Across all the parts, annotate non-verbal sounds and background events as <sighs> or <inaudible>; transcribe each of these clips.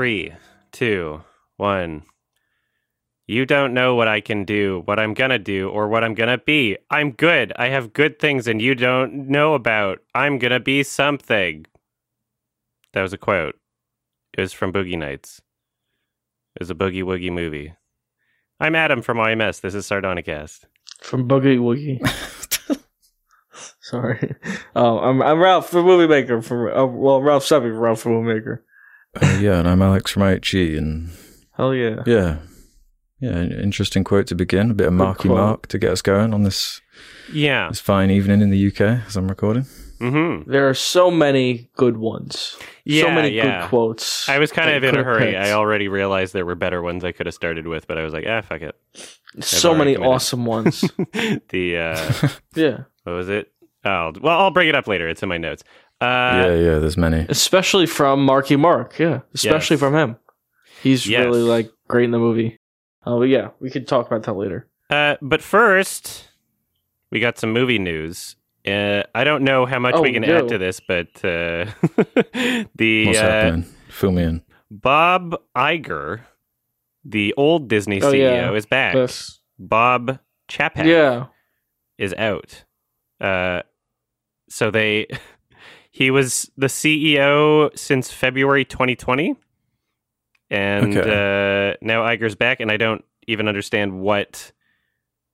Three, two, one. You don't know what I can do, what I'm gonna do, or what I'm gonna be. I'm good. I have good things and you don't know about. I'm gonna be something. That was a quote. It was from Boogie Nights. It was a Boogie Woogie movie. I'm Adam from YMS. This is Sardonicast. From Boogie Woogie. <laughs> Sorry. <laughs> Oh, I'm I'm Ralph from Movie Maker. From uh, well, Ralph Sepe from Ralph from Movie Maker. Uh, yeah, and I'm Alex from IHE, and Hell yeah. yeah, yeah, interesting quote to begin. A bit of Marky quote. Mark to get us going on this Yeah. this fine evening in the UK as I'm recording. Mm-hmm. There are so many good ones. Yeah, so many yeah. good quotes. I was kind of in a hurry. picked. I already realized there were better ones I could have started with, but I was like, ah, fuck it. so many committed. awesome ones. <laughs> the uh <laughs> yeah. what was it? Oh, well, I'll bring it up later. It's in my notes. Uh, yeah, yeah, there's many. Especially from Marky Mark. Yeah. Especially Yes. from him. He's Yes. really like great in the movie. Oh, but yeah, we could talk about that later. Uh, but first, we got some movie news. Uh, I don't know how much Oh, we can yo. add to this, but uh, <laughs> the What's uh, happening? Fill me in. Bob Iger, the old Disney Oh, CEO, yeah. is back. This. Bob Chapek Yeah. is out. Uh, so they, <laughs> he was the CEO since February 2020, and uh, now Iger's back, and I don't even understand what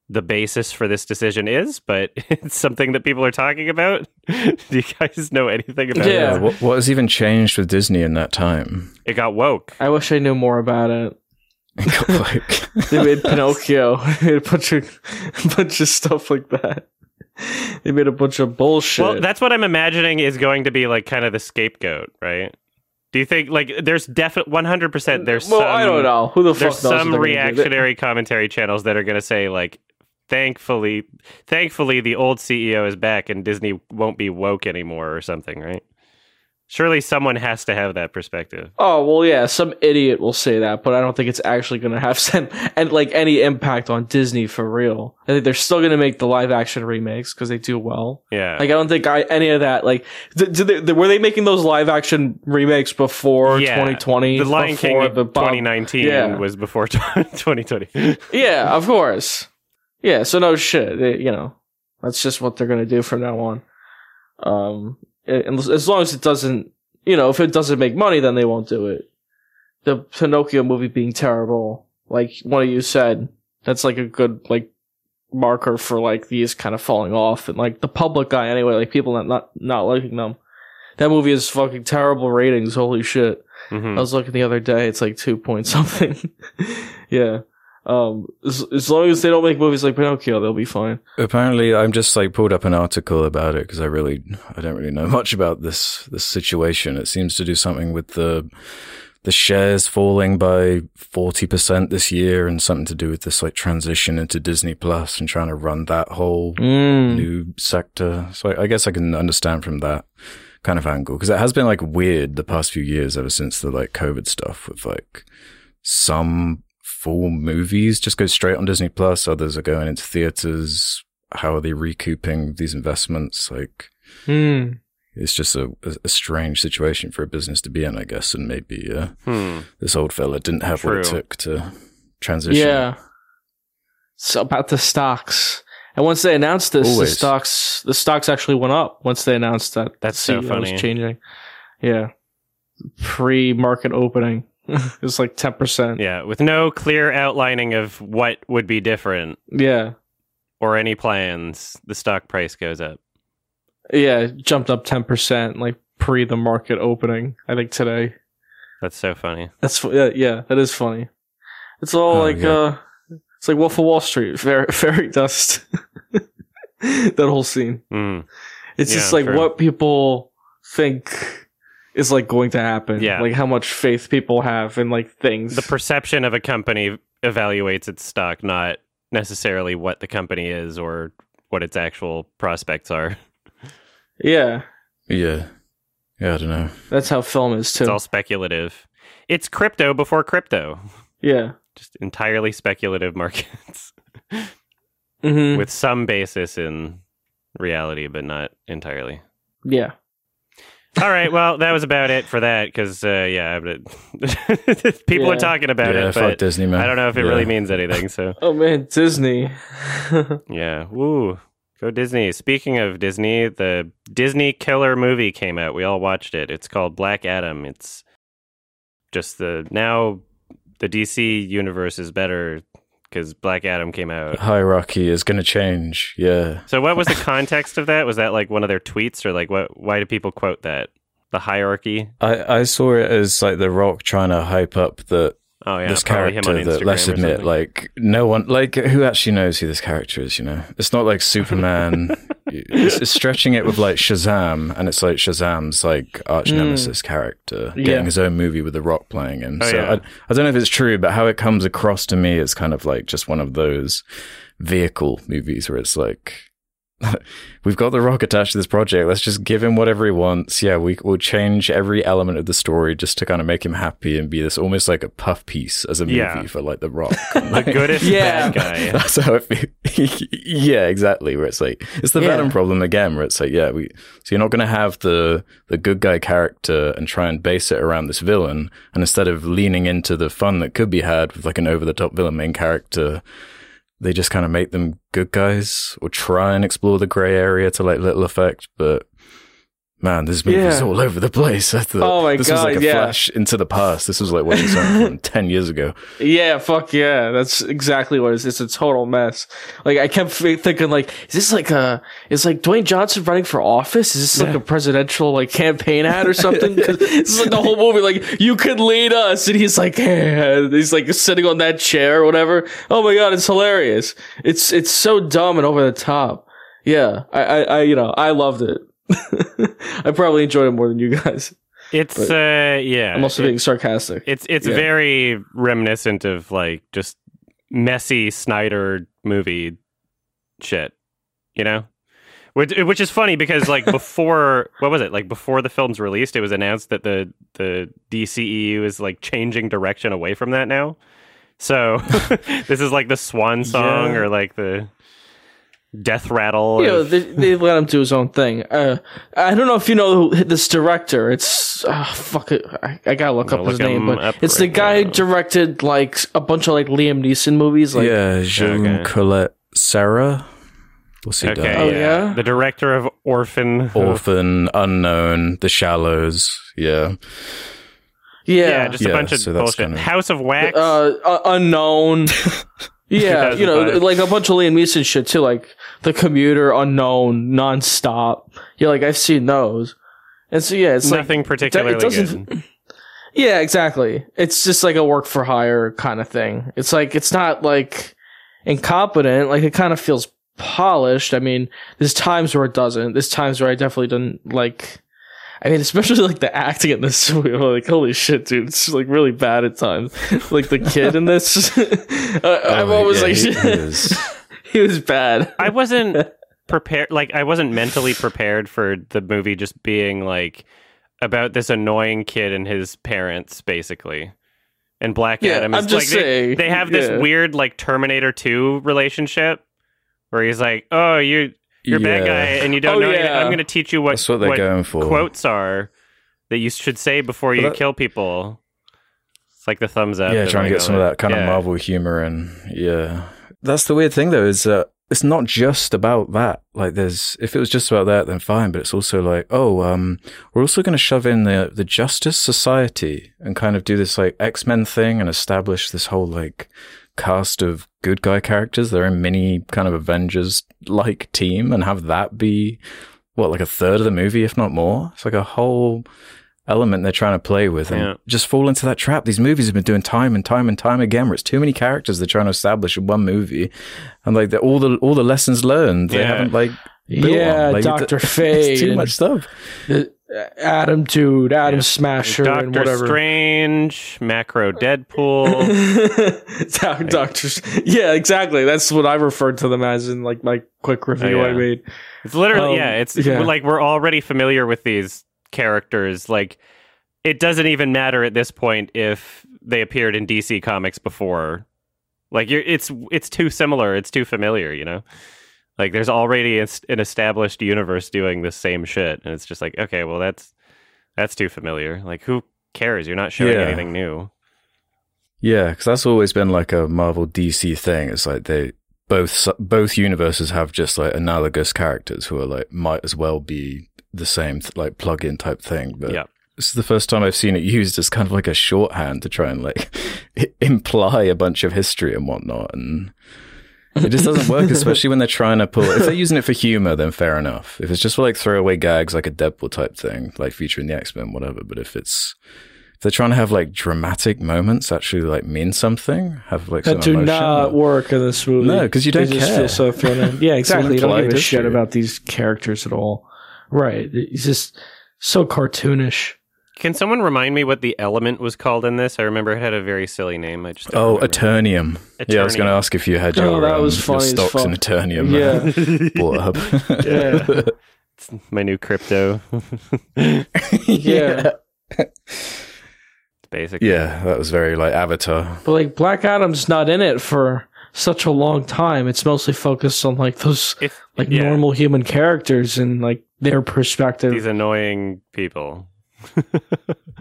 the basis for this decision is, but <laughs> it's something that people are talking about. <laughs> Do you guys know anything about Yeah. it? What, what has even changed with Disney in that time? It got woke. I wish I knew more about it. <laughs> like, They made Pinocchio. They made a bunch of a bunch of stuff like that. <laughs> They made a bunch of bullshit. Well, that's what I'm imagining is going to be like kind of the scapegoat, right? Do you think like there's definitely 100 percent there's well, some I don't know who the fuck there's some they're gonna do. reactionary commentary channels that are going to say like thankfully thankfully the old CEO is back and Disney won't be woke anymore or something, right? Surely someone has to have that perspective. Oh well, yeah, some idiot will say that, but I don't think it's actually going to have <laughs> some and like any impact on Disney for real. I think they're still going to make the live action remakes because they do well. Yeah. Like I don't think I, any of that. Like, did, did they, were they making those live action remakes before Yeah. 2020? the Lion King of the 2019 Yeah. was before <laughs> 2020. <laughs> Yeah, of course. Yeah, so no shit. They- you know, that's just what they're gonna do from now on. Um, as long as it doesn't, you know, if it doesn't make money, then they won't do it. The Pinocchio movie being terrible, like one of you said, that's like a good like marker for like these kind of falling off and like the public guy anyway, like people not not not liking them. That movie is fucking terrible ratings. Holy shit. Mhm. I was looking the other day. It's like two point something. <laughs> yeah. Um, as, as long as they don't make movies like Pinocchio, they'll be fine. apparently, I'm just like pulled up an article about it because I really, I don't really know <laughs> much about this this situation. It seems to do something with the the shares falling by forty percent this year, and something to do with this like transition into Disney Plus and trying to run that whole Mm. new sector. So I, I guess I can understand from that kind of angle because it has been like weird the past few years ever since the like COVID stuff with like some full movies just go straight on Disney Plus, others are going into theaters. How are they recouping these investments? Like Mm. it's just a, a, a strange situation for a business to be in, I guess. And maybe uh, Hmm. this old fella didn't have what it took to transition. Yeah. So about the stocks. And once they announced this, the stocks the stocks actually went up once they announced that That's so funny. was changing. Yeah. Pre market opening. <laughs> it was like ten percent. Yeah, with no clear outlining of what would be different Yeah. or any plans, the stock price goes up. Yeah. it Jumped up ten percent like pre the market opening, I think today. That's so funny. That's yeah, yeah, that is funny. It's all Oh, like yeah. uh it's like Wolf of Wall Street, <laughs> fairy, fairy dust. <laughs> that whole scene. Mm. It's Yeah, just like true. what people think is like going to happen. Yeah. Like how much faith people have in like things. The perception of a company evaluates its stock, not necessarily what the company is or what its actual prospects are. <laughs> yeah. Yeah. Yeah, I don't know. That's how film is too. It's all speculative. It's crypto before crypto. yeah. Just entirely speculative markets hmm with some basis in reality, but not entirely. Yeah. <laughs> All right, well, that was about it for that because, uh, yeah, but <laughs> people Yeah. are talking about yeah, it, fuck but Disney, man. I don't know if it Yeah. really means anything. So, <laughs> Oh man, Disney. yeah, woo, go Disney. Speaking of Disney, the Disney killer movie came out. We all watched it. It's called Black Adam. It's just the now the DC universe is better because Black Adam came out. Hierarchy is going to change. Yeah. So, what was the context of that? Was that like one of their tweets, or like what? Why do people quote that? The hierarchy. I, I saw it as like The Rock trying to hype up that Oh yeah, this oh, on character that let's admit, like no one, like who actually knows who this character is? You know, it's not like <laughs> Superman. It's, it's stretching it with like Shazam, and it's like Shazam's like arch Mm. nemesis character Yeah. getting his own movie with The Rock playing him. Oh, so yeah. I, I don't know if it's true, but how it comes across to me is kind of like just one of those vehicle movies where it's like. <laughs> We've got the rock attached to this project. Let's just give him whatever he wants. Yeah, we will change every element of the story just to kind of make him happy and be this almost like a puff piece as a movie Yeah. for like the rock. <laughs> the goodest <laughs> Yeah. bad guy. That's how it feels. yeah, exactly. Where it's like it's the Yeah. Venom problem again. Where it's like, yeah, we so you're not going to have the the good guy character and try and base it around this villain, and instead of leaning into the fun that could be had with like an over the top villain main character, they just kind of make them good guys or try and explore the gray area to like little effect, but. Man, this movie's Yeah. all over the place. <laughs> I thought Oh my this was like a yeah. flash into the past. This was like what you saw from <laughs> ten years ago. Yeah, fuck yeah. That's exactly what it is. It's a total mess. Like I kept thinking, like, is this like a? Is like Dwayne Johnson running for office? Is this like a presidential like campaign ad or something? <laughs> this is like the whole movie. Like you could lead us, and he's like, he's like sitting on that chair or whatever. Oh my god, it's hilarious. It's it's so dumb and over the top. Yeah, I I, I you know I loved it. I probably enjoyed it more than you guys. It's But- uh yeah. I'm also it- being sarcastic. it's it's yeah. very reminiscent of like just messy Snyder movie shit, you know? Which which is funny because like <laughs> before what was it? Like before the film's released, it was announced that the the DCEU is like changing direction away from that now. So <laughs> this is like the swan song Yeah. or like the death rattle. you know, they, they let him do his own thing. Uh, I don't know if you know this director. It's uh, fuck it. I, I gotta look I'll up his name, but up it's the right guy who directed like a bunch of like Liam Neeson movies. Like, yeah, Jean Okay. Colette Sarah. What's he okay, done? Oh, yeah. yeah? The director of Orphan. Orphan, Unknown, The Shallows. Yeah. yeah, yeah, just a Yeah, bunch of so bullshit. kind of- House of Wax. uh, uh, unknown. <laughs> yeah, <laughs> you know, 2005. like a bunch of Liam Neeson shit too, like The Commuter, Unknown, Nonstop. Yeah, like I've seen those, and so yeah, it's like Nothing particularly it doesn't- good. <laughs> Yeah, exactly. It's just like a work for hire kind of thing. It's like it's not like incompetent. Like it kind of feels polished. I mean, there's times where it doesn't. There's times where I definitely didn't like. I mean, especially like the acting in this movie. I'm like, holy shit, dude! It's like really bad at times. Like the kid in this, <laughs> uh, I'm Oh, always yeah, like, he- he is. <laughs> he was bad. I wasn't prepared. Like, I wasn't mentally prepared for the movie just being like about this annoying kid and his parents, basically. And Black Yeah, Adam is I'm just like they- saying, they, have this yeah. weird like Terminator Two relationship where he's like, "Oh, you you're a bad guy, and you don't Oh, know. yeah. I'm going to teach you what what for. quotes are that you should say before you that- kill people." It's like the thumbs up. yeah, trying to get some of that kind Yeah. of Marvel humor in. Yeah, that's the weird thing though is that it's not just about that. Like, there's if it was just about that, then fine. But it's also like, oh, um, we're also going to shove in the the Justice Society and kind of do this like X Men thing and establish this whole like cast of good guy characters. They're a mini kind of Avengers like team and have that be what like a third of the movie, if not more. It's like a whole element they're trying to play with and Yeah. just fall into that trap. These movies have been doing time and time and time again where it's too many characters they're trying to establish in one movie. And like the, all the all the lessons learned, they Yeah. haven't like built Yeah. Like, Doctor <laughs> it's Fate, too much stuff. the- Atom Dude, Atom Yeah. Smasher, and Doctor whatever. Strange, Macro Deadpool. <laughs> Doc- Doctors. Yeah, exactly. That's what I referred to them as in like my quick review Oh, yeah. I made. It's literally Um, yeah. It's yeah. like we're already familiar with these characters. Like it doesn't even matter at this point if they appeared in DC comics before. Like you're, it's it's too similar. It's too familiar. You know. Like there's already an established universe doing the same shit, and it's just like okay, well that's That's too familiar. Like, who cares? You're not showing Yeah. anything new. Yeah, because that's always been like a Marvel DC thing. It's like they both both universes have just like analogous characters who are like might as well be the same th- like plug-in type thing. But Yeah. this is the first time I've seen it used as kind of like a shorthand to try and like <laughs> imply a bunch of history and whatnot, and it just doesn't work. Especially when they're trying to pull. If they're using it for humor, then fair enough. If it's just for like throwaway gags, like a Deadpool type thing, like featuring the X Men, whatever. But if it's if they're trying to have like dramatic moments actually like mean something, have like That some do emotion. not work in this movie. No, because you don't just care. feel so thrown in. Yeah, exactly. You don't give a shit about these characters at all. Right. It's just so cartoonish. Can someone remind me what the element was called in this? I remember it had a very silly name. I just don't Oh, remember. Eternium. Yeah, I was going to ask if you had your, Oh, that um, your stocks in fuck. Eternium. Yeah. bought up. <laughs> Yeah. It's my new crypto. <laughs> Yeah. Basically. yeah, that was very like Avatar. But like Black Adam's not in it for such a long time. It's mostly focused on like those If, like yeah, normal human characters and like their perspective. These annoying people. <laughs>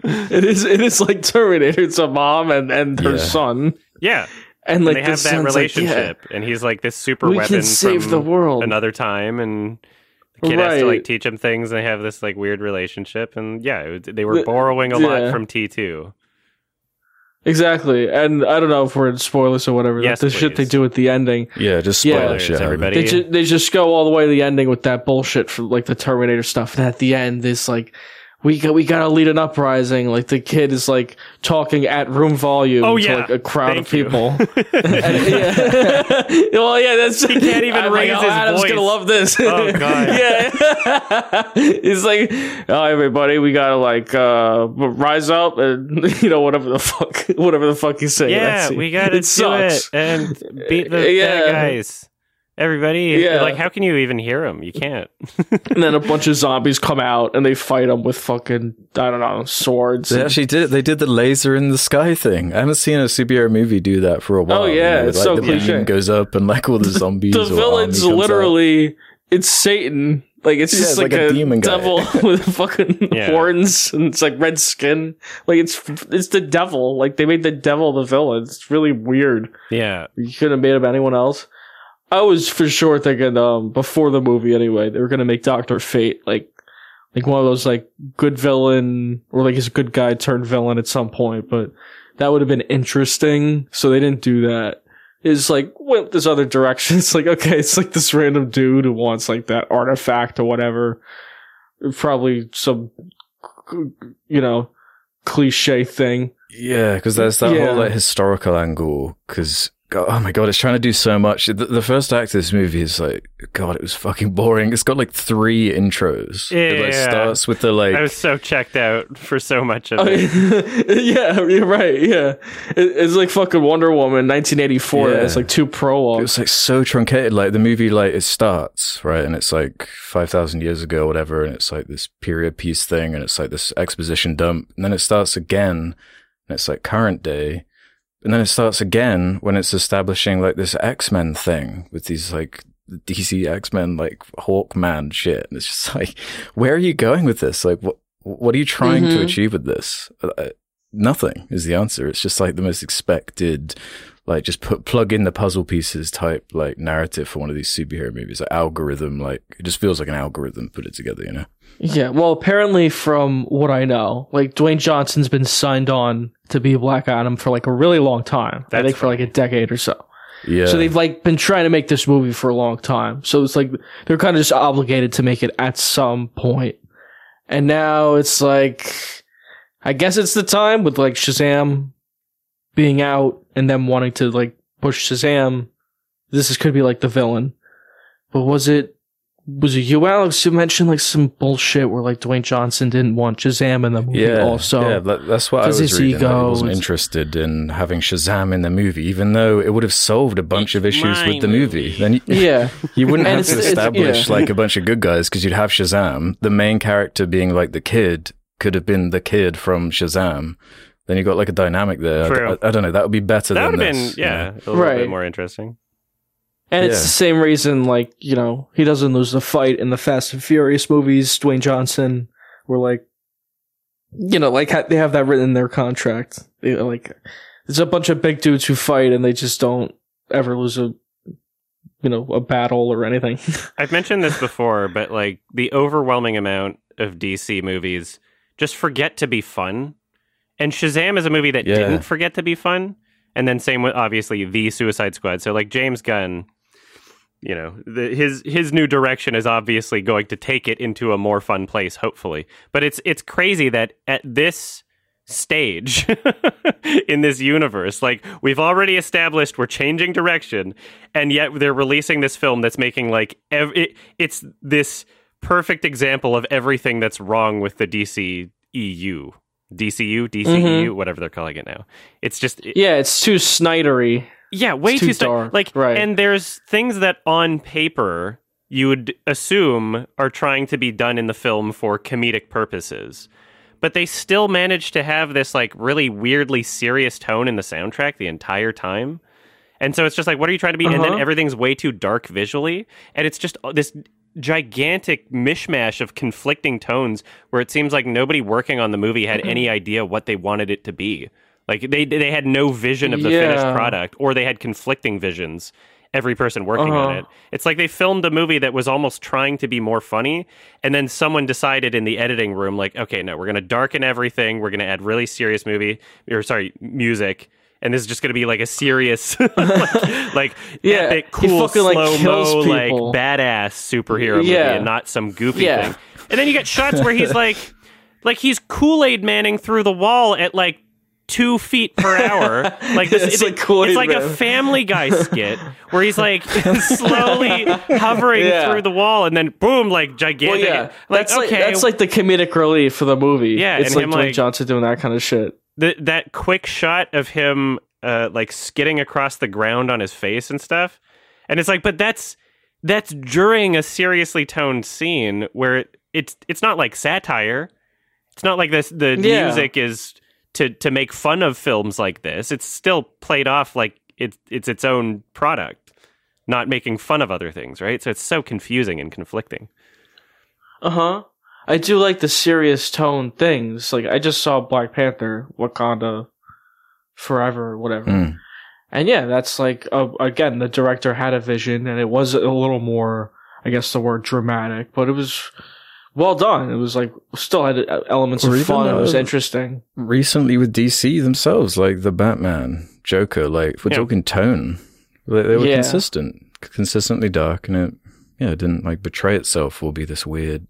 it is it is like Terminator. It's a mom and, and her Yeah. son. Yeah. And And like they have that son's like, relationship. And he's like this super yeah, we weapon can save from the world. another time. And the kid has to like teach him things. And they have this like weird relationship. And yeah, it, they were borrowing a yeah. lot from T2. Exactly. And I don't know if we're in spoilers or whatever. Yes, the shit they do at the ending. Yeah, just Yeah. spoilers. Spoilers, yeah. everybody. They, ju- they just go all the way to the ending with that bullshit for like the Terminator stuff. And at the end, it's like, we got, we gotta lead an uprising. Like the kid is like talking at room volume Oh, to yeah. like a crowd of Thank you. people. And- <laughs> yeah. <laughs> well, yeah, that's He can't even I'm like, raise oh, his Adam's voice. gonna love this. Oh, God. <laughs> yeah, it's like, oh, everybody, we gotta like uh rise up and you know whatever the fuck, whatever the fuck he's saying. yeah, we gotta it do sucks. it and beat the Yeah. bad guys. Everybody, Yeah. like, how can you even hear him? You can't. <laughs> And then a bunch of zombies come out and they fight them with fucking I don't know swords. They and- actually did. They did the laser in the sky thing. I haven't seen a superhero movie do that for a oh, while. Oh, yeah, you it's like, so the cliche. goes up and like all the zombies. the or villain's army comes out. literally it's Satan. Like it's Yeah, just it's like, like a a, demon guy. devil <laughs> with fucking Yeah. horns and it's like red skin. Like it's it's the devil. Like they made the devil the villain. It's really weird. Yeah, You couldn't have made him anyone else. I was for sure thinking um before the movie anyway they were gonna make Doctor Fate like like one of those like good villain or like he's a good guy turned villain at some point, but that would have been interesting. So they didn't do that. It's like went this other direction. <laughs> It's like okay, it's like this random dude who wants like that artifact or whatever. Probably some you know cliche thing. Yeah, because there's that Yeah. whole like historical angle. Because oh my god, it's trying to do so much. The, the first act of this movie is like, God, it was fucking boring. It's got like three intros. Yeah, It like Yeah. starts with the like. I was so checked out for so much of Oh, it. <laughs> yeah, you're right. Yeah, it, it's like fucking Wonder Woman, 1984. Yeah. It's like two it prologues. was like so truncated. Like the movie, like it starts right, and it's like five thousand years ago, or whatever, and it's like this period piece thing, and it's like this exposition dump, and then it starts again, and it's like current day, and then it starts again when it's establishing like this X Men thing with these like DC X Men like Hawkman shit, and it's just <laughs> like, where are you going with this? Like, what what are you trying to Mhm. achieve with this? Uh, nothing is the answer. It's just like the most expected like just put plug in the puzzle pieces type like narrative for one of these superhero movies like algorithm like it just feels like an algorithm put it together you know Yeah, well, apparently, from what I know, like Dwayne Johnson's been signed on to be Black Adam for like a really long time. I That's think for like a decade or so. yeah So they've like been trying to make this movie for a long time. So it's like they're kind of just obligated to make it at some point. And now it's like, I guess it's the time with like Shazam being out and them wanting to like push Shazam. This is could be like the villain. But was it was it you, Alex, who mentioned like some bullshit where like Dwayne Johnson didn't want Shazam in the movie yeah also? yeah that, that's what i 'Cause was his reading that he ego wasn't was- interested in having shazam in the movie even though it would have solved a bunch of issues with the movie, movie. then you, yeah. <laughs> you wouldn't have to it's- it's- establish yeah. like a bunch of good guys because you'd have shazam the main character being like the kid could have been the kid from shazam then you got like a dynamic there I- True. I, I don't know that would be better That than would have this, been, you yeah, know? a little Right. bit more interesting. And it's the same reason, like, you know, he doesn't lose the fight in the Fast and Furious movies. Dwayne Johnson, where, like, you know, like ha- they have that written in their contract. They, like, there's a bunch of big dudes who fight and they just don't ever lose a, you know, a battle or anything. <laughs> I've mentioned this before, but like the overwhelming amount of DC movies just forget to be fun. And Shazam is a movie that Yeah. didn't forget to be fun. And then same with obviously the Suicide Squad. So like James Gunn, you know, the, his his new direction is obviously going to take it into a more fun place, hopefully. But it's it's crazy that at this stage <laughs> in this universe, like we've already established we're changing direction, and yet they're releasing this film that's making like ev- it, it's this perfect example of everything that's wrong with the DC EU. DCU, DCEU, whatever they're calling it now. It's just it- yeah, it's too Snydery. yeah, way It's too, too dark, Like, right. and there's things that on paper you would assume are trying to be done in the film for comedic purposes, but they still manage to have this like really weirdly serious tone in the soundtrack the entire time. And so it's just like, what are you trying to be? And then Uh-huh. everything's way too dark visually, and it's just uh, this gigantic mishmash of conflicting tones where it seems like nobody working on the movie had any idea what they wanted it to be. Like they they had no vision of the finished product, or they had conflicting visions. Every person working on Uh-huh. it. It's like they filmed a movie that was almost trying to be more funny, and then someone decided in the editing room, like, okay, no, we're going to darken everything. We're going to add really serious movie, or sorry, music, and this is just going to be like a serious, <laughs> like, like Yeah, epic, cool, fucking, like, slow kills mo, like badass superhero movie, Yeah. and not some goofy Yeah. thing. And then you get shots where he's like, like he's Kool Aid Manning through the wall at like two feet per hour. <laughs> Like this, It's it's, like it's like a Family Guy skit where he's like <laughs> slowly hovering Yeah. through the wall, and then boom, like Well, gigantic. yeah, like that's like okay, that's like the comedic relief for the movie. Yeah, it's and like him, Dwayne like- Johnson doing that kind of shit. The, that quick shot of him uh, like skidding across the ground on his face and stuff. And it's like but that's that's during a seriously toned scene where it, it's it's not like satire. It's not like this the Yeah. music is to to make fun of films like this. It's still played off like it's it's its own product not making fun of other things right? So it's so confusing and conflicting. Uh huh. I do like the serious tone things. Like I just saw Black Panther, Wakanda, Forever, or whatever. Mm. And yeah, that's like uh, again, the director had a vision, and it was a little more, I guess, the word dramatic, but it was well done. It was like still had uh, elements Or of fun. it was interesting. Recently with DC themselves, like the Batman, Joker, like we're Yeah. talking tone. They, they were Yeah. consistent, consistently dark, and it yeah, it didn't like betray itself or be this weird.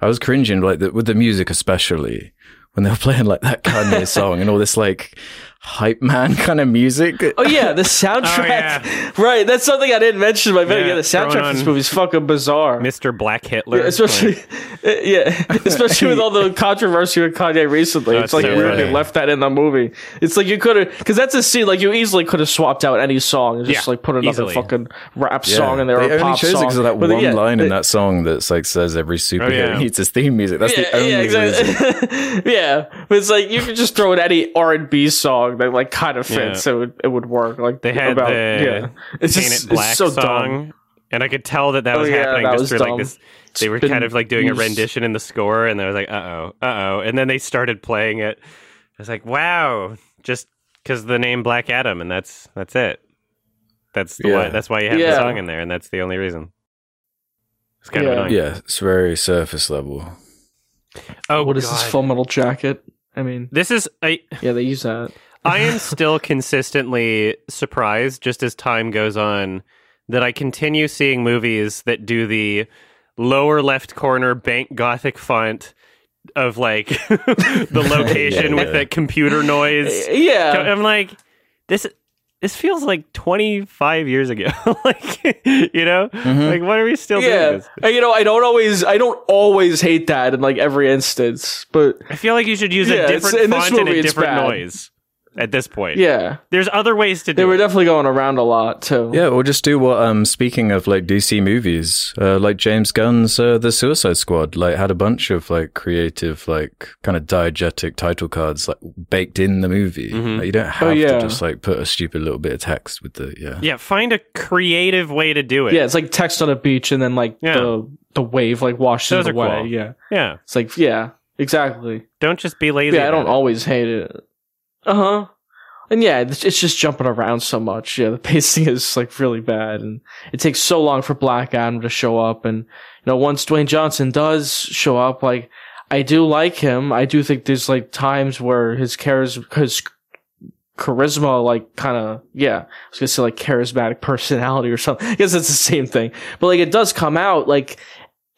I was cringing like the, with the music, especially when they were playing like that Kanye song and all this like hype man <laughs> kind of music. Oh yeah, the <laughs> oh, soundtrack. yeah. Right, that's something I didn't mention in my video. Yeah, Yeah, the soundtrack throwing for this movie is fucking bizarre. mr black hitler Yeah, especially, <laughs> eh, yeah, especially with all the controversy with Kanye recently. Oh, it's it's like so weird they left that in the movie. It's like you could have, because that's a scene like you easily could have swapped out any song and just Yeah, like put another easily. fucking rap Yeah. song in there They or only pop chose it because of that But one yeah, line in that song that's like says every superhero oh, yeah. needs his theme music. That's yeah, the only yeah, reason. yeah, but it's like you could just throw in any R and B song that like kind of fits. Yeah. It would it would work. Like They had about, the yeah. It's Paint just It Black it's so song, dumb. and I could tell that that Oh, was yeah, happening that just was through like this. They were kind of like doing a rendition in the score, and I was like, "Uh oh, uh oh," and then they started playing it. I was like, "Wow!" Just because the name Black Adam, and that's that's it. That's the Yeah. why. That's why you have the song in there, and that's the only reason. It's kind Yeah. of annoying. Yeah, it's very surface level. Oh, What is this full metal jacket? I mean, This is I. yeah, they use that. <laughs> I am still consistently surprised, just as time goes on, that I continue seeing movies that do the lower left corner bank gothic font of like <laughs> the <laughs> location Yeah, with yeah. that computer noise. Yeah, I'm like, this this feels like 25 years ago. like, you know, Mhm. like what are we still doing? This? You know, I don't always, I don't always hate that in like every instance, but I feel like you should use Yeah, a different font and a different bad. noise at this point. yeah, There's other ways to do it. they were it. definitely going around a lot too. Yeah, or just do what. Um, speaking of like DC movies, uh, like James Gunn's uh, The Suicide Squad, like had a bunch of like creative, like kind of diegetic title cards like baked in the movie. Mhm. Like, you don't have Oh, yeah. to just like put a stupid little bit of text with the yeah. Yeah, find a creative way to do it. Yeah, it's like text on a beach and then like Yeah. the the wave like washes Those it away. cool. Yeah, Yeah. it's like yeah, exactly. Don't just be lazy. Yeah, I don't it. always hate it. Uh huh. And yeah, it's just jumping around so much. Yeah, the <laughs> pacing is like really bad, and it takes so long for Black Adam to show up. And you know, once Dwayne Johnson does show up, like I do like him. I do think there's like times where his charisma, his charisma, like kind of yeah, I was gonna say like charismatic <laughs> personality or something. I guess it's the same thing, but like it does come out like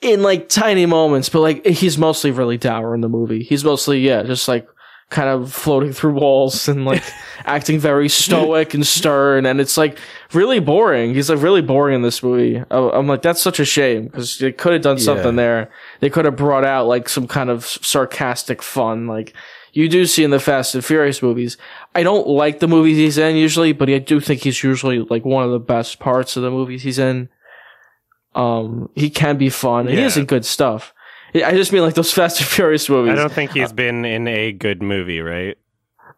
in like tiny moments, but like he's mostly really dour in the movie. He's mostly yeah, just like kind of floating through walls and like <laughs> acting very stoic and stern, and it's like really boring. He's like really boring in this movie. I'm like that's such a shame because they could have done something Yeah. there. They could have brought out like some kind of sarcastic fun, like you do see in the Fast and Furious movies. I don't like the movies he's in usually, but I do think he's usually like one of the best parts of the movies he's in. Um, he can be fun. and He Yeah. is in good stuff. I just mean like those <laughs> Fast and Furious movies. I don't think he's been in a good movie, right?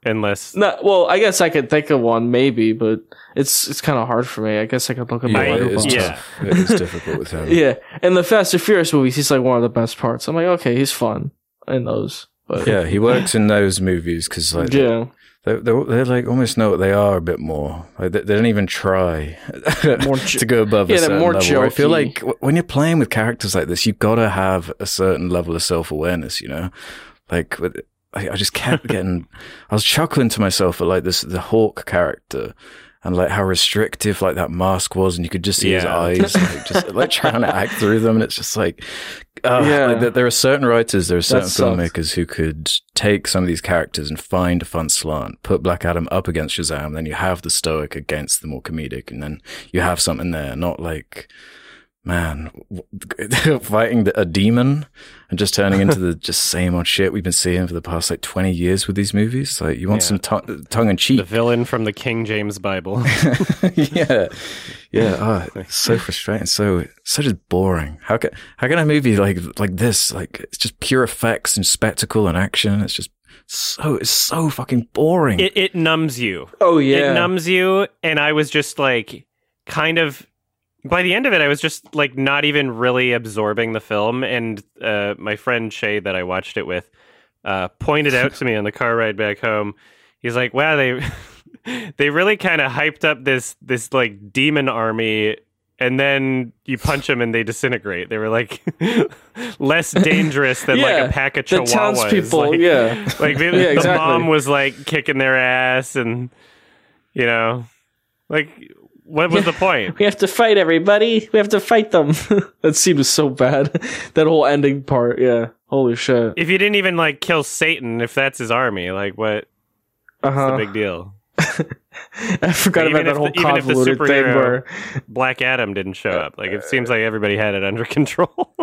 Unless No, well, I guess I could think of one maybe, but it's it's kind of hard for me. I guess I could look at my Yeah, it is Letterboxd. yeah. It is difficult with him. <laughs> Yeah, in the Fast and Furious movies, he's like one of the best parts. I'm like, okay, he's fun in those. But Yeah, he works in those movies because like yeah, they they they like almost know what they are a bit more. Like they, they don't even try <laughs> More jo- <laughs> to go above Yeah, a certain more level. I feel like when you're playing with characters like this, you've gotta have a certain level of self awareness. You know, like with, I, I just kept <laughs> getting. I was chuckling to myself at like this the Hawk character. And like how restrictive like that mask was, and you could just see his eyes, like just like trying to act through them, and it's just like, uh, Yeah. like, there- there are certain writers, there are certain filmmakers who could take some of these characters and find a fun slant, put Black Adam up against Shazam, then you have the stoic against the more comedic, and then you have something there, not like, man, w- <laughs> fighting the, a demon and just turning into <laughs> the just same old shit we've been seeing for the past like 20 years with these movies. Like, you want Yeah. some tongue tongue in cheek. the villain from the King James Bible. <laughs> yeah, yeah. Oh, it's so frustrating. So so just boring. How can how can a movie like like this like it's just pure effects and spectacle and action? It's just so it's so fucking boring. it, it numbs you. oh yeah, It numbs you, and I was just like, kind of. By the end of it, I was just like not even really absorbing the film. And uh, my friend Shay, that I watched it with, uh, pointed out to me on the car ride back home. He's like, "Wow, they <laughs> they really kind of hyped up this this like demon army." And then you punch them and they disintegrate. They were like <laughs> less dangerous than like a pack of the chihuahuas. townspeople. Like, yeah, <laughs> like the, Yeah, the exactly. mom was like kicking their ass and you know like what was the point <laughs> we have to fight everybody. We have to fight them. <laughs> that seemed so bad. <laughs> that whole ending part. Yeah, holy shit. if you didn't even like kill satan if that's his army like what? Uh the big deal I forgot about that whole the- even if the convoluted thing where black adam didn't show up like it seems like everybody had it under control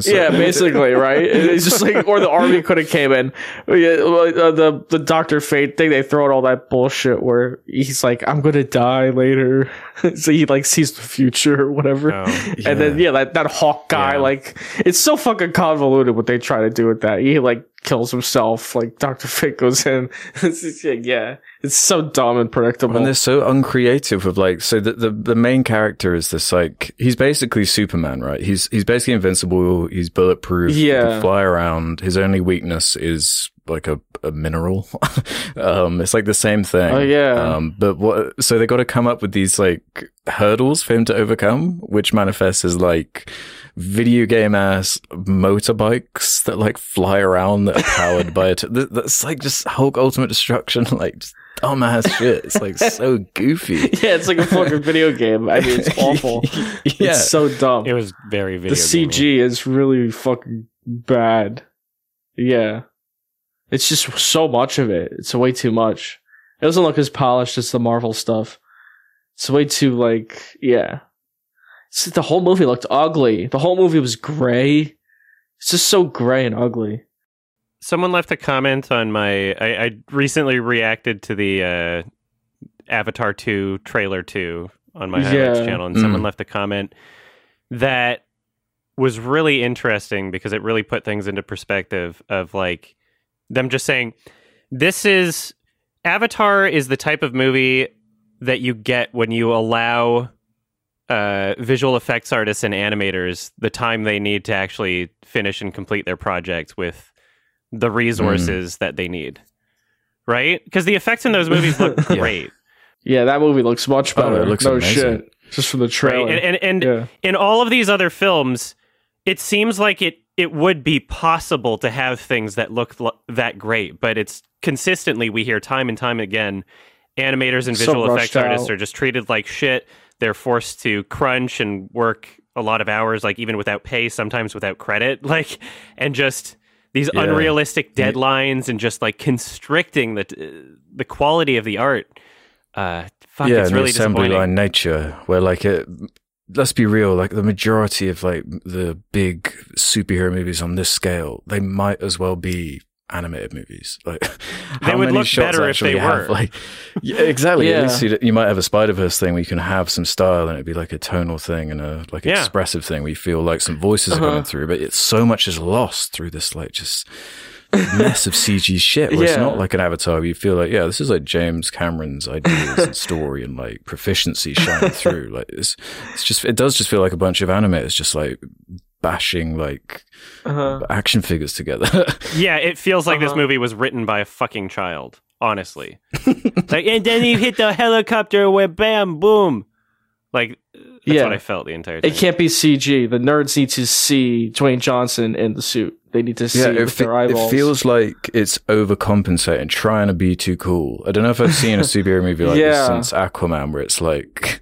So- yeah, basically, right? <laughs> It's just like, or the army could have came in. Yeah, uh, the the Doctor Fate thing, they throw in all that bullshit where he's like, "I'm gonna die later," <laughs> so he like sees the future or whatever. Oh, And then yeah, that that Hawk guy, Yeah. like, it's so fucking convoluted what they try to do with that. He like kills himself. Like Doctor Fate goes in. <laughs> Yeah, it's so dumb and predictable. And they're so uncreative of like so the, the the main character is this like he's basically Superman, right? He's he's basically invincible, he's bulletproof, he Yeah. can fly around. His only weakness is like a, a mineral. <laughs> um it's like the same thing. Oh, yeah. Um but what so they gotta come up with these like hurdles for him to overcome, which manifests as like video game ass motorbikes that like fly around that are powered by it. That's like just Hulk Ultimate Destruction, <laughs> like just dumbass shit. It's like <laughs> so goofy. yeah, it's like a fucking video game. I mean, it's <laughs> awful. yeah. It's so dumb. it was very video the CG is really fucking bad. Yeah. It's just so much of it. It's way too much. It doesn't look as polished as the Marvel stuff. It's way too like yeah. It's, the whole movie looked ugly. The whole movie was gray. It's just so gray and ugly. someone left a comment on my i, I recently reacted to the uh avatar 2 trailer 2 on my highlights Yeah. channel and someone Mm. left a comment that was really interesting because it really put things into perspective of like them just saying this is avatar is the type of movie that you get when you allow uh, visual effects artists and animators the time they need to actually finish and complete their project with the resources that they need. Right? Because the effects in those movies look <laughs> Yeah. great. Yeah, that movie looks much Oh, better. it looks no amazing. shit. Just from the Right? trailer. And and, and yeah. in all of these other films, it seems like it it would be possible to have things that look l- that great, but it's consistently we hear time and time again animators and visual rushed effects artists are just treated like shit. They're forced to crunch and work a lot of hours like even without pay, sometimes without credit, <laughs> like and just these Yeah. unrealistic deadlines and just like constricting the the quality of the art. Uh fuck, yeah, it's really the assembly disappointing. line nature, where like it. Let's be real. Like the majority of like the big superhero movies on this scale, they might as well be animated movies. Like they <laughs> would look better if they have, were. Like, <laughs> yeah, exactly. Yeah. At least you, you might have a Spider Verse thing where you can have some style and it'd be like a tonal thing and a like Yeah. expressive thing where you feel like some voices are Uh-huh. coming through, but it's so much is lost through this like just <laughs> mess of CG shit. Where it's not like an Avatar. Where you feel like yeah, this is like James Cameron's ideas and story and like proficiency shining through. Like it's it's just it does just feel like a bunch of animators just like bashing like Uh-huh. action figures together. <laughs> Yeah, it feels like this Uh-huh. movie was written by a fucking child, honestly. <laughs> like, and then you hit the helicopter with bam, boom. Like, that's Yeah. what I felt the entire time. It can't be CG. The nerds need to see Dwayne Johnson in the suit. They need to see Yeah, it it, with fe- their it feels like it's overcompensating, trying to be too cool. I don't know if I've seen a <laughs> superhero movie like this since Aquaman, where it's like,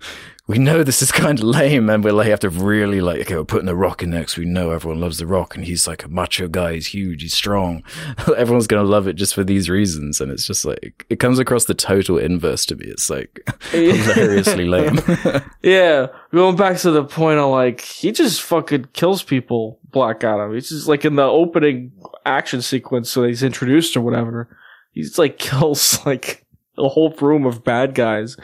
we know this is kind of lame, and we're like, have to really like, okay, we're putting the Rock in next. We know everyone loves the Rock, and he's like a macho guy. He's huge. He's strong. <laughs> Everyone's gonna love it just for these reasons, and it's just like it comes across the total inverse to me. It's like <laughs> hilariously lame. <laughs> Yeah, going back to the point of like he just fucking kills people. Black Adam. He's just like in the opening action sequence when he's introduced or whatever. He's like kills like a whole room of bad guys.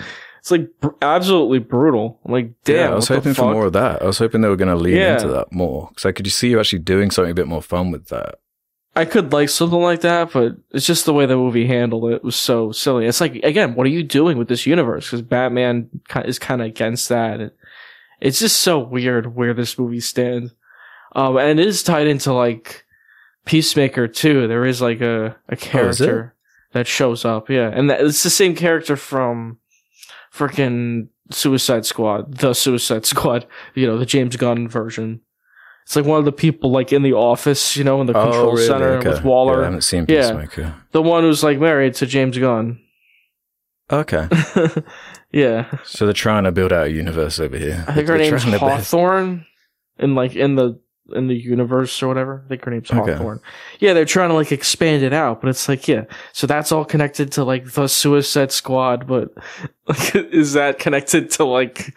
It's like br- absolutely brutal. I'm like, damn. yeah, I was hoping for more of that. I was hoping they were going to lean Yeah. into that more because I could see you actually doing something a bit more fun with that. I could like something like that, but it's just the way the movie handled it. It was so silly. It's like again, what are you doing with this universe? Because Batman is kind of against that. It's just so weird where this movie stands. Um, and it is tied into like Peacemaker too. There is like a a Oh, character that shows up, yeah, and that, it's the same character from freaking Suicide Squad, the Suicide <laughs> Squad. You know, the James Gunn version. It's like one of the people like in the office, you know, in the oh, control center Oh, Okay. with Waller. Yeah, I haven't seen Yeah. The one who's like married to James Gunn. Okay. <laughs> yeah. So they're trying to build out a universe over here. I think her They're name's their best. Hawthorne. In like in the in the universe or whatever. I think her name's Okay. Hawthorne. Yeah, they're trying to like expand it out, but it's like, yeah. So that's all connected to like the Suicide Squad, but <laughs> like is that connected to like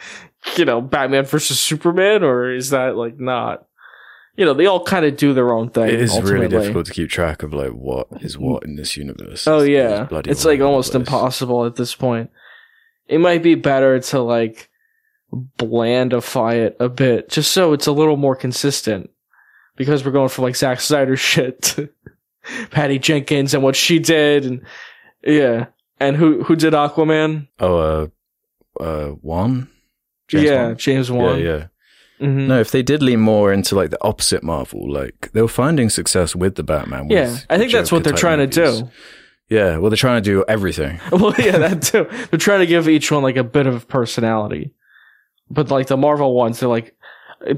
you know, Batman versus Superman, or is that like not? You know, they all kind of do their own thing. It is really difficult to keep track of like what is mm. what in this universe. Oh It's- yeah, bloody it's like almost place. impossible at this point. It might be better to like blandify it a bit, just so it's a little more consistent. Because we're going from like Zack Snyder <laughs> shit to Patty Jenkins and what she did, and yeah, and who who did Aquaman? Oh, uh, uh, one. yeah, Wan? James yeah, Wan. yeah. Mhm. No, if they did lean more into like the opposite Marvel, like they were finding success with the Batman. with yeah. I think that's what they're trying to do. Yeah, well, they're trying to do everything. <laughs> well, yeah, that too. They're trying to give each one like a bit of personality. But like the Marvel ones, they're like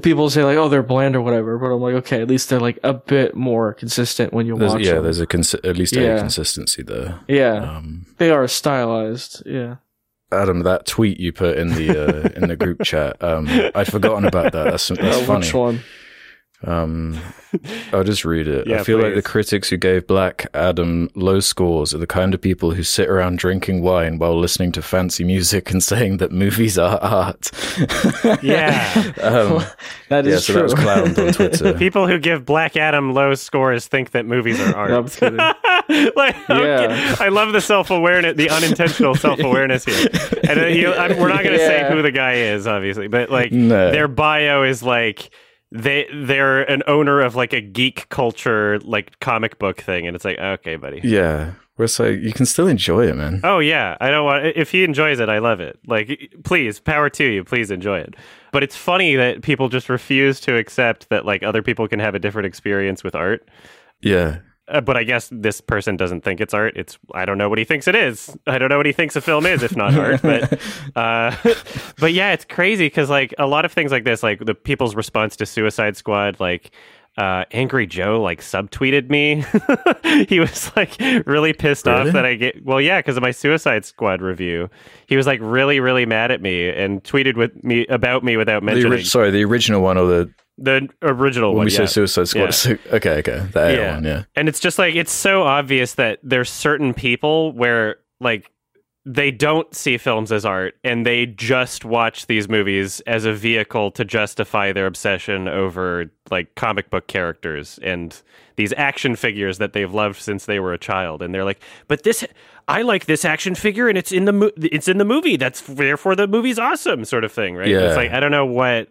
people say like, oh, they're bland or whatever. But I'm like, okay, at least they're like a bit more consistent when you There's, watch yeah, them. there's a consi- at least Yeah. a consistency there. yeah, Um, they are stylized. Yeah. Adam, that tweet you put in the uh, in the group chat, um, I'd forgotten about that. That's that's <laughs> Uh, funny. which one? Um, <laughs> I'll just read it. Yeah, I feel like the critics who gave Black Adam low scores are the kind of people who sit around drinking wine while listening to fancy music and <laughs> saying that movies are art. <laughs> Yeah. um, That yeah, is so true. that was clowned on Twitter. People who give Black Adam low scores think that movies are art. No, I'm kidding. like, okay. Yeah. I love the self awareness, the unintentional self awareness here. And uh, you, I'm, we're not going to Yeah. say who the guy is, obviously, but like No. their bio is like they they're an owner of like a geek culture like comic book thing, and it's like okay, buddy. yeah, we're like you can still enjoy it, man. Oh yeah, I don't want. If he enjoys it, I love it. Like, please, power to you. Please enjoy it. But it's funny that people just refuse to accept that like other people can have a different experience with art. Yeah, uh, but I guess this person doesn't think it's art. It's I don't know what he thinks it is. I don't know what he thinks a film is, if not <laughs> art. But uh, <laughs> but yeah, it's crazy because like a lot of things like this, like the people's response to Suicide Squad, like uh, Angry Joe like subtweeted me. <laughs> he was like really pissed Really? off that I get well, yeah, because of my Suicide Squad review. He was like really, really mad at me and tweeted with me about me without The mentioning ori- sorry, the original one or the the original when one. we yeah. say Suicide Squad? Yeah. so- <laughs> okay, okay, the Yeah. one, yeah. And it's just like it's so obvious that there's certain people where like they don't see films as art and they just watch these movies as a vehicle to justify their obsession over like comic book characters and these action figures that they've loved since they were a child and they're like but this I like this action figure and it's in the mo- it's in the movie that's therefore the movie's awesome sort of thing right Yeah. it's like I don't know what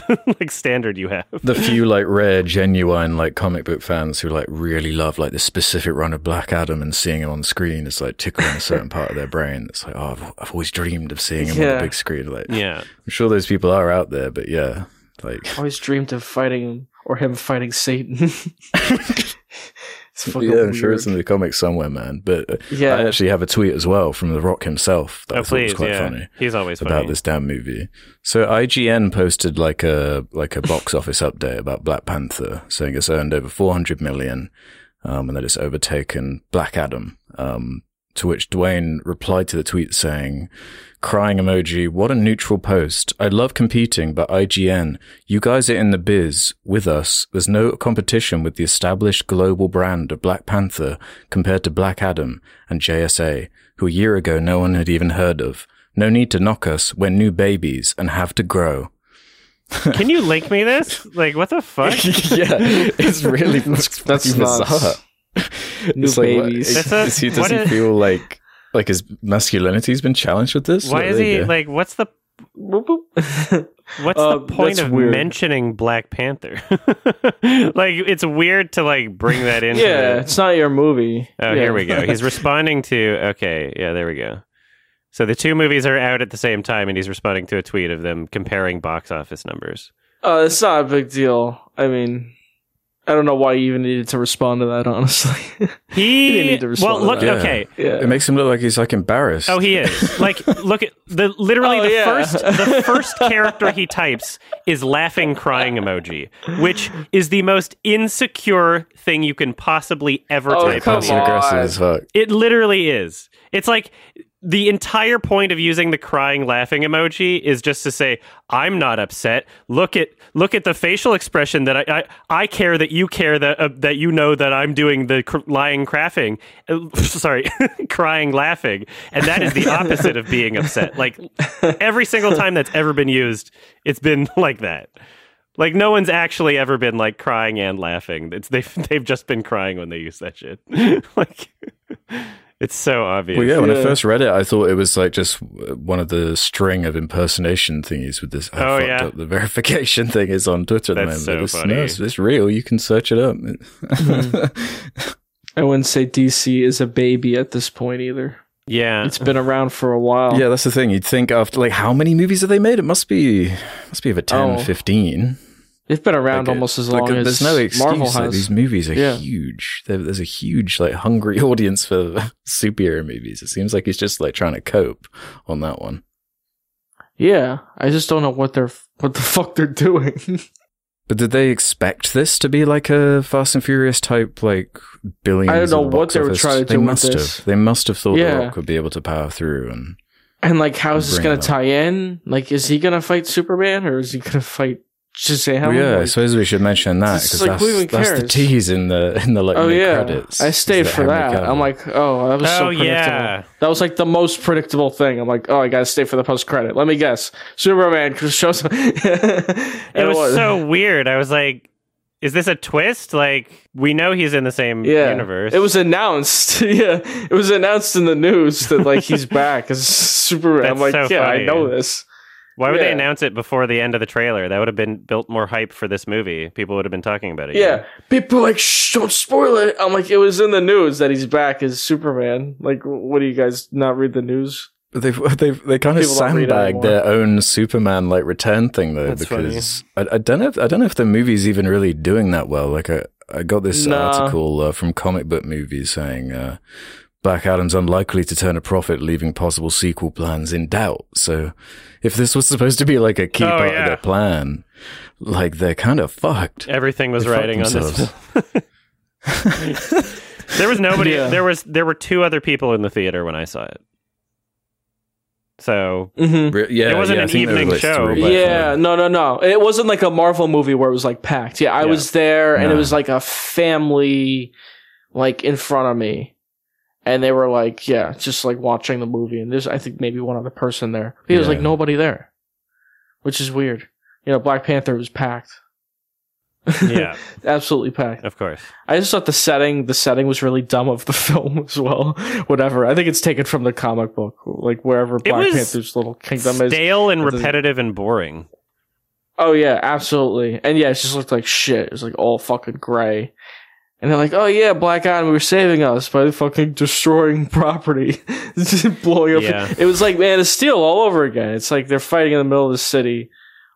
<laughs> like standard you have The few like rare, genuine like comic book fans who like really love like the specific run of Black Adam and seeing him on screen is like tickling a certain part of their brain. It's like, oh, I've, I've always dreamed of seeing him on the big screen. Like, yeah I'm sure those people are out there, but yeah, like, I always dreamed of fighting him or him fighting Satan. <laughs> <laughs> it's fucking yeah, I'm sure it's in the comics somewhere, man. But uh, Yeah. I actually have a tweet as well from The Rock himself that I oh thought was please quite yeah funny. he's always about funny. this damn movie. So IGN posted like a like a box <laughs> office update about Black Panther, saying it's earned over 400 million, um, and that it's overtaken Black Adam. Um, to which Dwayne replied to the tweet saying, "Crying emoji. What a neutral post. I love competing, but IGN, you guys are in the biz with us. There's no competition with the established global brand of Black Panther compared to Black Adam and JSA, who a year ago no one had even heard of." No need to knock us. We're new babies and have to grow. <laughs> Can you link me this? Like, what the fuck? <laughs> yeah, it's really <laughs> That's- that's that's bizarre. nuts. <laughs> New It's babies. is- That's a- is he, does what he is- feel like like his masculinity's been challenged with this? Why There is you he go. like? What's the Boop, boop. <laughs> what's Uh, the point of weird. mentioning Black Panther? <laughs> like, it's weird to like bring that in. yeah, it's not your movie. Oh, Yeah. here we go. He's responding to. Okay, yeah, there we go. So the two movies are out at the same time, and he's responding to a tweet of them comparing box office numbers. Uh, it's not a big deal. I mean, I don't know why you even needed to respond to that. Honestly, <laughs> He, didn't need to respond well, to look, that. Okay. yeah. It makes him look like he's like embarrassed. Oh, he is. <laughs> Like, look at the literally Oh, the yeah. first the <laughs> first character he types is laughing crying emoji, which is the most insecure thing you can possibly ever Oh, type. come on passive aggressive as fuck. It literally is. It's like the entire point of using the crying laughing emoji is just to say I'm not upset. Look at look at the facial expression that I I, I care that you care that uh, that you know that I'm doing the cr- lying crafting. Uh, <laughs> sorry, <laughs> crying laughing, and that is the opposite of being upset. Like every single time that's ever been used, it's been <laughs> like that. Like no one's actually ever been like crying and laughing. It's they've they've just been crying when they use that shit. like it's so obvious. Well, yeah, when I first read it, I thought it was like just one of the string of impersonation thingies with this. How Oh, fucked yeah. up the <laughs> verification thing is on Twitter at the That's moment. so But it's, funny. No, it's, it's real. You can search it up. Hmm. <laughs> I wouldn't say DC is a baby at this point either. Yeah. It's been around for a while. yeah, that's the thing. You'd think after like how many movies have they made? It must be must be over 10, Oh. 15. They've been around Like, almost as like, long as no excuse. Marvel like, has. these movies are Yeah. huge. There, there's a huge like hungry <laughs> audience for <laughs> superhero movies. It seems like he's just like trying to cope on that one. Yeah, I just don't know what they're what the <laughs> fuck they're doing. But did they expect this to be like a Fast and Furious type, like billions? I don't know what they were trying to They do with must this. have. They must have thought Yeah. The Rock would be able to power through, and and like, how is this gonna tie in? Like, is he gonna fight Superman or is he gonna fight Shazam? Well, yeah, I suppose we should mention that because like, that's, that's the cares? tease in the in the like oh yeah, credits. I stayed for that. Cavill. I'm like, oh, that was so Oh, predictable. yeah. That was like the most predictable thing. I'm like, oh, I gotta stay for the post credit. Let me guess, Superman <laughs> shows. <laughs> It was so weird. I was like, is this a twist? Like, we know he's in the same yeah. universe. It was announced. <laughs> yeah, it was announced in the news that like he's back as Superman. I'm like, so yeah, funny. I know this. Why would they announce it before the end of the trailer? That would have been built more hype for this movie. People would have been talking about it. you Yeah, know? people are like, shh, don't spoil it. I'm like, it was in the news that he's back as Superman. Like, what do you guys not read the news? They've they've they kind of People don't sandbagged their own Superman like return thing though That's because I, I don't know if, I don't know if the movie's even really doing that well. Like I I got this Nah. article uh, from Comic Book Movies saying uh, Black Adam's unlikely to turn a profit, leaving possible sequel plans in doubt. So, if this was supposed to be like a key Oh, part yeah. of their plan, like they're kind of fucked. Everything was They riding on this. <laughs> There was nobody. Yeah. There was there were two other people in the theater when I saw it. So Mm-hmm. Re- yeah, It wasn't yeah, an evening were, like, show, three. Yeah, no, no, no. It wasn't like a Marvel movie where it was like packed. Yeah, I Yeah. was there, and it was like a family, like in front of me, and they were like, yeah, just like watching the movie. And there's, I think, maybe one other person there. But There was like nobody there, which is weird. You know, Black Panther was packed. yeah, <laughs> absolutely packed. of course. I just thought the setting, the setting was really dumb of the <laughs> film as well. Whatever. I think it's taken from the comic book, like wherever Black Panther's little kingdom is. Stale and repetitive and boring. Oh yeah, absolutely. And yeah, it just looked like shit. It was like all fucking gray. And they're like, "Oh yeah, Black Adam, we were saving us by fucking destroying <laughs> property, <laughs> blowing up." Yeah. It was like Man of Steel all over again. It's like they're fighting in the middle of the city,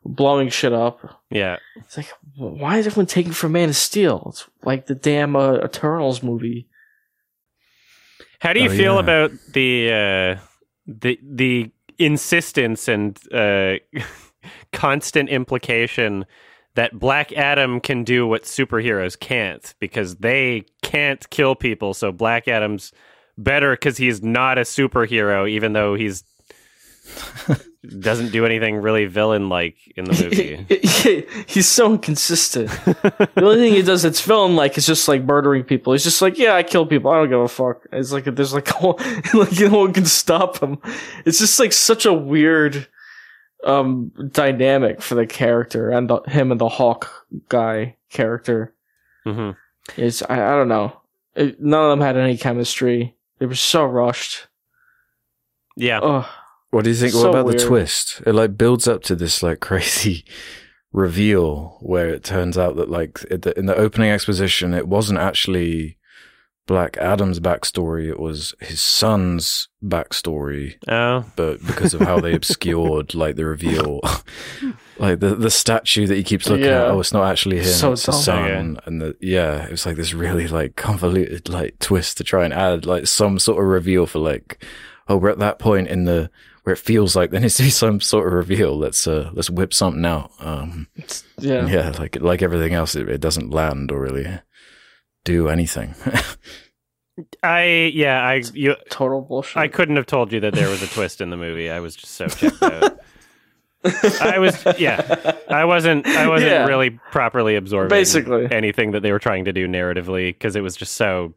blowing shit up. Yeah, It's like, why is everyone taking from Man of Steel? It's like the damn uh, Eternals movie. How do you Oh, feel yeah. about the uh, the the insistence and uh, <laughs> constant implication that Black Adam can do what superheroes can't because they can't kill people? So Black Adam's better because he's not a superhero, even though he's <laughs> doesn't do anything really villain like in the movie. <laughs> He's so inconsistent. the only thing he does that's villain like is just like murdering people. He's just like, yeah, I kill people. I don't give a fuck. It's like there's like <laughs> a whole, like no one can stop him. It's just like such a weird um dynamic for the character and the, him and the Hawk guy character. hmm It's I, I don't know. It, none of them had any chemistry. They were so rushed. Yeah. Ugh. What do you think? So what about weird. the twist? It like builds up to this like <laughs> crazy reveal where it turns out that like in the, in the opening exposition, it wasn't actually Black Adam's backstory; it was his son's backstory. Oh, But because of how they <laughs> obscured like the reveal, like the the statue that he keeps looking at, Yeah. oh, it's not actually him; So it's the dumb. son. And the yeah, it was like this really like convoluted like twist to try and add like some sort of reveal for like, oh, we're at that point in the where it feels like there needs to be <laughs> some sort of reveal. Let's uh let's whip something out. Um, Yeah. yeah, like like everything else, it, it doesn't land or really do anything. <laughs> I yeah I you Total bullshit. I couldn't have told you that there was a twist in the movie. I was just so checked out. <laughs> I was yeah. I wasn't I wasn't Yeah. really properly absorbing Basically. anything that they were trying to do narratively because it was just so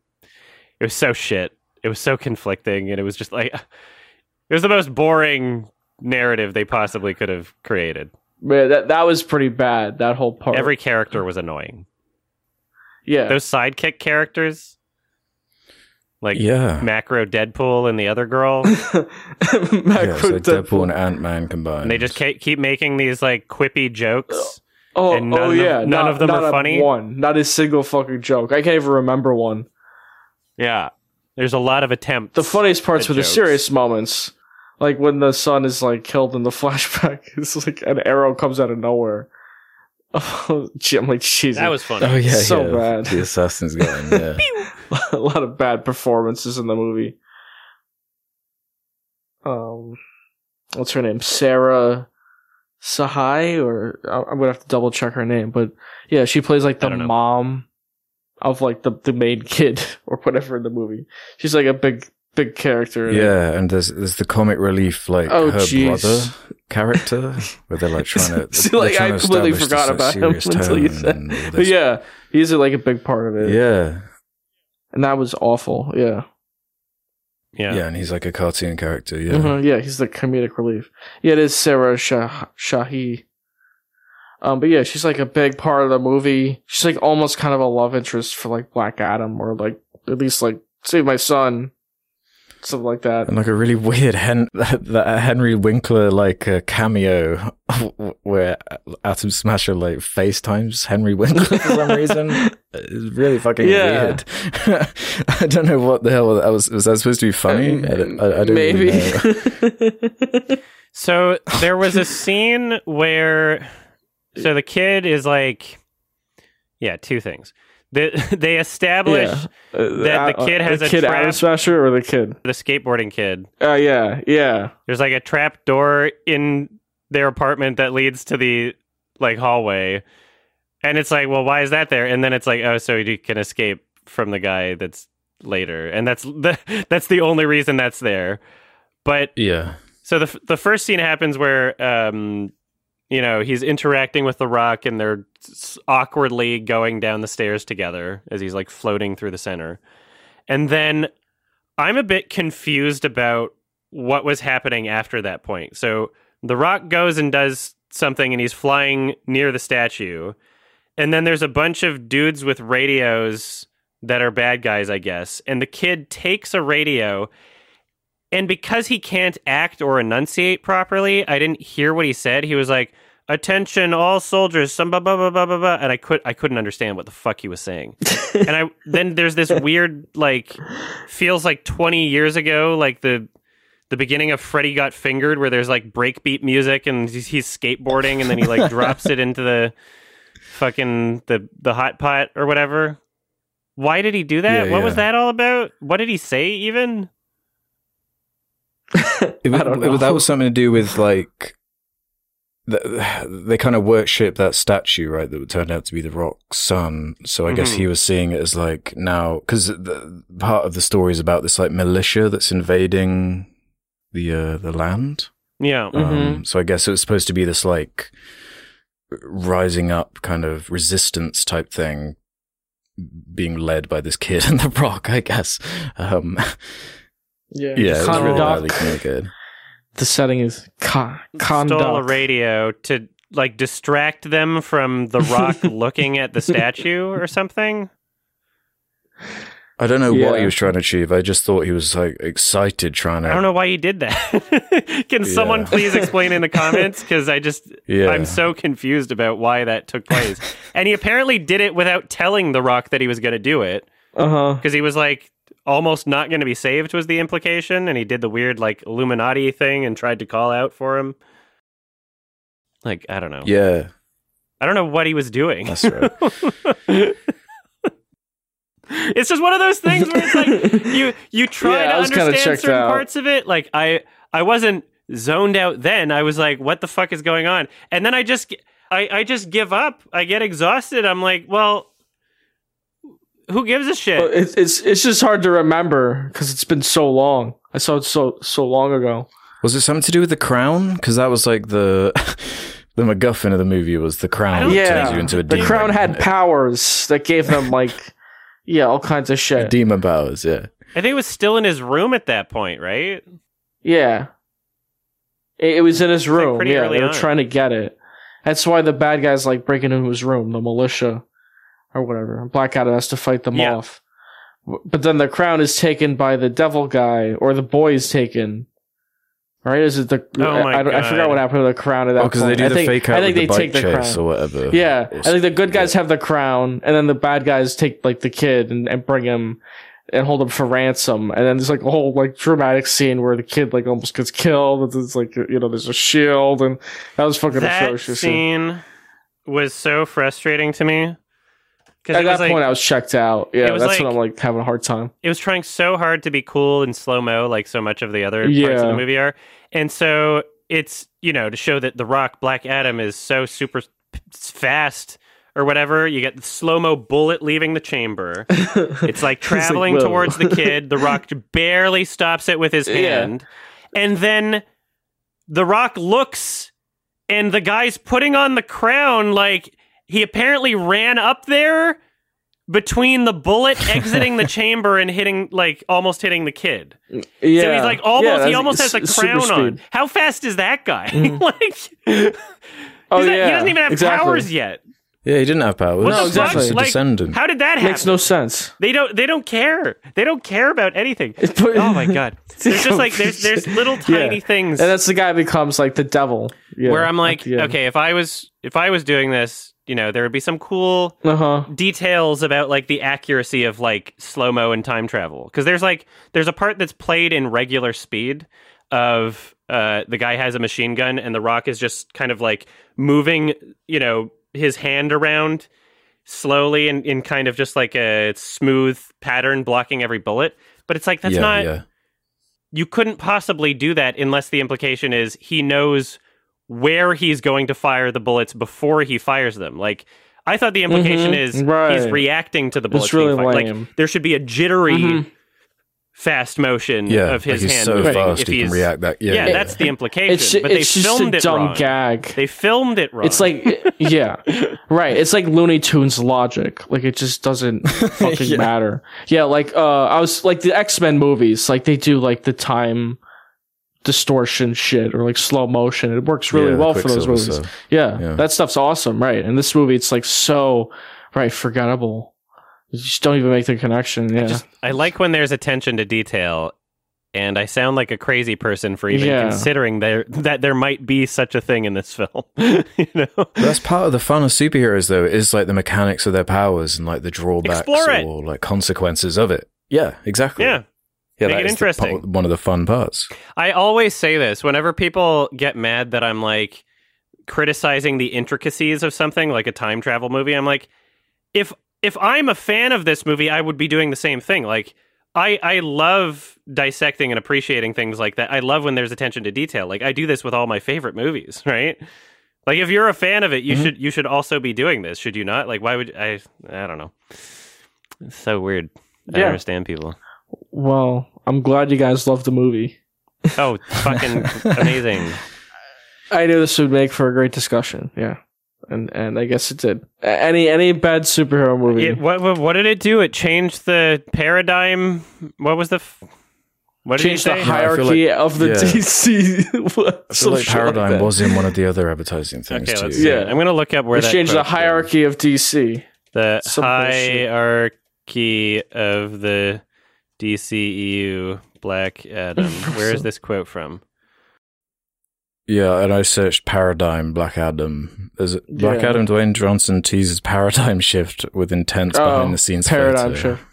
it was so shit. It was so conflicting and it was just like it was the most boring narrative they possibly could have created. Man, that that was pretty bad. That whole part. Every character was annoying. Yeah. Those sidekick characters like yeah, Macro Deadpool and the other girl <laughs> yeah, it's Macro Deadpool and Ant Man combined. and they just ke- keep making these like quippy jokes. Oh, and none oh of- yeah. none not, of them not are a funny? One, not a single fucking joke. I can't even remember one. Yeah. There's a lot of attempts. The funniest parts The were the serious moments, like when the son is like killed in the <laughs> flashback. It's like an arrow comes out of nowhere. Oh, <laughs> gee, I'm like Jesus. That was funny. Oh yeah, So yeah. bad. The assassin's going. <laughs> Yeah, <laughs> a lot of bad performances in the movie. Um, what's her name? Sarah Sahai, or I- I'm gonna have to double check her name, but yeah, she plays like the mom of like the the main kid or whatever in the movie. She's like a big big character. in it. yeah, and there's there's the comic relief like Oh, her jeez. brother character where they're like trying to. <laughs> See, like, trying I to completely forgot this, like, about him until you said- But <laughs> yeah, he's like a big part of it. yeah, and that was awful. Yeah. Yeah. yeah, and he's like a cartoon character. Yeah, Mhm, yeah, he's the comedic relief. Yeah, it is Sarah Shah- Shahi. Um, but yeah, she's like a big part of the movie. She's like almost kind of a love interest for like Black Adam, or like at least like save my son, something like that. and like a really weird Hen- <laughs> that, that Henry Winkler like uh, cameo <laughs> where Atom Smasher like FaceTimes Henry Winkler for some reason. <laughs> It's really fucking Yeah. weird. I don't know what the hell that was. Was that supposed to be funny? I, don't- I, I don't Maybe. Really know. So there was a scene where so the kid is like yeah, two things. They, <laughs> they establish Yeah. Uh, That the kid has the a kid trap- Atom Smasher or the kid. the skateboarding kid. Uh, yeah, yeah. There's like a trap door in their apartment that leads to the like hallway. And it's like, well, why is that there? And then it's like, oh, so you can escape from the guy that's later. And that's <laughs> the that's the only reason that's there. But Yeah. so the the first scene happens where um you know, he's interacting with the rock and they're awkwardly going down the stairs together as he's like floating through the center. And then I'm a bit confused about what was happening after that point. So the rock goes and does something and he's flying near the statue. And then there's a bunch of dudes with radios that are bad guys, I guess. And the kid takes a radio and because he can't act or enunciate properly, I didn't hear what he said. He was like, "Attention, all soldiers!" Some blah blah blah blah blah, blah. and I could I couldn't understand what the fuck he was saying. <laughs> and I then there's this weird like feels like 20 years ago, like the the beginning of Freddy Got Fingered, where there's like breakbeat music and he's, he's skateboarding, and then he like <laughs> drops it into the fucking the the hot pot or whatever. Why did he do that? Yeah, what was that all about? What did he say even? <laughs> It, I don't know. That was something to do with like the, they kind of worship that statue, right? That turned out to be the Rock's son. So I guess Mhm. he was seeing it as like now because the part of the story is about this like militia that's invading the uh, the land. Yeah. Um, so I guess it was supposed to be this like rising up kind of resistance type thing being led by this kid <laughs> in the rock, I guess. Um, Yeah, yeah, it really Conduct. badly communicated. The setting is con- Stole a conduct. radio to like distract them from the rock <laughs> looking at the statue or something. I don't know Yeah. what he was trying to achieve. I just thought he was like excited trying to. I don't know why he did that. <laughs> Can someone please explain in the comments? Because I just Yeah. I'm so confused about why that took place. and he apparently did it without telling the rock that he was going to do it. Uh huh. because he was like almost not going to be saved was the implication and he did the weird like illuminati thing and tried to call out for him. Like i don't know. Yeah, i don't know what he was doing. That's right. <laughs> it's just one of those things where it's like you you try Yeah, to understand certain out. parts of it. Like i i wasn't zoned out then. I was like what the fuck is going on? And then i just i i just give up. I get exhausted. I'm like well who gives a shit But it's it's it's just hard to remember because it's been so long. I saw it so so long ago. was it something to do with the crown? Because that was like the <laughs> the MacGuffin of the movie was the crown Yeah, turns you into a the demon. crown had powers that gave them like <laughs> yeah all kinds of shit. demon powers. Yeah, i think it was still in his room at that point right Yeah, it, it was in his like room. pretty yeah, early they were on. trying to get it. That's why the bad guys like breaking into his room, the militia or whatever. And Black Adam has to fight them Yeah. off. But then the crown is taken by the devil guy, or the boy is taken. Right? Is it the? Oh my I, don't- I forgot what happened to the crown at that oh, because they do I the think, fake out I think with they the take bike the chase crown. or whatever. Yeah, Or I think the good guys have the crown, and then the bad guys take like the kid and, and bring him and hold him for ransom. And then there's like a whole like dramatic scene where the kid like almost gets killed. It's like you know there's a shield, and that was fucking that atrocious. scene was so frustrating to me because At that like point, I was checked out. Yeah, that's when like- I'm like having a hard time. it was trying so hard to be cool and slow mo, like so much of the other parts of the movie are, and so it's you know to show that the Rock Black Adam is so super fast or whatever. You get the slow mo bullet leaving the chamber. <laughs> It's like traveling whoa. towards the kid. The Rock <laughs> barely stops it with his Yeah. hand. And then the Rock looks and the guy's putting on the crown like he apparently ran up there between the bullet <laughs> exiting the chamber and hitting like almost hitting the kid. yeah, So he's like almost Yeah, he almost has a crown on. How fast is that guy? <laughs> Mm-hmm. like Oh he's not- yeah, he doesn't even have exactly. powers yet. yeah, he didn't have powers. What No, the exactly. He's a Like, descendant. How did that happen? Makes no sense. They don't. They don't care. They don't care about anything. It's Oh my god! <laughs> There's just like there's there's little tiny Yeah. things And that's the guy becomes like the devil. Yeah, where I'm like, okay, if I was if I was doing this, you know, there would be some cool Uh huh. details about like the accuracy of like slow mo and time travel because there's like there's a part that's played in regular speed of uh the guy has a machine gun and the rock is just kind of like moving you know his hand around slowly and in kind of just like a smooth pattern blocking every bullet. But it's like that's yeah, not yeah. you couldn't possibly do that unless the implication is he knows where he's going to fire the bullets before he fires them. Like I thought the implication Mhm, is right. he's reacting to the bullets. It's really being Like there should be a jittery Mhm. fast motion Yeah, of his like he's hand so moving fast if he can react that. Yeah, yeah, yeah. that's the implication. It's, but they it's just filmed a it dumb wrong. gag. They filmed it wrong. It's like, <laughs> yeah, right. It's like Looney Tunes logic. Like it just doesn't <laughs> fucking Yeah. matter. Yeah, like uh, I was like the X Men movies. Like they do like the time distortion shit or like slow motion. It works really Yeah, well for those Quicksilver movies. stuff. Yeah, Yeah. that stuff's awesome, right? And this movie, it's like so right forgettable. You just don't even make the connection. Yeah, just I like when there's attention to detail, and I sound like a crazy person for even Yeah. considering there that there might be such a thing in this film. <laughs> you know, that's part of the fun of superheroes, though, is like the mechanics of their powers and like the drawbacks or like consequences of it. Yeah, exactly. yeah. Yeah, Make it the interesting. po- one of the fun parts. I always say this whenever people get mad that I'm like criticizing the intricacies of something like a time travel movie. I'm like, if if I'm a fan of this movie, I would be doing the same thing. Like, I I love dissecting and appreciating things like that. I love when there's attention to detail. Like, I do this with all my favorite movies, <laughs> right? Like, if you're a fan of it, you Mhm. should you should also be doing this, should you not? Like, why would I? I don't know. It's so weird. I understand people. Well, I'm glad you guys love the movie. Oh, fucking <laughs> amazing! I knew this would make for a great discussion. Yeah, and and I guess it did. Any any bad superhero movie? It, what, what what did it do? It changed the paradigm. What was the? F- what did changed you the say? I feel hierarchy like- of the yeah. DC. <laughs> I feel like Paradigm was in one of the other advertising things okay, too. let's. Yeah. I'm gonna look up where Let's that change the quote's from. hierarchy of DC. The Some bullshit. hierarchy of the DCEU Black Adam. <laughs> Where is this quote from? Yeah, and I searched Paradigm Black Adam. There's a, Black Yeah. Adam Dwayne Johnson teases paradigm shift with intense Oh, behind the scenes Paradigm photo. shift.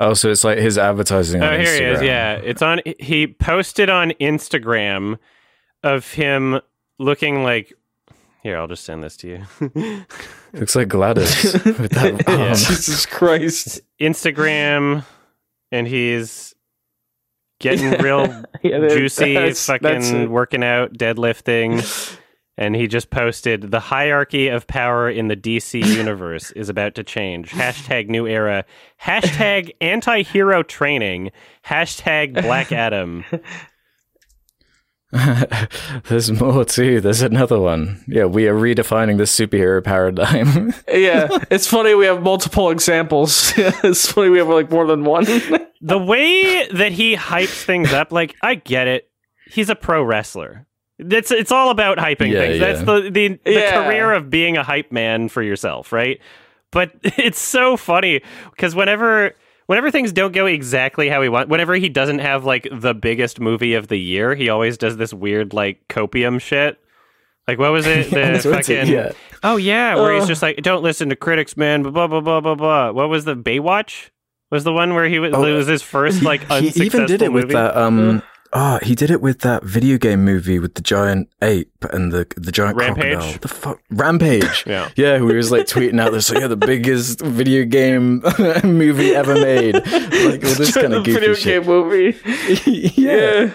Oh, so it's like his advertising. Oh, on here he is. Yeah, it's on. He posted on Instagram of him looking like. Here, I'll just send this to you. <laughs> looks like Gladys <laughs> with that. Yeah. Jesus Christ! Instagram, and he's getting real <laughs> Yeah, juicy, that's- that's fucking it. working out, deadlifting. <laughs> And he just posted the hierarchy of power in the DC universe is about to change. Hashtag new era. Hashtag anti hero training. Hashtag Black Adam. <laughs> There's more too. There's another one. Yeah, we are redefining the superhero paradigm. <laughs> yeah, it's funny we have multiple examples. <laughs> it's funny we have like more than one. The way that he hypes things up, like, I get it. He's a pro wrestler. It's it's all about hyping Yeah, things. yeah. That's the the, the Yeah. career of being a hype man for yourself, right? But it's so funny because whenever whenever things don't go exactly how he wants, whenever he doesn't have like the biggest movie of the year, he always does this weird like copium shit. Like what was it? <laughs> The Twitter, fucking yeah. oh yeah, where he's just like, don't listen to critics, man. Blah blah blah blah blah. What was the Baywatch? Was the one where he was? Oh, was his first like he unsuccessful even did it with movie? that. Um, oh, he did it with that video game movie with the giant ape and the the giant Rampage? crocodile. The fuck, Rampage. <laughs> Yeah. Yeah, we was like tweeting out this, like, yeah, the biggest video game <laughs> movie ever made. Like all this <laughs> kind of goofy video shit. game movie. yeah.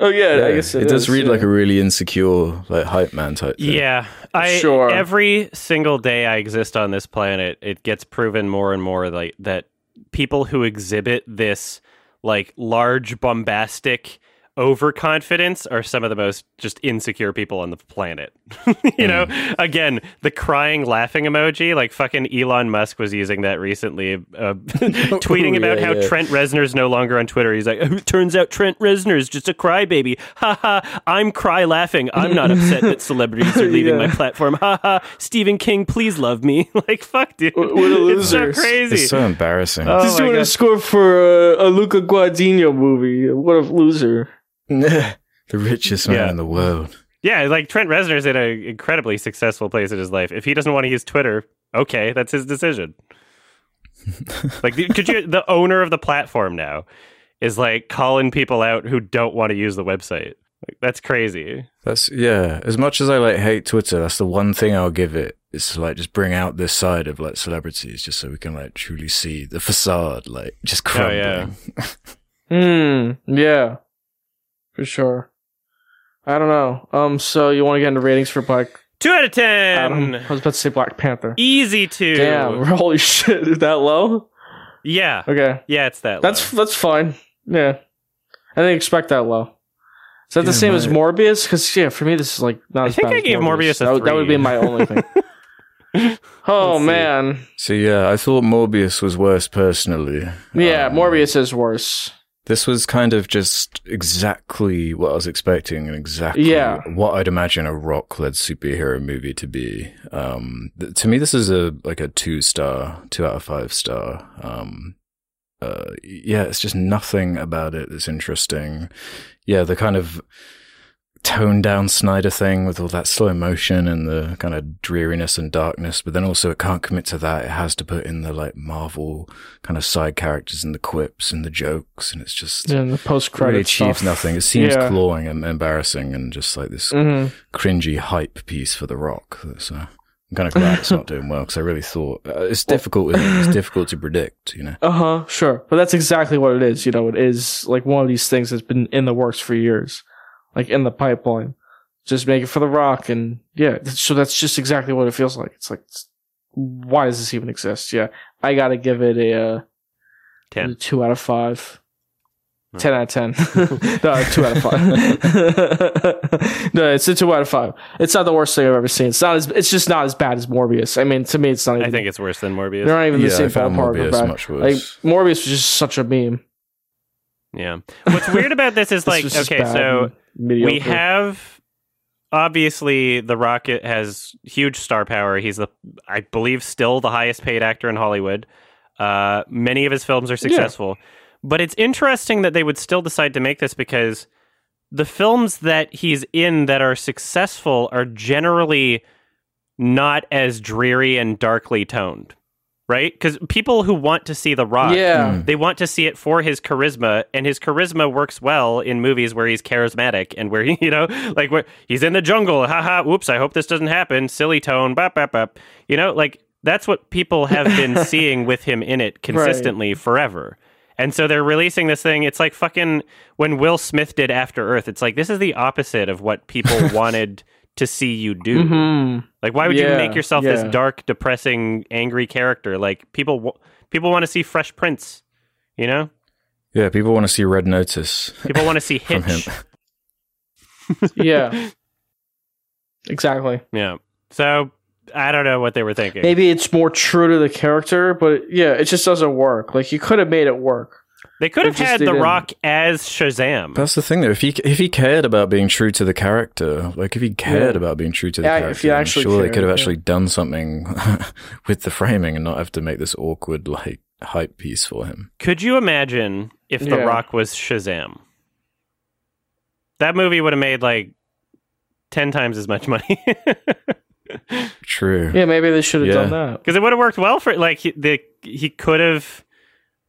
Oh yeah, Yeah, I guess it, it, does is, read yeah. like a really insecure, like hype man type. Thing. Yeah, I Sure. every single day I exist on this planet, it gets proven more and more like that people who exhibit this like large bombastic overconfidence are some of the most just insecure people on the planet. <laughs> you know, again, the crying laughing emoji, like fucking Elon Musk was using that recently, uh, <laughs> tweeting <laughs> Oh, about yeah, how yeah. Trent Reznor's no longer on Twitter. He's like, "It turns out Trent Reznor's just a crybaby. Ha ha, I'm cry laughing. I'm not upset that celebrities are leaving Yeah. my platform. Ha ha, Stephen King, please love me. like, fuck, dude. What- what a It's so crazy. It's so embarrassing. Oh my doing God. a score for uh, a Luca Guadagnino movie. What a loser! <laughs> the richest man Yeah. in the world. Yeah, like Trent Reznor's in an incredibly successful place in his life. If he doesn't want to use Twitter, okay, that's his decision. <laughs> like, the- could you? The owner of the platform now is like calling people out who don't want to use the website. Like, that's crazy. That's yeah. As much as I like hate Twitter, that's the one thing I'll give it is to like just bring out this side of like celebrities, just so we can like truly see the facade, like just Oh, yeah. crumbling. <laughs> Hmm. Yeah. For sure. I don't know. Um. So you want to get into ratings for Black Two out of Adam? ten. I was about to say Black Panther. Easy to. Damn. <laughs> Holy shit! Is that low? Yeah. Okay. Yeah, it's that. That's low. that's fine. Yeah. I didn't expect that low. Is that the Yeah, same as Morbius? Because yeah, for me this is like not I as think bad I as gave Morbius a that, would- that would be my only thing. <laughs> oh Let's see. man, So yeah, I thought Morbius was worse personally. yeah, Um, Morbius is worse. This was kind of just exactly what I was expecting and exactly Yeah. what I'd imagine a rock-led superhero movie to be. Um, th- to me, this is a like a two-star, two out of five star. Um, uh, yeah, it's just nothing about it that's interesting. Yeah, the kind of toned down Snyder thing with all that slow motion and the kind of dreariness and darkness, but then also it can't commit to that. It has to put in the like Marvel kind of side characters and the quips and the jokes, and it's just And the post it really achieves stuff. nothing. It seems Yeah. clawing and embarrassing and just like this hmm cringy hype piece for The Rock. So I'm kind of glad it's not doing well because I really thought uh, it's difficult. Isn't it? It's difficult to predict, you know. Uh huh. Sure, but that's exactly what it is. You know, it is like one of these things that's been in the works for years, like in the pipeline. Just make it for the Rock, and yeah. So that's just exactly what it feels like. It's like, it's- why does this even exist? Yeah, I gotta give it a, uh, ten. two out of five. Hmm. Ten out of ten. <laughs> no, two out of five. <laughs> no, it's a two out of five. It's not the worst thing I've ever seen. It's not as. It's just not as bad as Morbius. I mean, to me, it's not. Even, I think it's worse than Morbius. they're not even the Yeah, I same found ballpark. of Morbius bad. much Like worse. Morbius was just such a meme. Yeah. What's weird about this is like okay, so and mediocre. we have obviously the Rocket has huge star power. He's the I believe still the highest paid actor in Hollywood. Uh, many of his films are successful, but it's interesting that they would still decide to make this because the films that he's in that are successful are generally not as dreary and darkly toned, right? Because people who want to see The Rock, yeah. Hmm. they want to see it for his charisma, and his charisma works well in movies where he's charismatic and where he, <laughs> you know, like where he's in the jungle. Haha, whoops, I hope this doesn't happen. Silly tone, bap, bap, bap. You know, like that's what people have been <laughs> seeing with him in it consistently forever. And so they're releasing this thing. It's like fucking when Will Smith did After Earth. It's like this is the opposite of what people <laughs> wanted to see you do. Mhm. Like, why would you make yourself yeah. this dark, depressing, angry character? Like, people w- people want to see Fresh Prince. You know, Yeah, people want to see Red Notice people want to see <laughs> Hitch. him. <laughs> <laughs> Yeah. exactly. Yeah. So I don't know what they were thinking. Maybe it's more true to the character, but yeah, it just doesn't work. Like you could have made it work. They could have had The. Rock as Shazam. That's the thing, though. If he if he cared about being true to the character, like if he cared Yeah. about being true to the Yeah, if character, he I'm actually sure they could have yeah. actually done something <laughs> with the framing and not have to make this awkward like hype piece for him. Could you imagine if The Rock was Shazam? That movie would have made like ten times as much money. <laughs> True. Yeah, maybe they should have Yeah. done that. because it would have worked well for like he, the he could have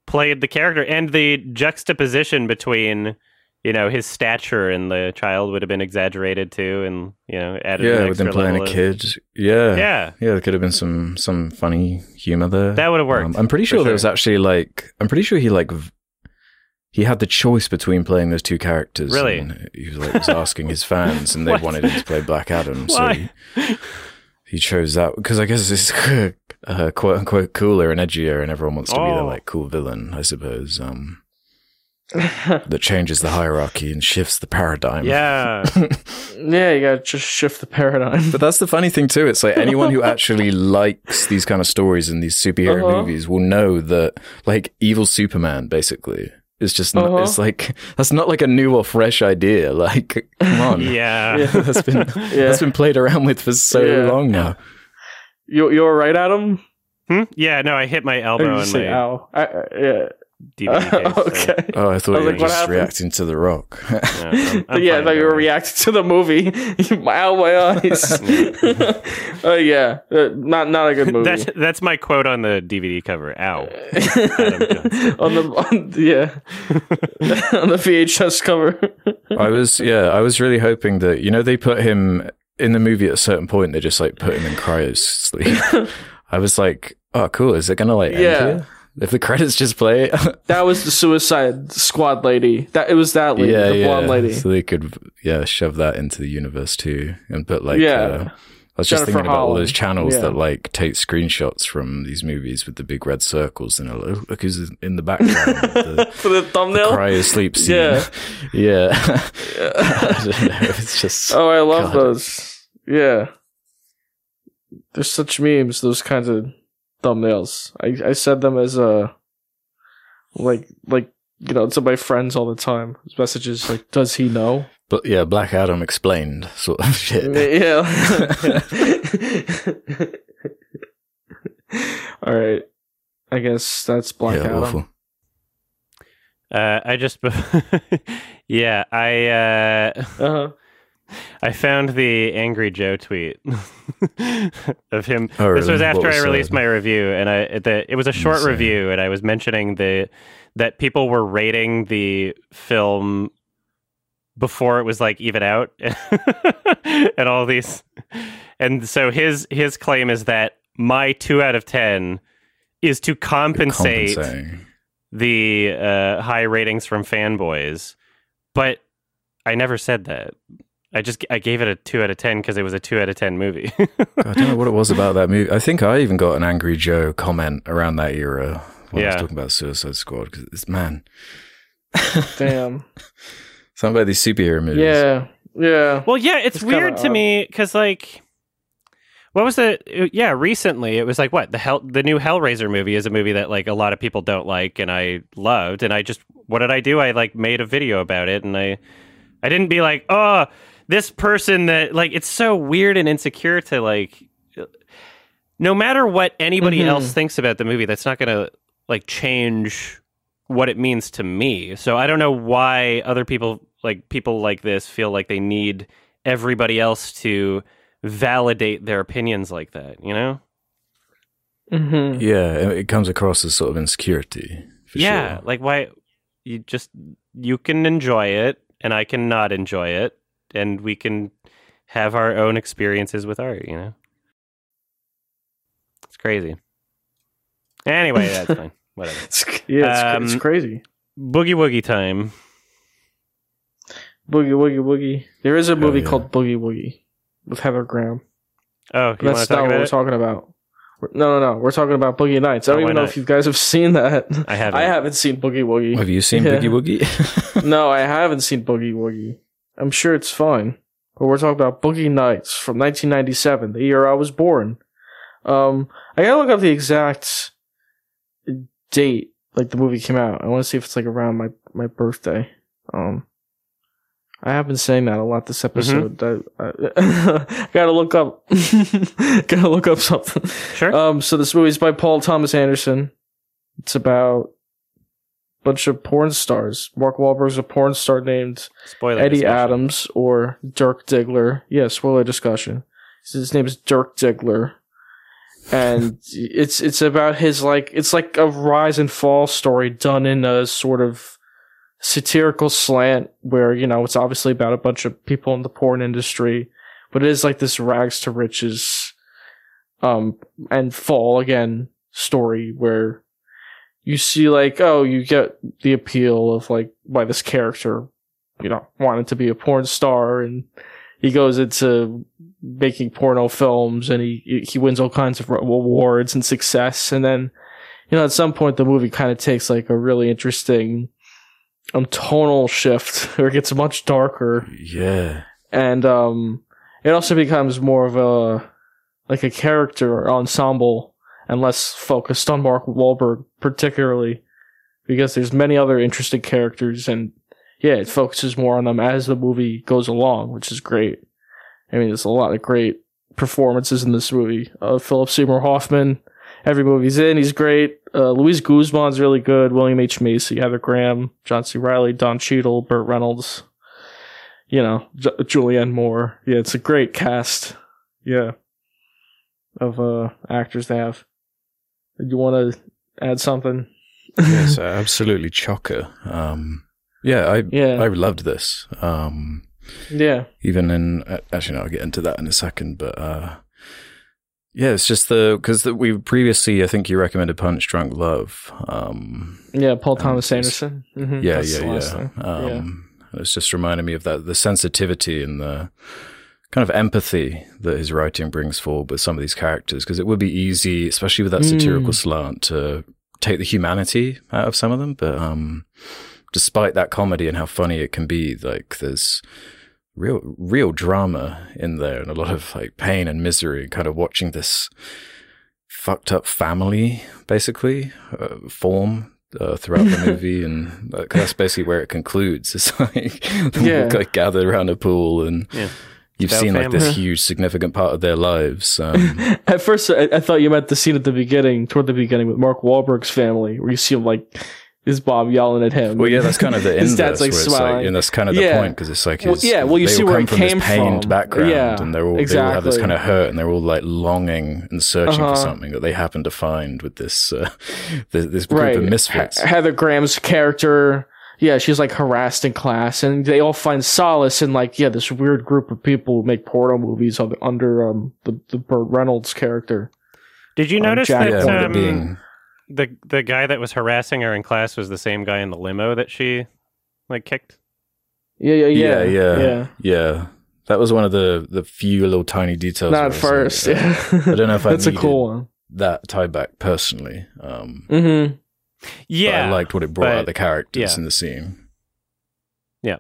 played the character and the juxtaposition between you know his stature and the child would have been exaggerated too and you know added Yeah, with him playing a of- kid. Yeah. yeah Yeah, there could have been some some funny humor there. that would have worked Um, I'm pretty for sure there was actually like I'm pretty sure he like v- he had the choice between playing those two characters. Really? and he was like was asking his <laughs> fans, and they wanted him to play Black Adam, so he, he chose that because I guess it's <laughs> uh, quote unquote cooler and edgier, and everyone wants to be the Oh. like cool villain, I suppose. Um, <laughs> that changes the hierarchy and shifts the paradigm. yeah <laughs> yeah, you gotta just shift the paradigm. But that's the funny thing too. It's like anyone who actually likes these kind of stories and these superhero Uh-huh. movies will know that like evil Superman basically is just not, Uh-huh. it's like <laughs> that's not like a new or fresh idea. <laughs> Like come on. <laughs> yeah Yeah. that's been Yeah. that's been played around with for so Yeah. long now. You you're right, Adam. Hmm? yeah no I hit my elbow you and say my ow. I, I- yeah. DVD case. <laughs> so, okay. Oh, I thought I was you were like, what just happened? reacting to The Rock. <laughs> yeah, I'm- I'm yeah, I thought you were reacting to the movie. <laughs> Ow, my eyes. Oh yeah, uh, not not a good movie. That's that's my quote on the DVD cover. Ow. On the on, yeah on the VHS cover. I was, yeah, I was really hoping that, you know, they put him in the movie at a certain point, they just like put him in cryo sleep. I was like, oh, cool. Is it going to like end Yeah. If the credits just play? <laughs> that was the Suicide Squad lady. That it was that lady, yeah, the yeah. blonde lady. So they could, yeah, shove that into the universe too and put like, Yeah. uh, I was just Jennifer thinking about all those channels Yeah. that like take screenshots from these movies with the big red circles and "Oh, look who's in the <laughs> background. the <laughs> For the thumbnail. cryo sleep scene. Yeah. yeah. I don't know. It's just. Oh, I love God. those. Yeah. There's such memes, those kinds of thumbnails. I, I said them as a like like you know, to my friends all the time. Messages like, does he know? But yeah, Black Adam explained sort of <laughs> shit. Yeah. <laughs> <laughs> all right. I guess that's Black yeah, Adam. awful. Uh, I just, yeah, I uh, Uh-huh. I found the angry Joe tweet <laughs> of him. Oh, This was after What I released said? my review, and I the, it was a short Insane. review, and I was mentioning the that people were rating the film before it was like even out, <laughs> and all these, and so his his claim is that my two out of ten is to compensate the uh, high ratings from fanboys, but I never said that. I just I gave it a two out of ten because it was a two out of ten movie. <laughs> I don't know what it was about that movie. I think I even got an Angry Joe comment around that era when I was talking about Suicide Squad because it's man, <laughs> Damn. something about these superhero movies. Yeah. Yeah. well, yeah, it's, It's kinda weird to odd. me because like. What was the yeah? Recently, it was like what the hell. The new Hellraiser movie is a movie that like a lot of people don't like, and I loved. And I just what did I do? I like made a video about it, and I I didn't be like, oh, this person that like it's so weird and insecure to like. No matter what anybody Mhm. else thinks about the movie, that's not going to like change what it means to me. So I don't know why other people like people like this feel like they need everybody else to validate their opinions like that, you know? hmm yeah, it it comes across as sort of insecurity. For yeah, sure. like why you just you can enjoy it and I cannot enjoy it and we can have our own experiences with art, you know? It's crazy. Anyway, that's <laughs> fine. Whatever. It's, yeah, it's, cra- it's Um, crazy. Boogie Woogie time. Boogie Woogie Woogie. There is a Hell movie yeah. called Boogie Woogie with Heather Graham. Oh, you that's to not talk what about we're talking about. We're- No, no, no. We're talking about Boogie Nights. I Oh, don't why even know not? if you guys have seen that. I haven't. I haven't seen Boogie Woogie. Have you seen Yeah. Boogie Woogie? <laughs> no, <laughs> I haven't seen Boogie Woogie. I'm sure it's fine. But we're talking about Boogie Nights from 1997, the year I was born. Um, I gotta look up the exact date, like the movie came out. I want to see if it's like around my my birthday. Um, I have been saying that a lot this episode. I, I, <laughs> gotta look up. <laughs> gotta look up something. Sure. Um, so this movie is by Paul Thomas Anderson. It's about bunch of porn stars. Mark Wahlberg's a porn star named Spoiler. Eddie discussion. Adams or Dirk Diggler. Yeah, spoiler discussion. His name is Dirk Diggler. And <laughs> it's it's about his like it's like a rise and fall story done in a sort of satirical slant where, you know, it's obviously about a bunch of people in the porn industry, but it is like this rags to riches um and fall again story where you see like oh you get the appeal of like by this character you know wanting to be a porn star and he goes into making porno films and he he wins all kinds of awards and success and then you know at some point the movie kind of takes like a really interesting um tonal shift <laughs> where it gets much darker yeah. and um it also becomes more of a like a character ensemble and less focused on Mark Wahlberg particularly because there's many other interesting characters and yeah it focuses more on them as the movie goes along which is great I mean there's a lot of great performances in this movie uh, Philip Seymour Hoffman every movie he's in. He's great. Uh, Luis Guzman's really good. William H Macy, Heather Graham, John C. Reilly, Don Cheadle, Burt Reynolds. You know, J- Julianne Moore. Yeah, it's a great cast. Yeah, of uh actors they have. You want to add something? yes, absolutely chocker. Um, yeah, I Yeah. I loved this. Um, Yeah. even in uh, actually, no, I'll get into that in a second. But uh, yeah, it's just the because we previously, I think you recommended Punch Drunk Love. Um, Yeah, Paul Thomas Anderson. Mhm, yeah, that's yeah, yeah. Um, yeah. It's just reminding me of that the sensitivity and the kind of empathy that his writing brings forward with some of these characters because it would be easy, especially with that satirical Mm. slant, to take the humanity out of some of them. But um, despite that comedy and how funny it can be, like there's real real drama in there and a lot of like pain and misery. Kind of watching this fucked up family basically uh, form uh, throughout the <laughs> movie, and like, that's basically where it concludes. <laughs> It's like <laughs> Yeah. gathered around a pool, and Yeah. You've About seen like this huge, significant part of their lives. Um, <laughs> At first, I, I thought you meant the scene at the beginning, toward the beginning, with Mark Wahlberg's family, where you see him like his Bob yelling at him. well, yeah, that's kind of the <laughs> His inverse, dad's, like, where it's like, and that's kind of the Yeah. point because it's like, Well, his, yeah, well, you see where come it from came this pained from. background, Yeah, and they're all they all have this kind of hurt, and they're all like longing and searching Uh-huh. for something that they happen to find with this uh, <laughs> this, this group right. of misfits. Heather Graham's character, yeah, she's like harassed in class, and they all find solace in like, yeah, this weird group of people who make porno movies under, under um the the Burt Reynolds character. Did you Um, notice Jack- that with um, being the the guy that was harassing her in class was the same guy in the limo that she like kicked? Yeah, yeah, yeah, yeah, yeah, yeah. yeah. That was one of the the few little tiny details. Not at first. like, uh, Yeah. I don't know if I <laughs> that's a cool one. that tie back personally. Um, Mm-hmm. But Yeah, I liked what it brought but- out the characters yeah. in the scene. Yeah,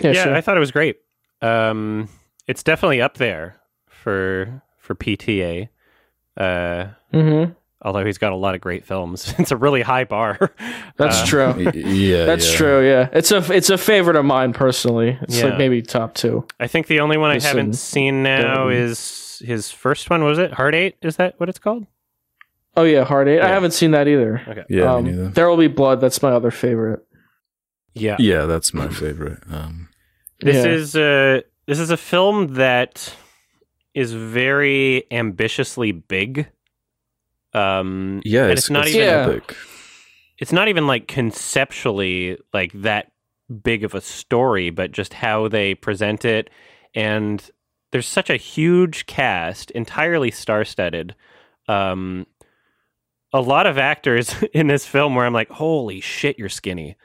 yeah, sure. I thought it was great. Um, it's definitely up there for for PTA. Uh, mm-hmm. although he's got a lot of great films, <laughs> it's a really high bar. <laughs> That's Uh, true. Yeah, That's yeah. true. Yeah, it's a it's a favorite of mine personally. It's Yeah. like maybe top two. I think the only one I haven't seen now um, is his first one. Was it Hard Eight? Is that what it's called? Oh yeah, Hard Eight. I haven't seen that either. Okay. Yeah, um, me neither. There will be blood. That's my other favorite. Yeah. Yeah, that's my favorite. Um, This Yeah. is a this is a film that is very ambitiously big. Um, yeah, it's, it's not it's even Yeah. epic. it's not even like conceptually like that big of a story, but just how they present it. And there's such a huge cast, entirely star-studded. Um, a lot of actors <laughs> in this film where I'm like, holy shit, you're skinny.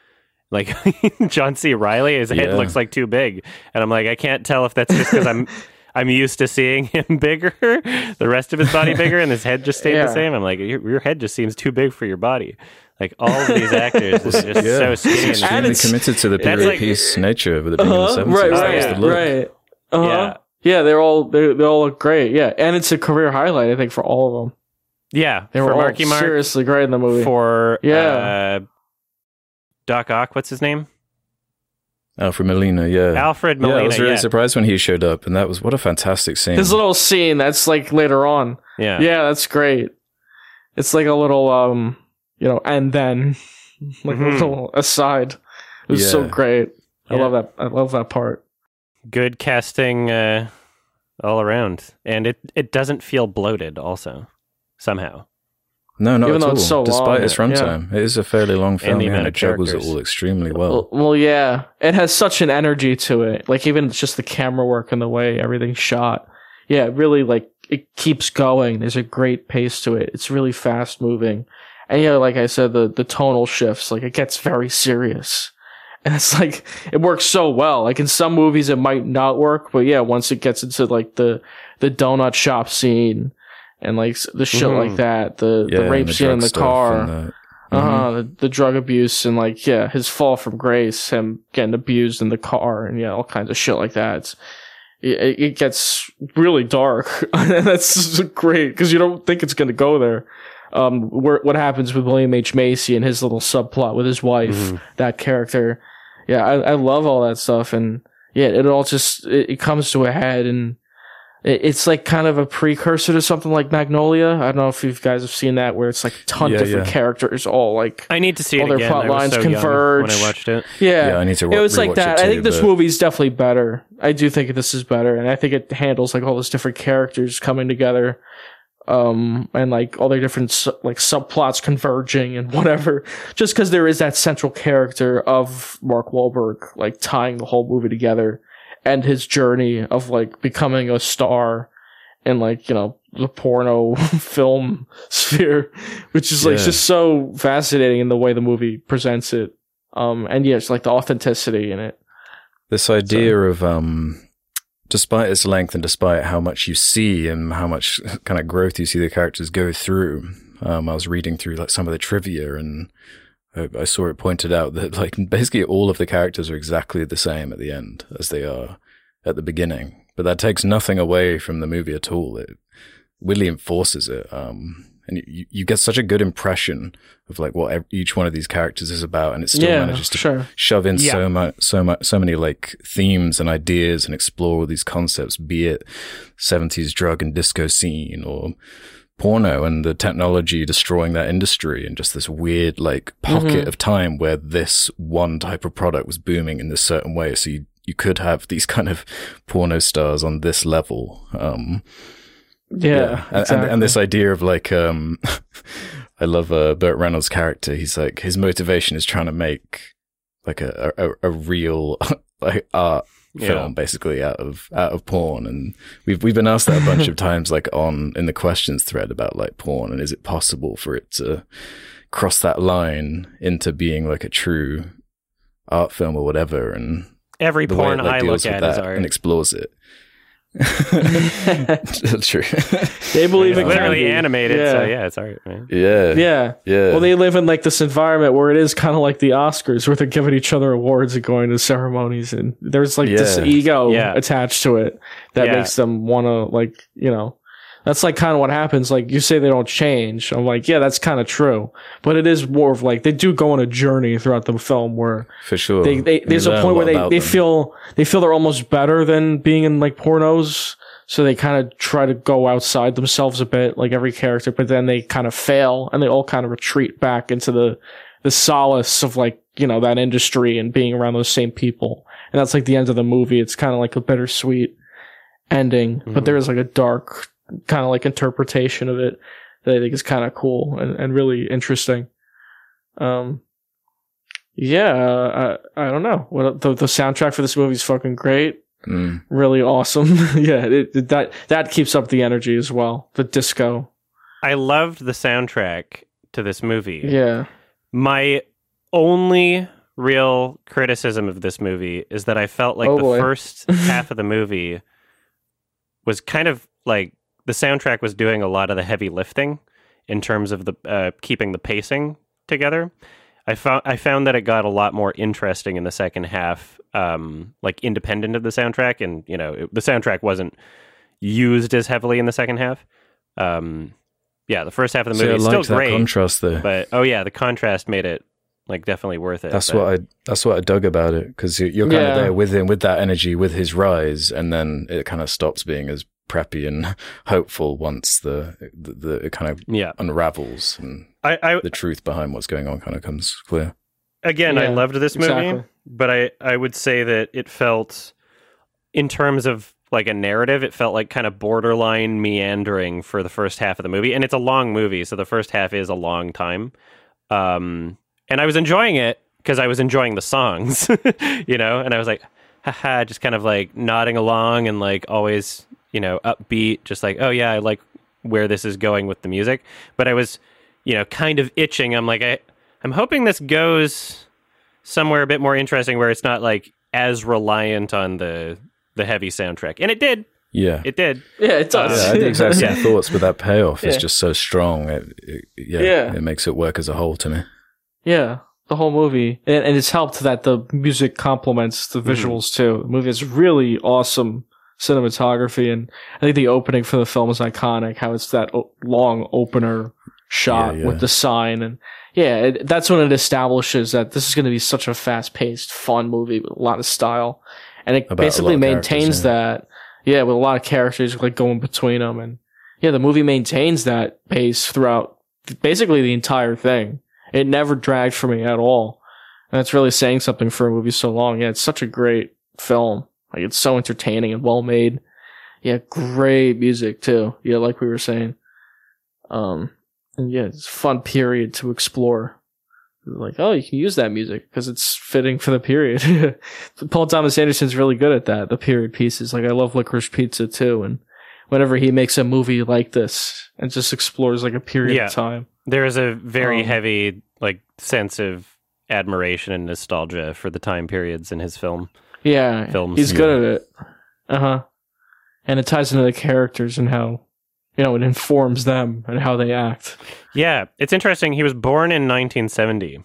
Like <laughs> John C. Reilly, his head Yeah. looks like too big, and I'm like, I can't tell if that's just because I'm <laughs> I'm used to seeing him bigger, the rest of his body bigger, and his head just stayed Yeah. the same. I'm like, your, your head just seems too big for your body. Like all of these actors are just Yeah, so skinny. And extremely it's- committed to the period like- piece nature of it being Uh-huh. in the 70s. Right, That right, was the look. right. Uh-huh. Yeah. Yeah. they're all they they all look great. Yeah, and it's a career highlight I think for all of them. Yeah, They for were all Marky Mark, seriously great in the movie. for Yeah. uh, Doc Ock, what's his name? Alfred Molina, yeah. Alfred Molina. yeah, I was really yeah. surprised when he showed up, and that was what a fantastic scene. His little scene that's like later on. yeah. Yeah, that's great. It's like a little um, you know, and then <laughs> like Mhm. a little aside. It was so Yeah. great. I love that. I love that part. Good casting uh, all around, and it it doesn't feel bloated. Also, somehow. no, not Even at all. it's so Despite long, its yeah. runtime, it is a fairly long film, the yeah, amount and of it juggles it all extremely well. Well, well, yeah, it has such an energy to it. Like even just the camera work and the way everything's shot. Yeah, it really like it keeps going. There's a great pace to it. It's really fast moving, and yeah, like I said, the the tonal shifts. Like it gets very serious, <laughs> and it's like it works so well. Like in some movies, it might not work, but yeah, once it gets into like the the donut shop scene and like the shit Mhm. like that, the yeah, the rape scene in the car. and the- Uh-huh, the, the drug abuse and like yeah, his fall from grace, him getting abused in the car, and yeah, all kinds of shit like that. It's, it, it gets really dark, and <laughs> that's great because you don't think it's gonna go there. Um, where, what happens with William H Macy and his little subplot with his wife, Mhm. that character. Yeah, I, I love all that stuff, and yeah, it all just it, it comes to a head, and it's like kind of a precursor to something like Magnolia. I don't know if you guys have seen that, where it's like a ton of Yeah, different yeah. characters, all like I need to see All it their again. plot I lines so converge. when I watched it. yeah. Yeah, I need to it wa- was like that. it I too, think this but- movie's definitely better. I do think this is better, and I think it handles like all those different characters coming together, um, and like all their different su- like subplots converging and whatever. <laughs> Just because there is that central character of Mark Wahlberg, like tying the whole movie together, and his journey of like becoming a star in like you know the porno <laughs> film sphere, which is like Yeah. just so fascinating in the way the movie presents it. Um, and yeah, it's like the authenticity in it. This idea of um, despite its length and despite how much you see and how much kind of growth you see the characters go through, um, I was reading through like some of the trivia and I, I saw it pointed out that like <laughs> basically all of the characters are exactly the same at the end as they are at the beginning. But that takes nothing away from the movie at all. It really enforces it. Um, and you, you get such a good impression of like what each one of these characters is about, and it still yeah, manages to sure. shove in Yeah. so much, so much, so many like themes and ideas and explore all these concepts, be it 70s drug and disco scene or porno and the technology destroying that industry and just this weird like pocket Mhm. of time where this one type of product was booming in this certain way. So you, you could have these kind of porno stars on this level. Um, Yeah, and, exactly. and, and this idea of like, um, <laughs> I love uh, Burt Reynolds' character. He's like, his motivation is trying to make like a a, a real <laughs> like art Yeah. film basically out of out of porn and we've we've been asked that a bunch of <laughs> times like on in the questions thread about like porn and is it possible for it to cross that line into being like a true art film or whatever and Every porn it like I look at is art. and explores it true they believe It's it can literally be. animated, Yeah. so yeah, it's all right, man. yeah Yeah. yeah Well, they live in like this environment where it is kind of like the Oscars, where they're giving each other awards and going to ceremonies, and there's like this ego Yeah. attached to it that Yeah. makes them want to like you know. That's like kind of what happens. Like you say they don't change. I'm like, yeah, that's kind of true. But it is more of like they do go on a journey throughout the film where for sure they, they there's a point where they, they them. feel they feel they're almost better than being in like pornos so they kind of try to go outside themselves a bit like every character but then they kind of fail and they all kind of retreat back into the the solace of like you know that industry and being around those same people and that's like the end of the movie it's kind of like a bittersweet ending but Mhm. there is like a dark kind of like interpretation of it that i think is kind of cool and, and really interesting um yeah, uh, I I don't know. What the the soundtrack for this movie is fucking great, Mm. really awesome. <laughs> yeah, it, it- that that keeps up the energy as well. The disco. I loved the soundtrack to this movie. Yeah, My only real criticism of this movie is that I felt like Oh, the boy. first <laughs> half of the movie was kind of like the soundtrack was doing a lot of the heavy lifting in terms of the uh, keeping the pacing together. I found I found that it got a lot more interesting in the second half, um, like independent of the soundtrack, and you know it, the soundtrack wasn't used as heavily in the second half. Um, yeah, the first half of the See, movie I is still that great, contrast there. but oh yeah, the contrast made it like definitely worth it. That's but- what I. That's what I dug about it because you're kind Yeah. of there with him, with that energy, with his rise, and then it kind of stops being as preppy and hopeful once the the, the it kind of yeah. unravels and I, I the truth behind what's going on kind of comes clear. again, I loved this movie, exactly. but I I would say that it felt, in terms of like a narrative, it felt like kind of borderline meandering for the first half of the movie, and it's a long movie, so the first half is a long time. Um, and I was enjoying it because I was enjoying the songs, <laughs> you know, and I was like, haha, just kind of like nodding along and like always, you know, upbeat, just like, oh yeah, I like where this is going with the music. But I was, you know, kind of itching. I'm like, I, I'm hoping this goes somewhere a bit more interesting where it's not like as reliant on the the heavy soundtrack. And it did. Yeah. It did. yeah, it does. yeah, I had the exact same <laughs> Yeah. thoughts, but that payoff is just so strong. It, it, yeah, Yeah. it makes it work as a whole to me. Yeah, the whole movie, and, and it's helped that the music complements the Mm-hmm. visuals too. The movie is really awesome cinematography, and I think the opening for the film is iconic. How it's that o- long opener shot Yeah, yeah. with the sign, and yeah, it, that's when it establishes that this is going to be such a fast paced, fun movie with a lot of style, and it About basically lot of characters, maintains that yeah, with a lot of characters like going between them, and yeah, the movie maintains that pace throughout basically the entire thing. It never dragged for me at all, and that's really saying something for a movie so long. Yeah, it's such a great film. Like it's so entertaining and well made. Yeah, great music too. Yeah, like we were saying. Um, and yeah, it's a fun period to explore. Like, oh, you can use that music because it's fitting for the period. <laughs> Paul Thomas Anderson's really good at that. The period pieces. Like, I love Licorice Pizza too, and whenever he makes a movie like this and just explores like a period Yeah. of time. There is a very Um, heavy like sense of admiration and nostalgia for the time periods in his film. Yeah, Films. he's good at it. Uh huh. And it ties into the characters and how, you know, it informs them and how they act. Yeah, it's interesting. He was born in 1970.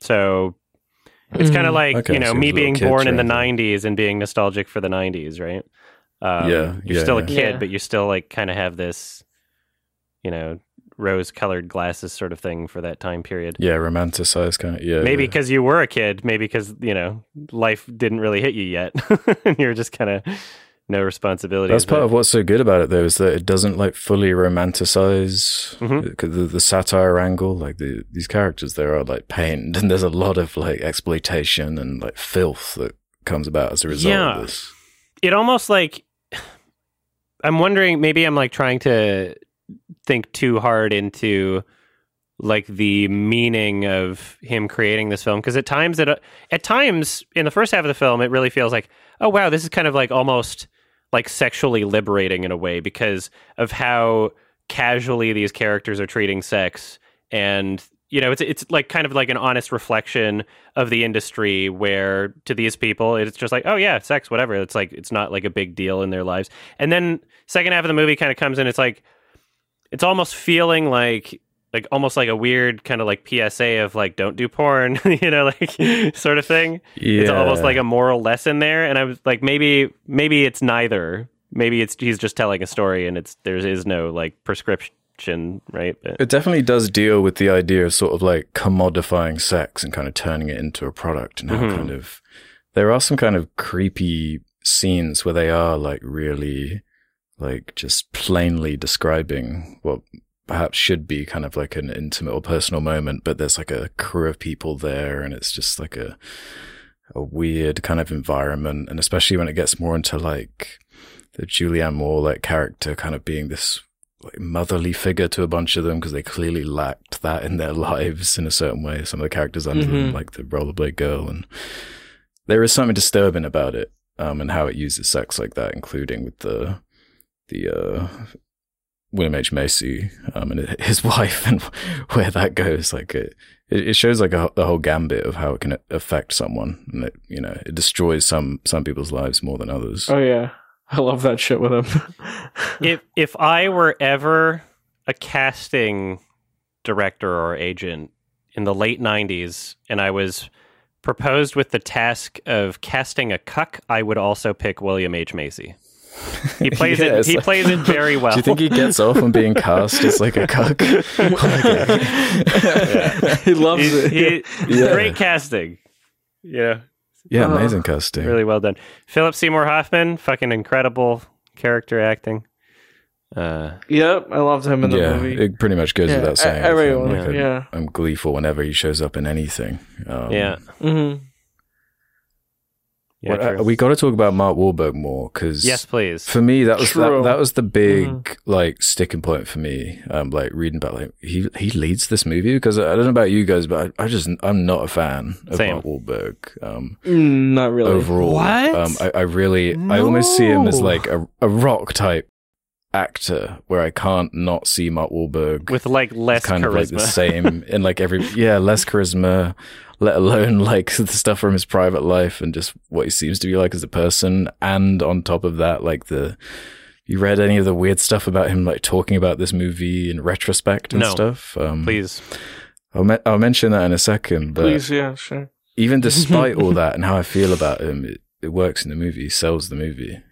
So it's kind of like, Okay, you know, so me was a little being born in the during 90s and being nostalgic for the 90s, right? Um, Yeah, You're yeah, still a kid, Yeah. but you still like kind of have this, you know, rose colored glasses sort of thing for that time period. Yeah, romanticized kind of. Yeah, Maybe because you were a kid, maybe because, you know, life didn't really hit you yet. <laughs> and you're just kind of no responsibilities. That's part but- of what's so good about it, though, is that it doesn't like fully romanticize Mhm. the, the, the satire angle. Like the, these characters, there are like pained, <laughs> and there's a lot of like exploitation and like filth that comes about as a result Yeah. of this. it almost like <sighs> I'm wondering maybe I'm like trying to think too hard into like the meaning of him creating this film because at times it at times in the first half of the film it really feels like oh wow this is kind of like almost like sexually liberating in a way because of how casually these characters are treating sex. And you know it's it's like kind of like an honest reflection of the industry where to these people it's just like oh yeah sex whatever. It's like it's not like a big deal in their lives. And then second half of the movie kind of comes in it's like it's almost feeling like like almost like a weird kind of like PSA of like don't do porn <laughs> you know like sort of thing. Yeah, it's almost like a moral lesson there and i was like maybe maybe it's neither. Maybe it's he's just telling a story and it's there is no like prescription right? But, It definitely does deal with the idea of sort of like commodifying sex and kind of turning it into a product and how Mhm. kind of there are some kind of creepy scenes where they are like really like just plainly describing what perhaps should be kind of like an intimate or personal moment, but there's like a crew of people there and it's just like a a weird kind of environment and especially when it gets more into like the Julianne Moore like character kind of being this like motherly figure to a bunch of them because they clearly lacked that in their <laughs> lives in a certain way. Some of the characters under them, Mhm. like the rollerblade girl, and there is something disturbing about it, um, and how it uses sex like that, including with the the uh, William H Macy um, and <laughs> his wife, and where that goes. Like it, it it shows like a, the whole gambit of how it can affect someone, and it you know it destroys some some people's lives more than others. Oh yeah, I love that shit with him. <laughs> if if i were ever a casting director or agent in the late 90s and i was proposed with the task of casting a cuck i would also pick william h macy he <laughs> plays Yeah, it he like- plays it very well Do you think he gets off on being cast as like a cuck? <laughs> <laughs> he loves He's- it. he- Yeah. great casting yeah Yeah, Uh, amazing casting. really well done philip seymour hoffman fucking incredible character acting uh Yep, I loved him in the yeah, movie. it pretty much goes Yeah, without saying. everyone, I think. Like, yeah. I'm, I'm gleeful whenever he shows up in anything. Um, yeah hmm yeah what- uh, we got to talk about Mark Wahlberg more because yes please for me that was that, that was the big Mhm. like sticking point for me. Um, like reading about like he he leads this movie because I, I don't know about you guys, but I, I just I'm not a fan of Same. Mark Wahlberg. Um, Mm, not really. overall. What? Um, I, I really, I almost see him as like a, a rock type actor where I can't not see Mark Wahlberg with like less kind charisma. of like the same <laughs> in like every, yeah, less charisma, let alone <laughs> like the stuff from his private life and just what he seems to be like as a person. And on top of that, like the, you read any of the weird stuff about him like talking about this movie in retrospect and No. stuff? Um, Please. I'll, me- I'll mention that in a second, but Please, yeah, sure. even despite all <laughs> that and how I feel about him, it, it works in the movie, sells the movie.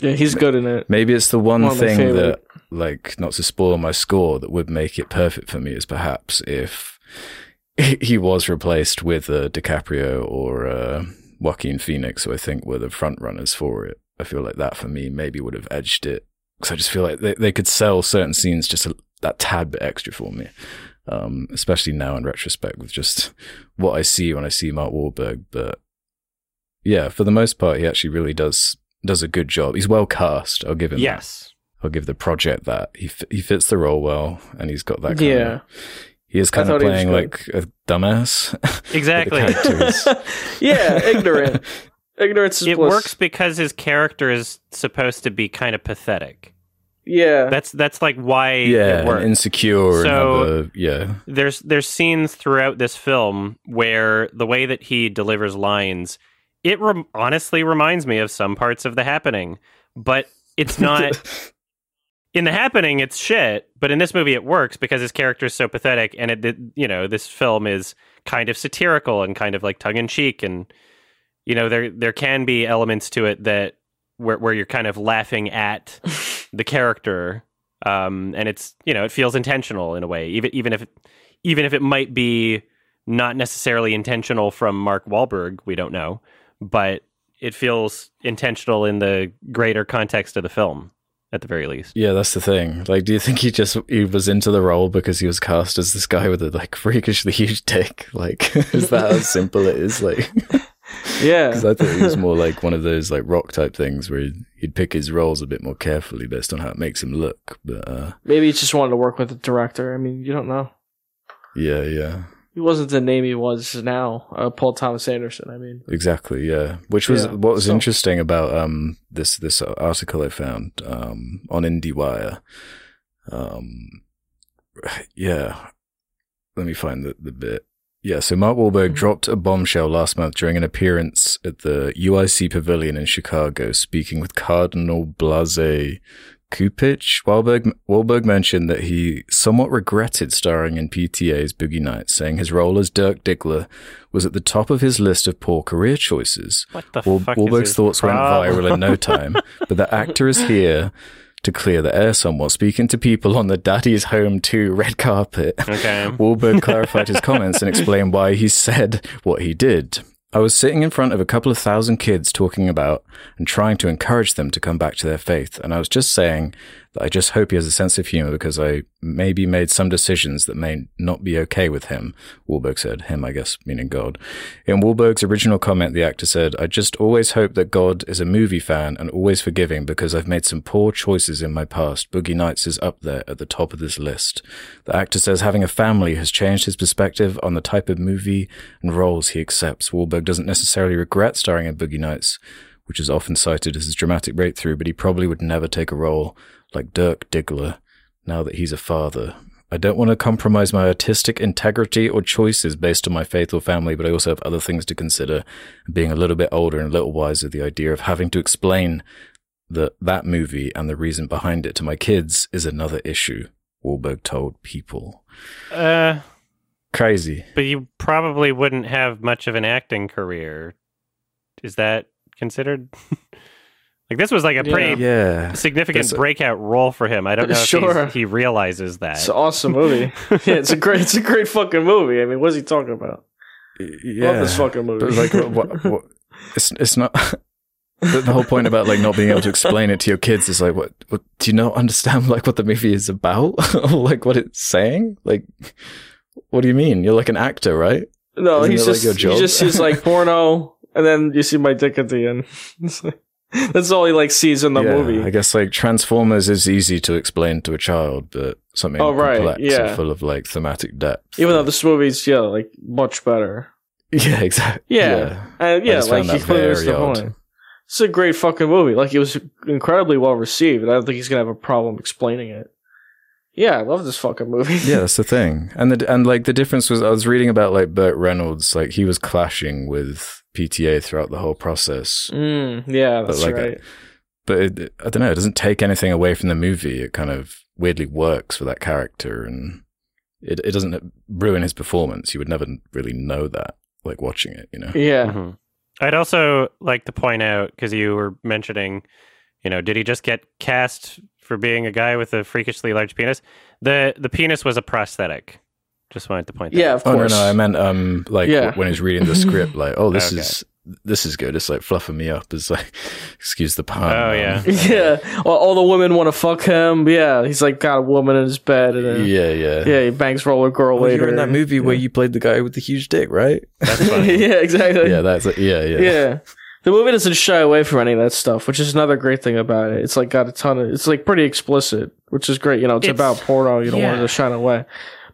Yeah, he's good in it. Maybe it's the one, One thing that, like, not to spoil my score, that would make it perfect for me is perhaps if <laughs> he was replaced with uh, DiCaprio or uh, Joaquin Phoenix, who I think were the front runners for it. I feel like that for me maybe would have edged it because I just feel like they, they could sell certain scenes just a, that tad bit extra for me. Um, especially now in retrospect with just what I see when I see Mark Wahlberg. But yeah, for the most part, he actually really does does a good job. He's well cast. I'll give him. Yes. That. I'll give the project that he f- he fits the role well, and he's got that. Kind Yeah. Of, he is kind I of thought he was playing like a dumbass. <laughs> Exactly. <laughs> Yeah, ignorant. <laughs> Ignorance is It bliss. works because his character is supposed to be kind of pathetic. Yeah. That's that's like why yeah, it and works. insecure. So- and have yeah, there's there's scenes throughout this film where the way that he delivers lines it rem- honestly reminds me of some parts of the happening but it's not <laughs> in the happening it's shit but in this movie it works because his character is so pathetic and it, it you know this film is kind of satirical and kind of like tongue-in-cheek and you know there there can be elements to it that where where you're kind of laughing at the character um and it's you know it feels intentional in a way even even if even if it might be not necessarily intentional from Mark Wahlberg we don't know but it feels intentional in the greater context of the film at the very least yeah. That's the thing. Like, do you think he just he was into the role because he was cast as this guy with a like freakishly huge dick? Like, <laughs> is that how simple it is? Like, <laughs> yeah. because I thought he was more <laughs> like one of those like rock type things where he'd, he'd pick his roles a bit more carefully based on how it makes him look. But uh, Maybe he just wanted to work with the director. I mean, you don't know. yeah, yeah. He wasn't the name he was now. Uh, Paul Thomas Anderson. I mean, Exactly, yeah. Which was Yeah, what was so- interesting about um this this article I found um on IndieWire. Um, yeah. Let me find the the bit. Yeah, so Mark Wahlberg Mhm. dropped a bombshell last month during an appearance at the UIC Pavilion in Chicago, speaking with Cardinal Blase Cupich. Wahlberg, Wahlberg mentioned that he somewhat regretted starring in PTA's Boogie Nights, saying his role as Dirk Diggler was at the top of his list of poor career choices. what the Wal- fuck Wahlberg's thoughts problem? went viral in no <laughs> time, but the actor is here to clear the air somewhat, speaking to people on the Daddy's Home 2 red carpet. okay Wahlberg clarified his comments and explained why he said what he did. I was sitting in front of a couple of thousand kids talking about and trying to encourage them to come back to their faith. And I was just saying I just hope he has a sense of humor because I maybe made some decisions that may not be okay with him, Wahlberg said. Him, I guess, meaning God. In Wahlberg's original comment, the actor said, I just always hope that God is a movie fan and always forgiving because I've made some poor choices in my past. Boogie Nights is up there at the top of this list. The actor says having a family has changed his perspective on the type of movie and roles he accepts. Wahlberg doesn't necessarily regret starring in Boogie Nights, which is often cited as his dramatic breakthrough, but he probably would never take a role like Dirk Diggler now that he's a father. I don't want to compromise my artistic integrity or choices based on my faith or family, but I also have other things to consider. Being a little bit older and a little wiser, the idea of having to explain that that movie and the reason behind it to my kids is another issue. Wahlberg told People. uh Crazy. but you probably wouldn't have much of an acting career is that considered <laughs> like this was like a Yeah. pretty Yeah. significant That's a- breakout role for him. I don't know if Sure. he's, he realizes that. it's an awesome movie. <laughs> yeah, it's a great, it's a great fucking movie. I mean, what's he talking about? Yeah. Love this fucking movie. But like, what, what, it's it's not. <laughs> The, the whole point about like not being able to explain it to your kids is like, what, what do you not understand? Like what the movie is about, <laughs> or like what it's saying? Like, what do you mean? You're like an actor, right? no, Isn't he's it like just your he job? just sees like porno, and then you see my dick at the end. It's like- <laughs> That's all he like sees in the yeah, movie. I guess like Transformers is easy to explain to a child, but something Oh, right, complex yeah. and full of like thematic depth. Even though this movie's yeah, like much better. <laughs> yeah, exactly. Yeah. And yeah, just like he that clearly missed very the point. It's a great fucking movie. Like it was incredibly well received, and I don't think he's gonna have a problem explaining it. Yeah, I love this fucking movie. <laughs> Yeah, that's the thing. And the and like the difference was I was reading about like Burt Reynolds, like he was clashing with PTA throughout the whole process. Mm, yeah, But that's like, right. But it, I don't know, it doesn't take anything away from the movie. It kind of weirdly works for that character and it it doesn't ruin his performance. You would never really know that like watching it, you know. yeah. Mhm. I'd also like to point out because you were mentioning, you know, did he just get cast for being a guy with a freakishly large penis? The the penis was a prosthetic. Just wanted to point that Yeah, out. of Oh no, course. no, I meant um like Yeah. when he's reading the script like, oh, this <laughs> Okay. is this is good. It's like fluffing me up. It's like, <laughs> excuse the pun. Oh, um, yeah. <laughs> yeah, all, all the women want to fuck him. Yeah, he's like got a woman in his bed, and then, yeah, yeah, yeah. he bangs roller girl Oh, later. you're in that movie where you played the guy with the huge dick, right? That's funny. yeah, exactly. yeah, that's it. Yeah, yeah, yeah. The movie doesn't shy away from any of that stuff, which is another great thing about it. It's like got a ton of, it's like pretty explicit, which is great. You know, it's, It's- about porno. You don't want it to shine away.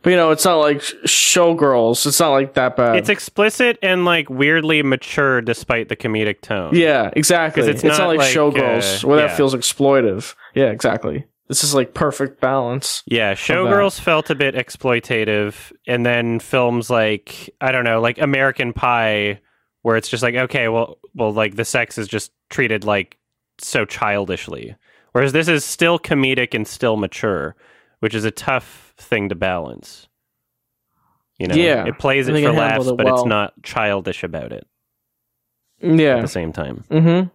But you know, it's not like showgirls. It's not like that bad. It's explicit and like weirdly mature despite the comedic tone. yeah, exactly. It's, it's not, not like, like, showgirls uh, where yeah. that feels exploitive. Yeah, exactly. This is like perfect balance. Yeah, Showgirls felt a bit exploitative, and then films like I don't know, like American Pie, where it's just like, okay, well, well, like the sex is just treated like so childishly, whereas this is still comedic and still mature, which is a tough thing to balance. You know, Yeah, it plays it for it laughs, it but it's not childish about it Yeah, at the same time. Mm-hmm.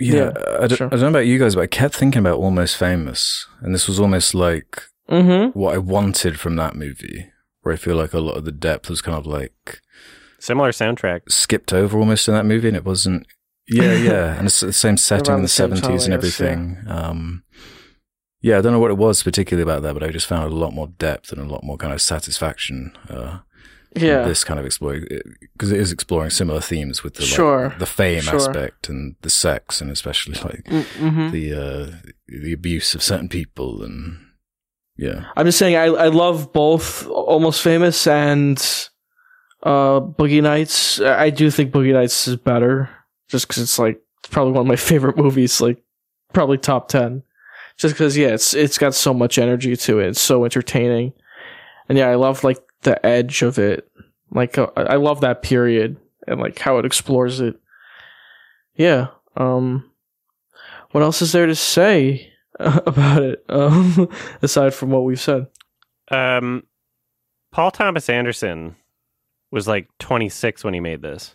Yeah, Yeah, I, don't, sure. I don't know about you guys, but I kept thinking about Almost Famous, and this was almost like Mm-hmm. what I wanted from that movie, where I feel like a lot of the depth was kind of like Similar soundtrack. skipped over almost in that movie, and it wasn't. Yeah, yeah, and it's the same <laughs> setting in the the same time, seventies and I guess, yeah. everything. Um, yeah, I don't know what it was particularly about that, but I just found a lot more depth and a lot more kind of satisfaction. Uh, Yeah. this kind of exploring because it is exploring similar themes with the like, Sure. the fame Sure. aspect and the sex and especially <laughs> like Mm-hmm. the uh, the abuse of certain people and yeah. I'm just saying I I love both Almost Famous and uh Boogie Nights. I do think Boogie Nights is better just cuz it's like it's probably one of my <laughs> favorite movies like probably top 10. Just cuz yeah, it's it's got so much energy to it. It's so entertaining. And yeah, I love like the edge of it. Like uh, I I love that period and like how it explores it. Yeah. Um what else is there to say <laughs> about it um, <laughs> aside from what we've said? Um, Paul Thomas Anderson was like 26 when he made this.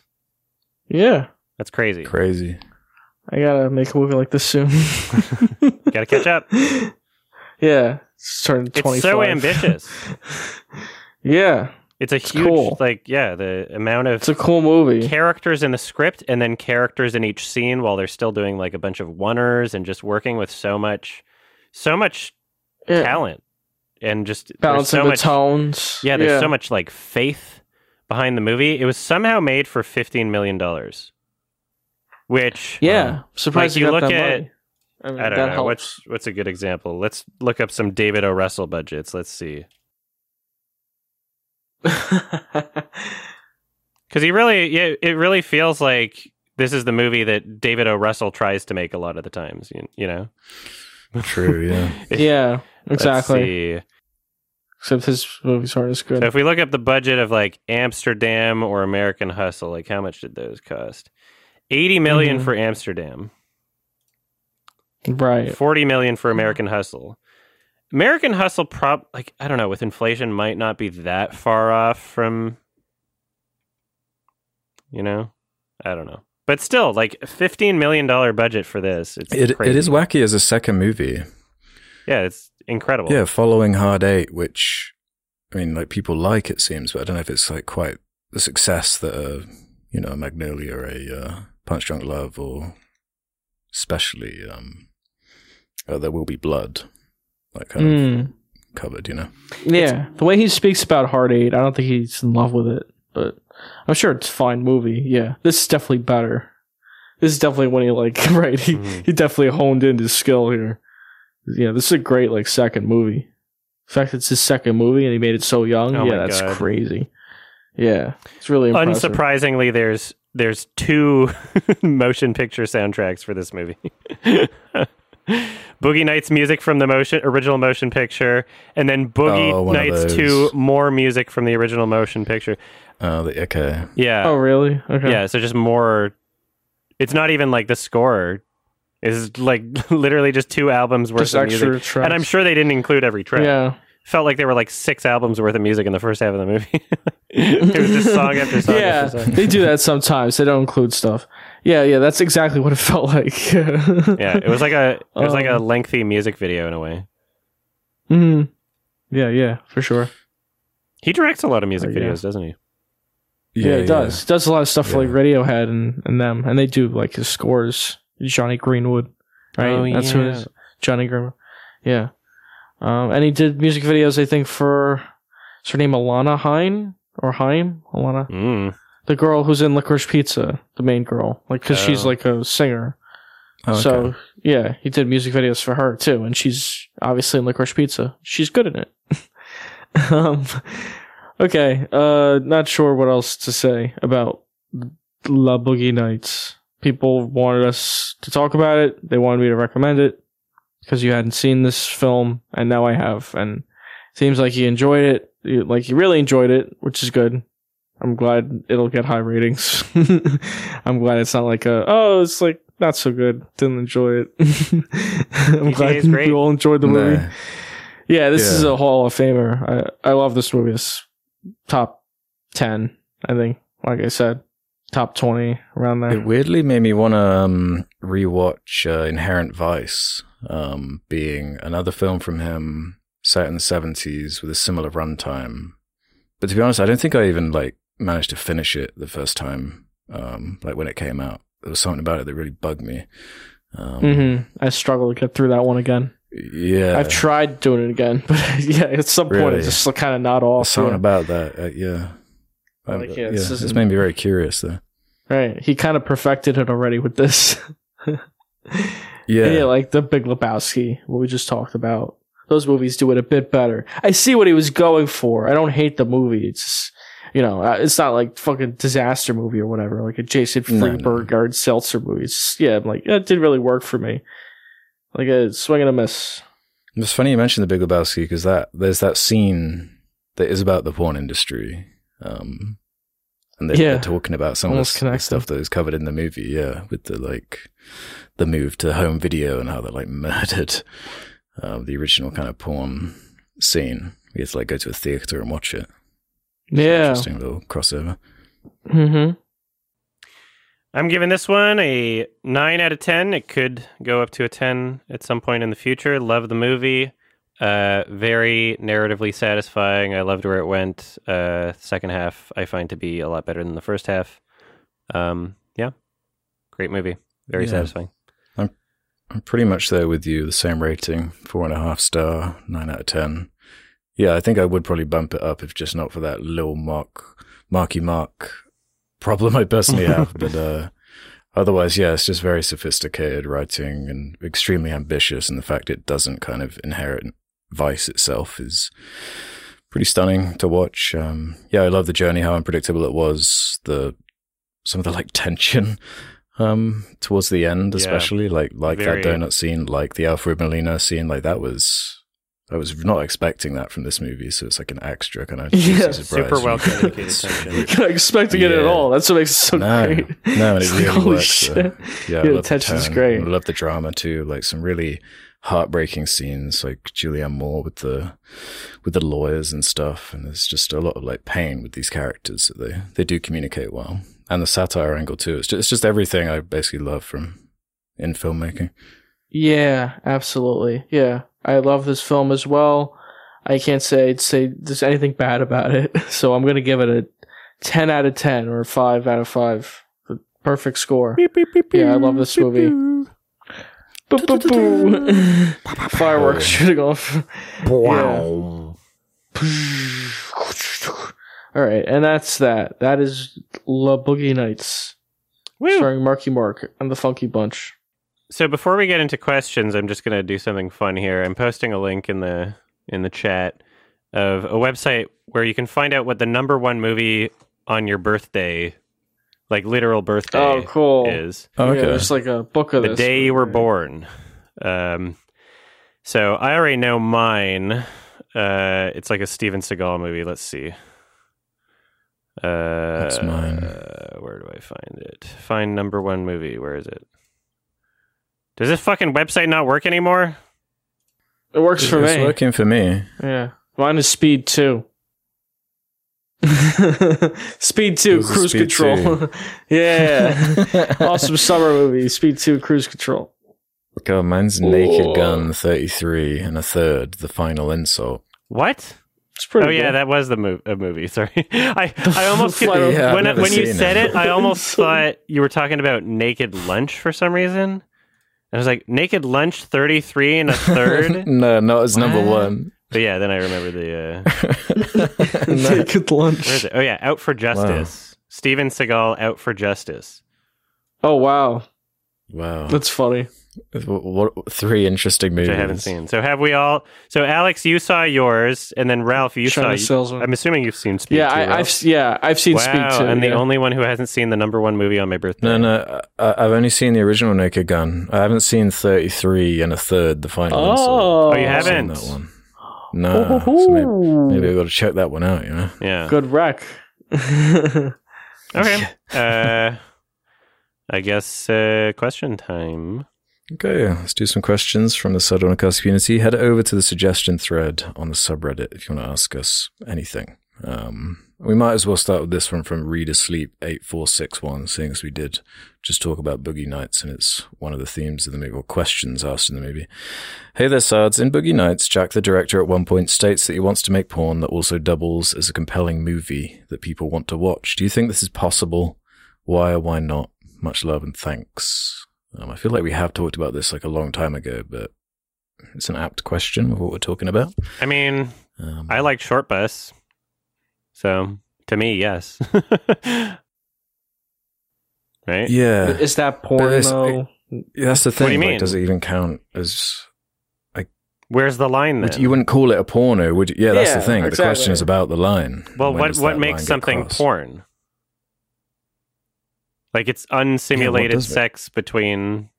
Yeah, That's crazy. Crazy. I gotta make a movie like this soon. <laughs> Gotta catch up. <laughs> Yeah, it's turning It's twenty. so ambitious. <laughs> yeah, It's a huge, cool. like, yeah, the amount of it's a cool movie. characters in the script and then characters in each scene while they're still doing like a bunch of oneers and just working with so much, so much Yeah. talent and just Balancing so the much, tones. Yeah, there's so much like faith behind the movie. It was somehow made for $15 million, which Yeah, Um, surprised like, you you got look that at- money. I, mean, I don't that know. helps. What's what's a good example? Let's look up some David O. Russell budgets. Let's see. <laughs> Because he really, yeah, it really feels like this is the movie that David O. Russell tries to make a lot of the times. You, you know, True. Yeah. <laughs> yeah, Let's exactly. see. Except his movies aren't as good. So if we look up the budget of like Amsterdam or American Hustle, like how much did those cost? Eighty million Mhm. for Amsterdam, right. forty million for American Hustle. American Hustle, prop like I don't know, with inflation, might not be that far off from. You know, I don't know, but still, like fifteen million dollar budget for this. It's It, crazy. it is wacky as a second movie. Yeah, it's incredible. Yeah, following Hard Eight, which I mean, like people like it seems, but I don't know if it's like quite the success that uh, you know Magnolia or a uh, Punch Drunk Love or especially um, uh, There Will Be Blood, like kind of Mm. covered, you know. Yeah, the way he speaks about Hard Eight, I don't think he's in love with it, but I'm sure it's a fine movie. Yeah, this is definitely better. This is definitely when he like <laughs> right. He Mhm. he definitely honed in his skill here. Yeah, this is a great like second movie. In fact, it's his second movie, and he made it so young. Oh yeah, that's God. crazy. Yeah, it's really impressive. Unsurprisingly, there's there's two <laughs> motion picture soundtracks for this movie. <laughs> Boogie Nights music from the motion original motion picture, and then Boogie Oh, one of Nights two more music from the original motion picture. Oh, the, okay, Yeah, Oh, really? Okay. yeah. So just more. It's not even like the score. Is like <laughs> literally just two albums worth just of extra music, tracks. and I'm sure they didn't include every track. Yeah, Felt like there were like six albums worth of music in the first half of the movie. <laughs> it was just song after song yeah, after song. they do that sometimes. They don't include stuff. Yeah, yeah, that's exactly what it <laughs> felt like. yeah, it was like a it was like a Um, lengthy music video in a way. hmm Yeah, yeah, for sure. He directs a lot of music Oh, yeah. videos, doesn't he? Yeah, it does. It does a lot of stuff for like Radiohead and, and them, and they do like his scores. Jonny Greenwood, right? Oh, That's who it is. Jonny Greenwood. Yeah. Um, and he did music videos, I think, for is her name Alana Hine or Haim? Alana, Mm. the girl who's in Licorice Pizza, the main girl, like because she's Oh. like a singer. Oh, okay. So yeah, he did music videos for her too, and she's obviously in Licorice Pizza. She's good in it. <laughs> um, okay, uh, not sure what else to say about La Boogie Nights. People wanted us to talk about it. They wanted me to recommend it because you hadn't seen this film, and now I have, and it seems like you enjoyed it. You, like you really enjoyed it, which is good. I'm glad it'll get high ratings. <laughs> I'm glad it's not like a oh, it's like not so good. Didn't enjoy it. <laughs> I'm PTA glad you all enjoyed the movie. Nah. Yeah, this is a Hall of Famer. I I love this movie. It's top ten, I think. Like I said, top twenty around there. It weirdly made me want to um, rewatch uh, Inherent Vice, um, being another film from him set in the seventies with a similar runtime. But to be honest, I don't think I even like managed to finish it the first time, um, like when it came out. There was something about it that really bugged me. Um, hmm I struggle to get through that one again. Yeah, I've tried doing it again, <laughs> but yeah, at some point Really? it's just kind of not off. There's something yeah. about that. Uh, yeah, Like, yeah, yeah, this it's made me very curious though. Right, he kind of perfected it already with this. <laughs> Yeah, yeah, like the Big Lebowski, what we just talked about. Those movies do it a bit better. I see what he was going for. I don't hate the movie. It's just, you know, uh, it's not like fucking disaster movie or whatever, like a Jason No, no. Or Seltzer movie. It's yeah, I'm like, it didn't really work for me. Like a swing and a miss. It's funny you mentioned the Big Lebowski because that there's that scene that is about the porn industry, um, and they're, Yeah. they're talking about some Almost of the, the connected. stuff that is covered in the movie. Yeah, with the like the move to home video and how they like <laughs> murdered uh, the original kind of porn scene. We had to like go to a theater and watch it. Yeah. interesting little crossover. hmm I'm giving this one a 9 out of 10. It could go up to a 10 at some point in the future. Love the movie. Uh, very narratively satisfying. I loved where it went. Uh, second half, I find to be a lot better than the first half. Um, yeah, great movie. Very Yeah. satisfying. I'm pretty much there with you. The same rating, four and a half star, nine out of ten. Yeah, I think I would probably bump it up if just not for that little mark, Marky Mark problem I personally have. <laughs> but uh, otherwise, yeah, it's just very sophisticated writing and extremely ambitious. And the fact it doesn't kind of Inherent Vice itself is pretty stunning to watch. Um, yeah, I love the journey, how unpredictable it was. The some of the like tension um towards the end Yeah. especially like like Very- that donut scene like the alfred molina scene like that was i was not expecting that from this movie so it's like an extra kind of <laughs> Yeah, juicy super well communicated It's- <laughs> tension. You're not expecting it at all. That's what makes it so no great. no and it <laughs> It's like, really holy works shit. though. yeah, I Yeah, the love tension's tone. great. I love the drama too like some really heartbreaking scenes like julianne moore with the with the lawyers and stuff and there's just a lot of like pain with these characters that they they do communicate well and the satire angle too it's just, it's just everything i basically love from in filmmaking Yeah, absolutely. Yeah, I love this film as well. I can't say say there's anything bad about it, <laughs> so I'm gonna give it a ten out of ten or five out of five. The perfect score. Yeah, I love this movie. Boo, boo, boo. Fireworks shooting off. Wow. All right, and that's that. That is La Boogie Nights, Woo. starring Marky Mark and the Funky Bunch. So before we get into questions, I'm just going to do something fun here. I'm posting a link in the in the chat of a website where you can find out what the number one movie on your birthday, like literal birthday, Oh, cool. is. oh, Yeah, there's like a book of the this. day you were born. Um, so I already know mine. Uh, it's like a Steven Seagal movie. Let's see. Uh, What's mine? Uh, where do I find it? Find number one movie. Where is it? Does this fucking website not work anymore? It works for it's me. working for me Yeah. Mine is Speed 2. <laughs> Speed 2, It was a Cruise Speed Control. <laughs> yeah. <laughs> awesome summer movie, Speed 2, Cruise Control. God, mine's Naked Oh. Gun 33 and a third, the final insult. What? It's pretty. Oh yeah, good. that was the mov- a movie. <laughs> Sorry, I I almost <laughs> flight of- Yeah, when when you said it. it, I almost <laughs> thought you were talking about Naked Lunch for some reason. I was like, Naked Lunch, thirty three and a third. no, not as number one. but yeah, then I remember the. Uh, Naked lunch. where is it? Oh yeah, Out for Justice. Steven Seagal, Out for Justice. Oh wow, wow. that's funny. What, what- three interesting movies. Which I haven't seen. So have we all? So Alex, you saw yours, and then Ralph, you China saw. salesman. I'm assuming you've seen Speed. yeah, too, I, Ralph. I've yeah I've seen wow, Speed too. I'm the yeah. only one who hasn't seen the number one movie on my birthday. No, no, I, I've only seen the original Naked Gun. I haven't seen 33 and a third, the final insult. Oh, Oh, you haven't haven't? seen that one. No, so maybe, maybe I've got to check that one out, you know? Yeah. Good wreck. <laughs> Okay. uh, I guess uh, question time. Okay, let's do some questions from the Sardonicast community. Head over to the suggestion thread on the subreddit if you want to ask us anything. Um, we might as well start with this one from Reader Sleep 8461, seeing as we did just talk about Boogie Nights and it's one of the themes of the movie, or questions asked in the movie. Hey there, Sards. In Boogie Nights, Jack the director at one point states that he wants to make porn that also doubles as a compelling movie that people want to watch. Do you think this is possible? Why or why not? Much love and thanks. Um, I feel like we have talked about this like a long time ago, but it's an apt question of what we're talking about. I mean, Um, I like Shortbus, so to me, yes. <laughs> right? yeah, Is that porn it's- though? Yeah, that's the thing. What do you like, mean? does it even count as? Where's the line Would, you wouldn't call it a porno, would you? Yeah, that's Yeah, the thing. The question is about the line. well, When what what makes something crossed? porn? Like it's unsimulated it? sex between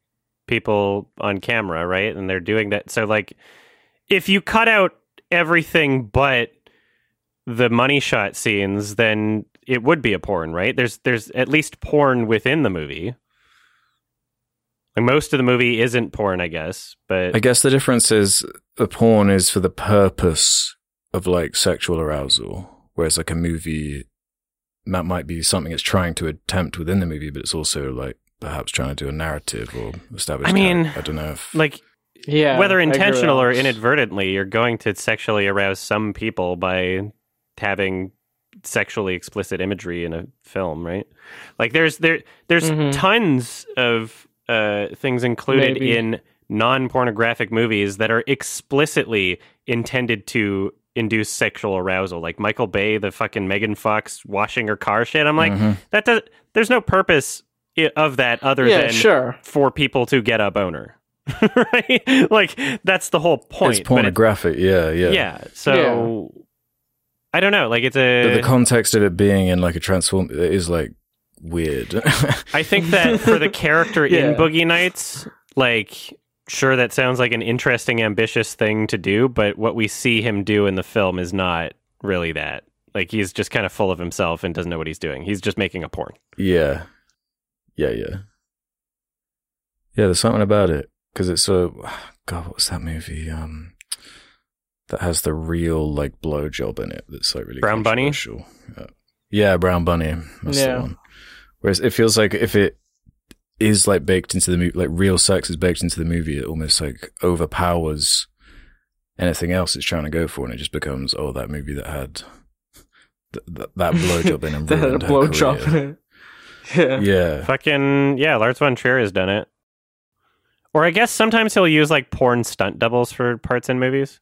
people on camera, right? And they're doing that. So like if you cut out everything but the money shot scenes, then it would be a porn, right? There's there's at least porn within the movie. Like most of the movie isn't porn, I guess, but I guess the difference is the porn is for the purpose of like sexual arousal, whereas like a movie that might be something it's trying to attempt within the movie, but it's also like perhaps trying to do a narrative or establish. I mean, character. I don't know if like Yeah, whether I intentional or inadvertently, you're going to sexually arouse some people by having sexually explicit imagery in a film, right? Like there's there there's Mhm. tons of uh, things included Maybe. in non-pornographic movies that are explicitly intended to induce sexual arousal. Like Michael Bay, the fucking Megan Fox washing her car shit. I'm like, Mhm. that does. There's no purpose of that other Yeah, than sure. for people to get a boner. <laughs> right? Like that's the whole point. it's but it- pornographic. yeah, yeah, yeah. So I don't know. Like it's a. But the context of it being in like a transform it is like weird. <laughs> I think that for the character in <laughs> Boogie Nights, like sure that sounds like an interesting, ambitious thing to do, but what we see him do in the film is not really that. Like he's just kind of full of himself and doesn't know what he's doing. He's just making a porn. Yeah. Yeah, yeah. Yeah, there's something about it because it's so <sighs> God, what was that movie? Um that has the real like blowjob in it that's like really Brown Bunny? controversial. Uh, yeah, Brown Bunny. That's Yeah. the one. Whereas it feels like if it is like baked into the movie, like real sex is baked into the movie, it almost like overpowers anything else it's trying to go for, and it just becomes oh that movie that had th- th- that <laughs> blowjob in and That had a blowjob in it. <laughs> Yeah. Yeah. Fucking yeah, Lars von Trier has done it. Or I guess sometimes he'll use like porn stunt doubles for parts in movies.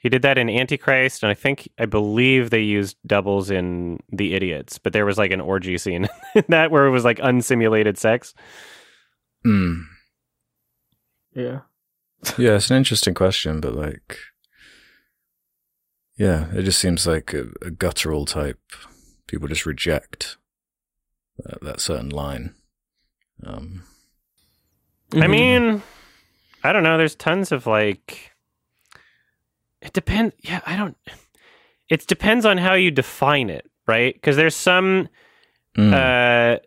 He did that in Antichrist, and I think I believe they used doubles in The Idiots, but there was like an orgy scene <laughs> in that where it was like unsimulated sex. Mm. Yeah. Yeah, it's an interesting question, but like, yeah, it just seems like a, a guttural type. People just reject that, that certain line. Um, I Mhm. mean, I don't know. There's tons of like. It depends. Yeah, I don't. It depends on how you define it, right? Because there's some mm, uh,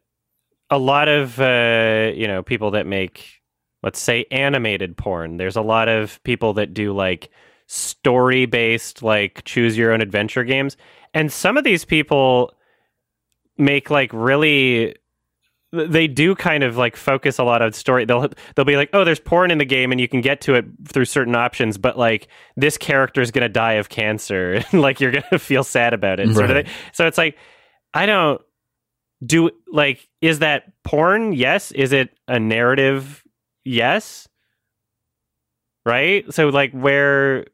a lot of uh, you know people that make let's say animated porn there's a lot of people that do like story based like choose your own adventure games and some of these people make like really they do kind of like focus a lot on story. They'll they'll be like, oh, there's porn in the game, and you can get to it through certain options, but like this character is gonna die of cancer, <laughs> and like you're gonna <laughs> feel sad about it. Sort of So it's like, I don't do like, is that porn? Yes. Is it a narrative? Yes. Right. So like, where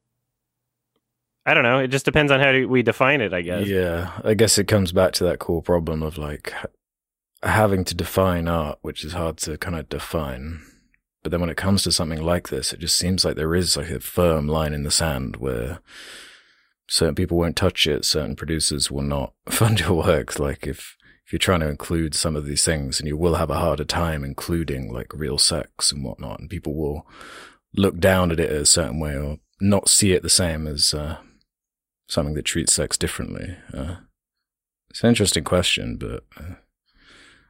I don't know. It just depends on how we define it. I guess. Yeah, I guess it comes back to that core problem of like having to define art, which is hard to kind of define. But then when it comes to something like this, it just seems like there is like a firm line in the sand where certain people won't touch it, certain producers will not <laughs> fund your work. Like if if you're trying to include some of these things, and you will have a harder time including like real sex and whatnot, and people will look down at it a certain way or not see it the same as uh, something that treats sex differently. Uh, it's an interesting question, but uh,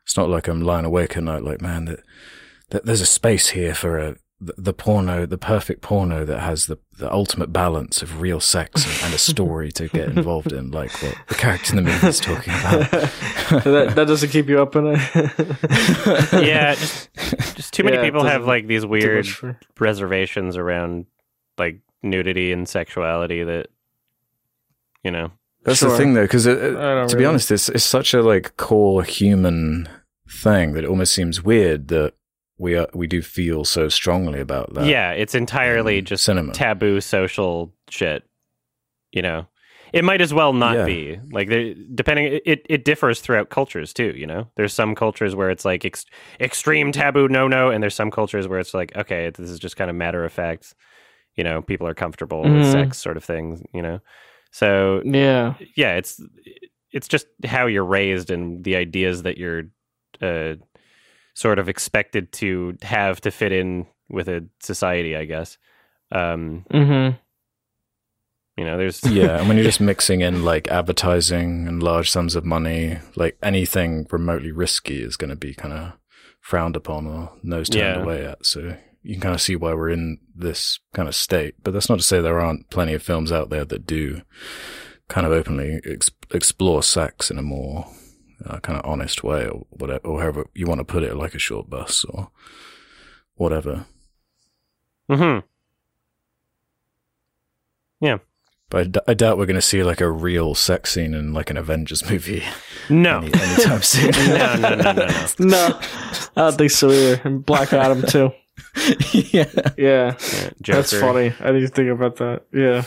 it's not like I'm lying awake at night like, man, that, that there's a space here for a the, the porno, the perfect porno that has the, the ultimate balance of real sex and, and a story to get involved in, like what the character in the movie is talking about. <laughs> that that doesn't keep you up at night. <laughs> yeah, just, just too many Yeah, people have like these weird for- reservations around like nudity and sexuality that you know. That's Sure. the thing, though, because to I don't be honest, it's it's such a like core human thing that it almost seems weird that we are we do feel so strongly about that. yeah, it's entirely just cinema. taboo social shit. You know, it might as well not Yeah. be like depending. It it differs throughout cultures too. You know, there's some cultures where it's like ex- extreme taboo, no no, and there's some cultures where it's like okay, this is just kind of matter of fact. You know, people are comfortable with Mhm. sex, sort of things. You know, so yeah. yeah, it's it's just how you're raised and the ideas that you're uh, sort of expected to have to fit in with a society, I guess. Um, Mm-hmm. you know, there's yeah, and when you're <laughs> just mixing in like advertising and large sums of money, like anything remotely risky is going to be kind of frowned upon or nose turned Yeah. away at. So you can kind of see why we're in this kind of state. But that's not to say there aren't plenty of films out there that do kind of openly ex- explore sex in a more uh, kind of honest way, or whatever, or however you want to put it, like a Shortbus or whatever. Mhm. Yeah. But I, d- I doubt we're going to see like a real sex scene in like an Avengers movie no, any, anytime <laughs> soon. no, no, no, no, no. No, I don't think so either. And Black Adam too. <laughs> yeah. Yeah, Yeah, that's funny. I didn't think about that. Yeah.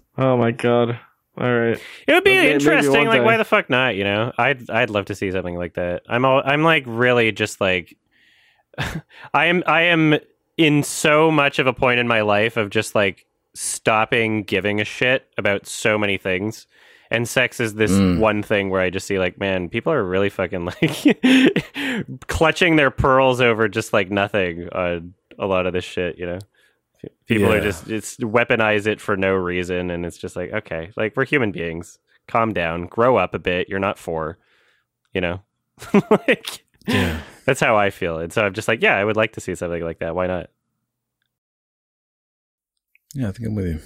<laughs> Oh my god. All right. It would be May- maybe interesting. Like, day. why the fuck not? You know, I'd I'd love to see something like that. I'm all I'm like really just like <laughs> I am I am in so much of a point in my life of just like stopping giving a shit about so many things. And sex is this Mm. one thing where I just see like, man, people are really fucking <laughs> like clutching their pearls over just like nothing on a lot of this shit, you know. People are Yeah. just it's weaponize it for no reason and it's just like, okay, like we're human beings. Calm down, grow up a bit. You're not four. You know? <laughs> like Yeah. that's how I feel. And so I'm just like, yeah, I would like to see something like that. Why not? Yeah, I think I'm with you.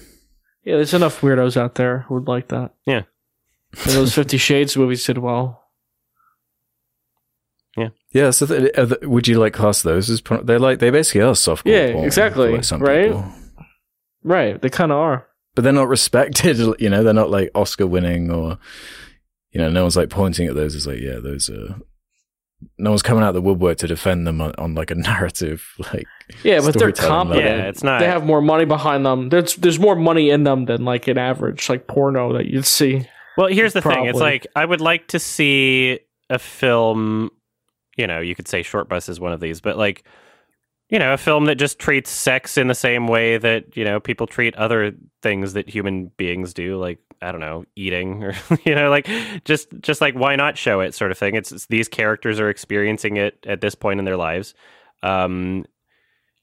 Yeah, there's enough weirdos out there who would like that. Yeah. And those Fifty Shades movies did well. Yeah, Yeah. so th- th- would you like class those as porn? They're like they basically are soft. Porn. Yeah, exactly, right? People. Right. They kind of are. But they're not respected. <laughs> You know, they're not like Oscar winning or you know, no one's like pointing at those as like, yeah, those are. No one's coming out of the woodwork to defend them on, on like a <laughs> narrative, like Yeah, but they're Storytelling, competent. Yeah, it's not They have more money behind them. There's there's more money in them than like an average like porno that you'd see. Well, here's the thing. It's like I would like to see a film. You know, you could say Shortbus is one of these, but like, you know, a film that just treats sex in the same way that you know people treat other things that human beings do, like I don't know, eating <laughs> or you know, like just just like why not show it, sort of thing. It's, it's these characters are experiencing it at this point in their lives. Um,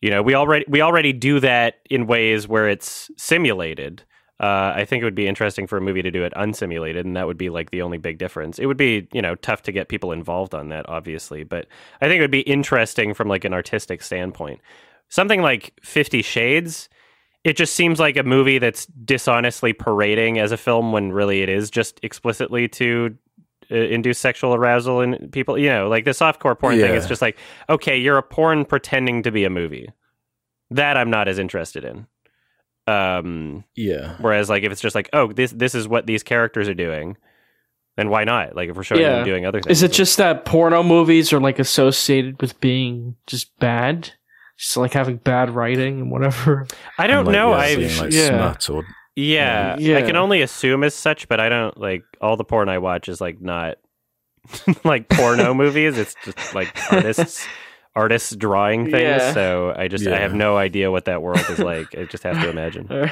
you know, we already we already do that in ways where it's simulated. Uh, I think it would be interesting for a movie to do it unsimulated, and that would be like the only big difference. It would be, you know, tough to get people involved on that, obviously, but I think it would be interesting from like an artistic standpoint. Something like Fifty Shades, it just seems like a movie that's dishonestly parading as a film when really it is just explicitly to uh, induce sexual arousal in people. You know, like the softcore porn thing is just like, okay, you're a porn pretending to be a movie. That I'm not as interested in. Um, Yeah. whereas like if it's just like, oh, this this is what these characters are doing, then why not? Like if we're showing Yeah. them doing other things, Is it just that porno movies are like associated with being just bad? Just like having bad writing and whatever. I don't And, like, know. yeah, I being, like yeah. smut or yeah, Yeah. I can only assume as such, but I don't like all the porn I watch is like not <laughs> like porno <laughs> movies. It's just like artists <laughs> artists drawing things. Yeah. So I just I have no idea what that world is like. I just have to <laughs> imagine. <laughs>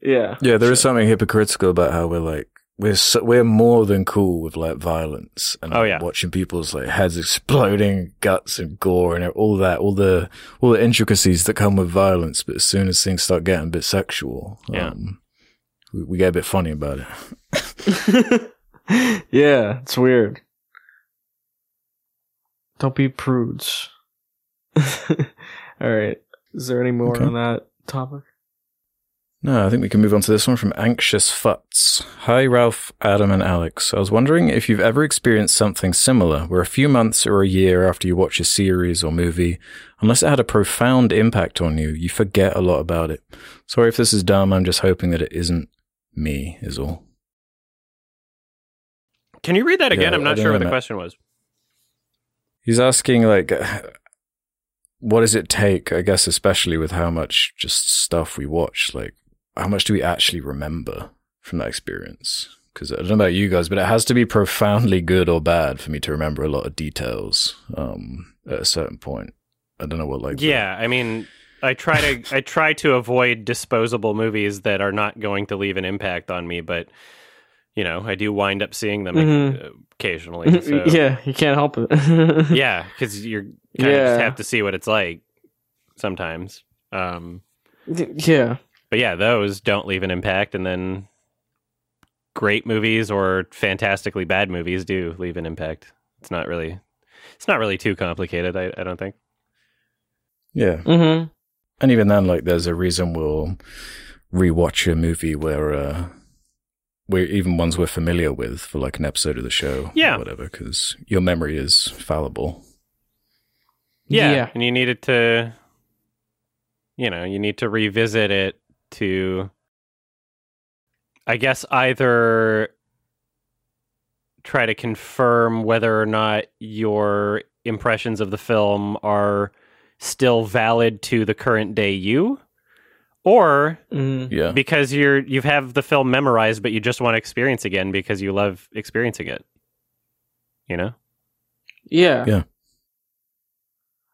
yeah. Yeah, there is something hypocritical about how we're like we're so, we're more than cool with like violence and Oh, yeah. watching people's like heads exploding, guts and gore and all that, all the all the intricacies that come with violence. But as soon as things start getting a bit sexual, Yeah. um, we, we get a bit funny about it. <laughs> yeah, it's weird. Don't be prudes. <laughs> All right. Is there any more Okay. on that topic? No, I think we can move on to this one from Anxious Futs. Hi, Ralph, Adam, and Alex. I was wondering if you've ever experienced something similar, where a few months or a year after you watch a series or movie, unless it had a profound impact on you, you forget a lot about it. Sorry if this is dumb, I'm just hoping that it isn't me, is all. Can you read that again? Yeah, I'm not sure know, what the question was. He's asking, like, what does it take, I guess, especially with how much just stuff we watch? Like, how much do we actually remember from that experience? Because I don't know about you guys, but it has to be profoundly good or bad for me to remember a lot of details um, at a certain point. I don't know what, like, the- Yeah, I mean, I try to <laughs> I try to avoid disposable movies that are not going to leave an impact on me, but you know, I do wind up seeing them Mhm. Occasionally. <laughs> So. yeah, you can't help it. <laughs> yeah, because you're kind of Yeah. just have to see what it's like sometimes. Um, yeah. but yeah, those don't leave an impact, and then great movies or fantastically bad movies do leave an impact. It's not really, it's not really too complicated. I, I don't think. yeah. Mm-hmm. And even then, like, there's a reason we'll rewatch a movie where, uh, we're even ones we're familiar with for like an episode of the show, Yeah. or whatever, because your memory is fallible. Yeah, Yeah. and you needed to, you know, you need to revisit it to, I guess, either try to confirm whether or not your impressions of the film are still valid to the current day you, or Mm-hmm. Yeah, because you're you have the film memorized, but you just want to experience again because you love experiencing it. You know. Yeah. Yeah.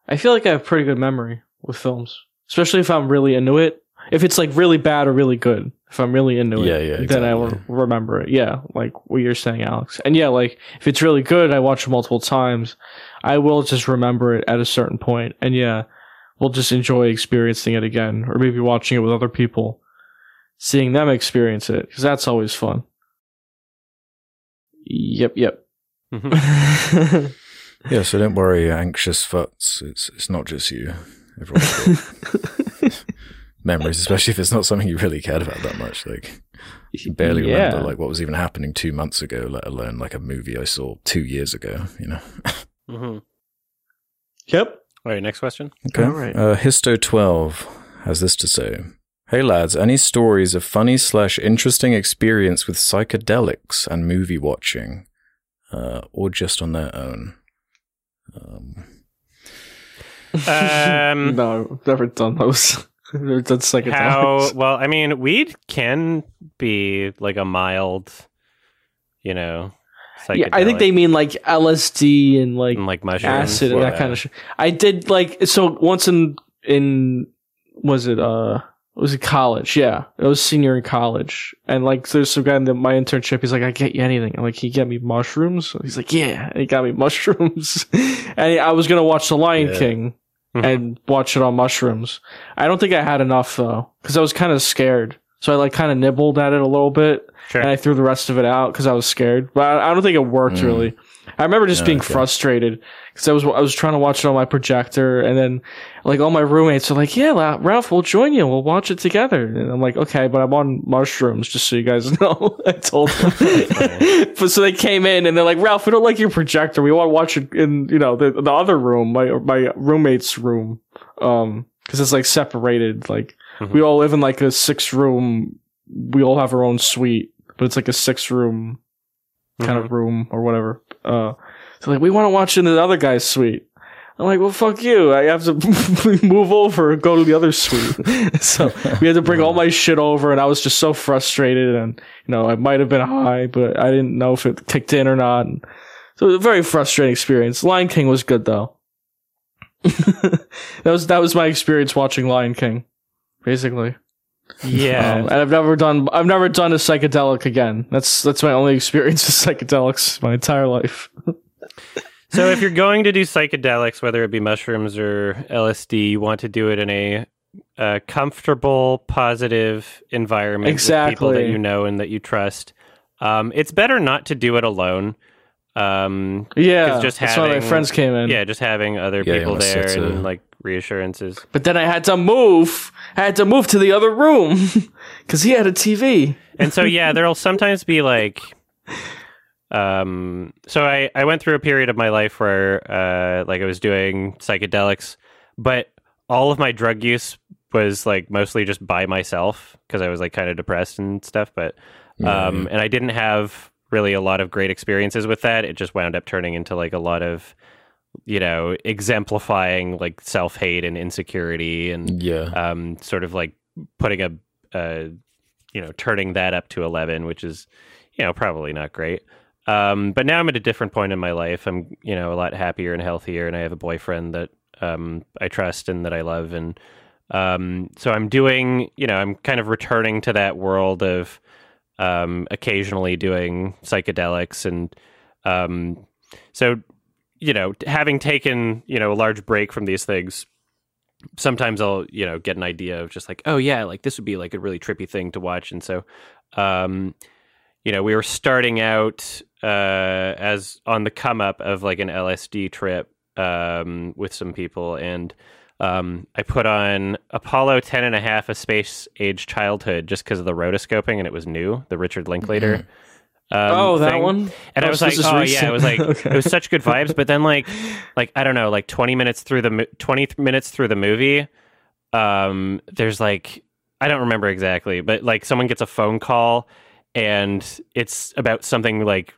I feel like I have pretty good memory with films, especially if I'm really into it. If it's like really bad or really good, if I'm really into Yeah, it, yeah, then I will remember it. Yeah, like what you're saying, Alex. And yeah, like if it's really good, I watch it multiple times. I will just remember it at a certain point, and yeah, we'll just enjoy experiencing it again, or maybe watching it with other people, seeing them experience it, because that's always fun. Yep, yep. Mhm. <laughs> yeah. So don't worry, anxious futs. It's it's not just you. Everyone's <laughs> memories, especially if it's not something you really cared about that much. Like you barely Yeah. remember like what was even happening two months ago, let alone like a movie I saw two years ago. You know. hmm Yep. All right, next question. Okay. All right. Uh, Histo12 has this to say. Hey lads, any stories of funny slash interesting experience with psychedelics and movie watching? Uh, or just on their own? Um, Um, <laughs> no, never done those. <laughs> never done psychedelics. How well? I mean, weed can be like a mild, you know, Yeah, I think they mean like LSD and like and, like mushrooms, acid and that kind of shit. I did like so once in in was it uh was it college? Yeah, it was senior in college, and like there's some guy in the, my internship. He's like, I get you anything. I'm like, he get me mushrooms. He's like, yeah, and he got me <laughs> mushrooms, and I was gonna watch The Lion Yeah. King Mhm. and watch it on mushrooms. I don't think I had enough though, because I was kind of scared. So I like kind of nibbled at it a little bit, Sure. and I threw the rest of it out because I was scared. But I, I don't think it worked Mm. really. I remember just Oh, being okay. frustrated because I was I was trying to watch it on my projector, and then like all my roommates are like, "Yeah, La- Ralph, we'll join you. We'll watch it together." And I'm like, "Okay, but I'm on mushrooms, just so you guys <laughs> know." I told them, <laughs> but so they came in and they're like, "Ralph, we don't like your projector. We want to watch it in you know the the other room, my my roommate's room, um, because it's like separated. Like Mhm. we all live in like a six room. We all have our own suite, but it's like a six room kind Mm-hmm. of room or whatever. Uh, so like, we want to watch in the other guy's suite. I'm like, well, fuck you. I have to <laughs> move over and go to the other suite. <laughs> so we had to bring all <laughs> my shit over, and I was just so frustrated. And you know, I might have been high, but I didn't know if it kicked in or not. And so it was a very frustrating experience. Lion King was good though. that was that was my experience watching Lion King, basically. Yeah. Um, and I've never done I've never done a psychedelic again. That's that's my only experience with <laughs> psychedelics my entire life. So if you're going to do psychedelics, whether it be mushrooms or LSD, you want to do it in a, a comfortable, positive environment with people that you know and that you trust. Um, it's better not to do it alone. Um, Yeah, just having, that's why my having- friends came in. yeah, just having other Yeah, people there sit, and like reassurances. But then I had to move. I had to move to the other room <laughs> because he had a TV. and so yeah there'll sometimes be like um so i i went through a period of my life where uh like i was doing psychedelics but all of my drug use was like mostly just by myself because i was like kind of depressed and stuff but um and i didn't have really a lot of great experiences with that it just wound up turning into like a lot of you know exemplifying like self-hate and insecurity and Yeah. um, sort of like putting a, uh, you know, turning that up to 11, which is, you know, probably not great. Um, but now I'm at a different point in my life. I'm, you know, a lot happier and healthier, and I have a boyfriend that um, I trust and that I love. And um, so I'm doing, you know, I'm kind of returning to that world of um, occasionally doing psychedelics. And um, so, you know, having taken, you know, a large break from these things, sometimes I'll, you know, get an idea of just like, oh yeah, like this would be like a really trippy thing to watch. And so, um, you know, we were starting out uh, as on the come up of like an LSD trip um, with some people, and um, I put on Apollo 10 and a half, A Space Age Childhood, just because of the rotoscoping, and it was new, the Richard Linklater. Um, oh, that thing. one. And I Oh, was so like, oh yeah, it was like Okay. <laughs> it was such good vibes. But then like, like I don't know, like twenty minutes through the twenty minutes through the movie, um, there's like I don't remember exactly, but like someone gets a phone call and it's about something like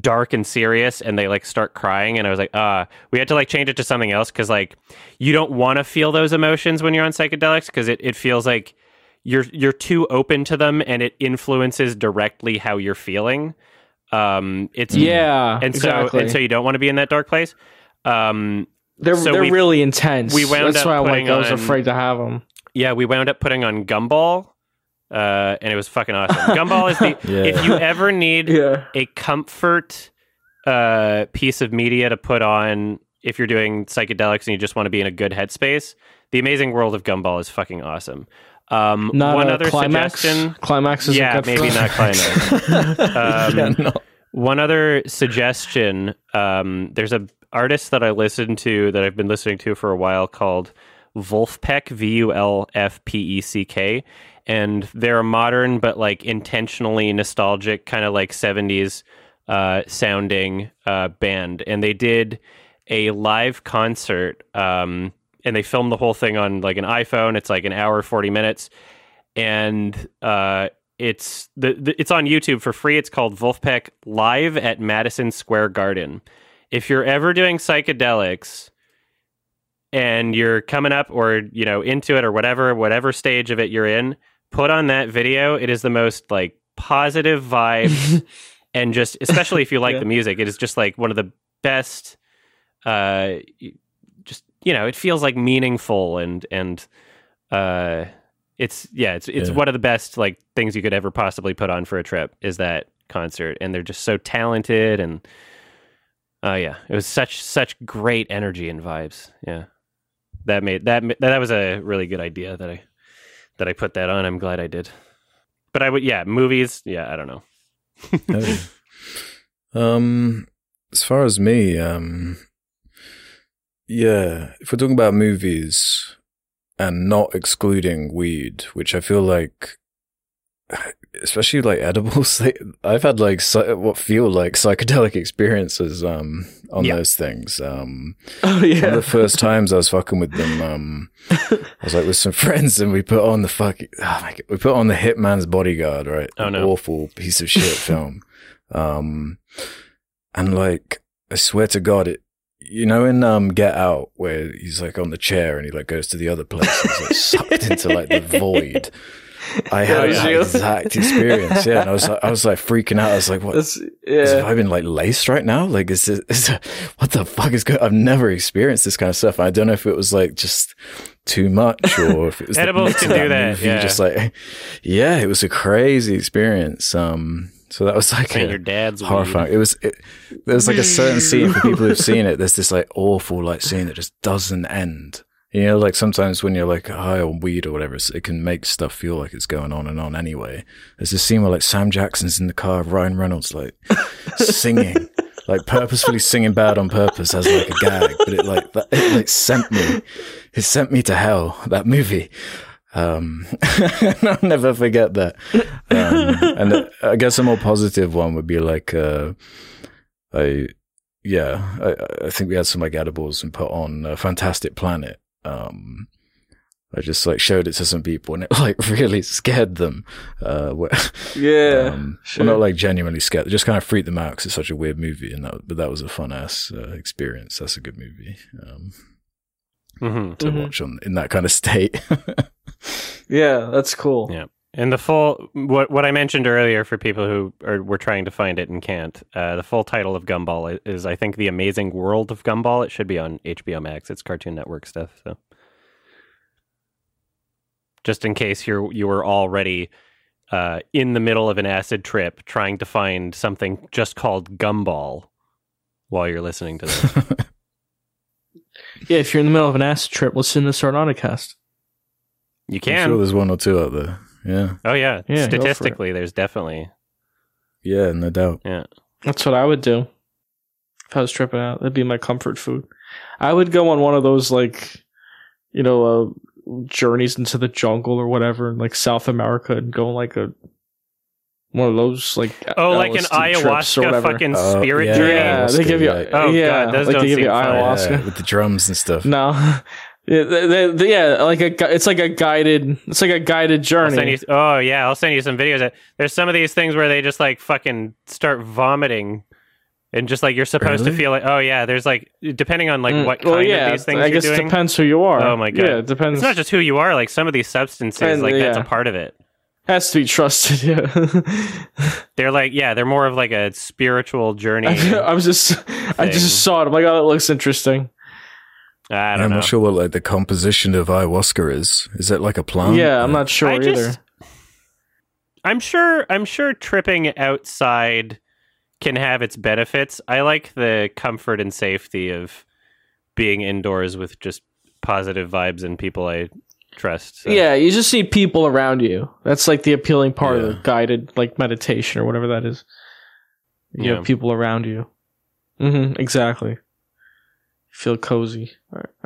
dark and serious and they like start crying and I was like, ah, we had to like change it to something else because like you don't want to feel those emotions when you're on psychedelics because it, it feels like you're you're too open to them and it influences directly how you're feeling. Um it's Yeah, and so exactly. and so you don't want to be in that dark place. Um they're so they're we- really intense. we wound That's up why I'm like putting I was on- afraid to have them. yeah, we wound up putting on Gumball. Uh, and it was fucking awesome. <laughs> Gumball is the Yeah. if you ever need <laughs> Yeah, a comfort uh, piece of media to put on if you're doing psychedelics and you just want to be in a good headspace, the Amazing World of Gumball is fucking awesome. Um, not one a other climax. suggestion. Climax is yeah, good maybe not climax. <laughs> um, yeah, no. One other suggestion. Um, there's a artist that I listened to that I've been listening to for a while called Vulfpeck, V U L F P E C K, and they're a modern but like intentionally nostalgic, kind of like '70s uh, sounding uh, band, and they did a live concert. Um, and they filmed the whole thing on like an iPhone. It's like an hour, forty minutes, and uh, it's the, the it's on YouTube for free. It's called Vulfpeck Live at Madison Square Garden. If you're ever doing psychedelics and you're coming up or you know into it or whatever whatever stage of it you're in, put on that video. It is the most like positive vibes <laughs> and just especially if you like Yeah. the music, it is just like one of the best uh you know, it feels like meaningful and and uh it's yeah, it's it's Yeah. one of the best like things you could ever possibly put on for a trip is that concert and they're just so talented and oh yeah, it was such such great energy and vibes. Yeah. That made that that was a really good idea that I that I put that on. I'm glad I did. But I would yeah, movies, yeah, I don't know. Oh. <laughs> um as far as me, um, yeah, if we're talking about movies and not excluding weed, which I feel like, <sighs> especially like edibles, <laughs> I've had like what feel like psychedelic experiences um, on Yeah. those things. Um, Oh one of yeah. the first <laughs> times I was fucking with them, um, I was like with some <laughs> friends and we put on the fucking, oh my God, we put on the Hitman's Bodyguard, right? Oh, An no. Awful piece of shit film. Um, and like, I swear to God, it, you know, in, um, Get Out where he's like on the chair and he like goes to the other place, and he's like sucked into like the void. I had that exact experience. Yeah. And I was like, I was like freaking out. I was like, what? That's Is yeah. I been like laced right now? Like, is this, is what the fuck is going? I've never experienced this kind of stuff. I don't know if it was like just too much or if it was Edibles can do that, movie, yeah. Just like, yeah, it was a crazy experience. Um, so that was like a your dad's weed. horrifying. It was. It, there was like a certain scene for people who've seen it. There's this like awful like scene that just doesn't end. You know, like sometimes when you're like high on weed or whatever, it can make stuff feel like it's going on and on anyway. There's this scene where like Sam Jackson's in the car, of Ryan Reynolds like singing, like purposefully singing bad on purpose as like a gag, but it like that, it like sent me, it sent me to hell. That movie. Um, <laughs> I'll never forget that. Um, <laughs> and uh, I guess a more positive one would be like, uh, I, yeah, I, I think we had some like edibles and put on a Fantastic Planet. Um, I just like showed it to some people and it <laughs> like really scared them. Uh, yeah. um, sure. well, not like genuinely scared. It just kind of freaked them out because it's such a weird movie. And that, but that was a fun ass uh, experience. That's a good movie um, Mhm. to Mhm. watch on in that kind of <laughs> state. yeah, that's cool. Yeah. And the full what what I mentioned earlier for people who are were trying to find it and can't. Uh, the full title of Gumball i- is I think The Amazing World of Gumball. It should be on HBO Max. It's Cartoon Network stuff. So just in case you're you were already uh, in the middle of an acid trip trying to find something just called Gumball while you're listening to this. <laughs> Yeah, if you're in the middle of an acid trip, listen to Sardonicast. You I'm can. sure there's one or two out there. Yeah. oh yeah. Yeah, go for it. Statistically, there's definitely Yeah, no doubt. yeah. That's what I would do if I was tripping out. That'd be my comfort food. I would go on one of those like, you know, uh, journeys into the jungle or whatever, in like South America, and go on like a one of those like Oh, like an LSD trips or ayahuasca fucking Oh, spirit yeah. journey. Yeah, they give you. Yeah. Oh, yeah, God, those like don't they give you seem fun. ayahuasca. Yeah, with the drums and stuff. No, <laughs> yeah, they- they- they- yeah, like a, it's like a guided, it's like a guided journey. you, oh yeah, I'll send you some videos. There's some of these things where they just like fucking start vomiting, and just like you're supposed to feel like, oh yeah, there's like depending on like Mm, what well, kind yeah, of these things I you're guess it doing. depends who you are. Oh my God. yeah, it depends. It's not just who you are. Like some of these substances, And, like that's a part of it. Has to be trusted. Yeah. <laughs> They're like yeah, they're more of like a spiritual journey. I, I was just, I just saw it. I'm like, oh, that looks interesting. I don't know. I'm know. not sure what like the composition of ayahuasca is. Is it like a plant? yeah, I'm not sure I either. just- I'm sure. I'm sure tripping outside can have its benefits. I like the comfort and safety of being indoors with just positive vibes and people I trust. so. Yeah, you just need people around you. That's like the appealing part of Yeah. the guided like meditation or whatever that is. You Yeah. have people around you. hmm exactly. Feel cozy.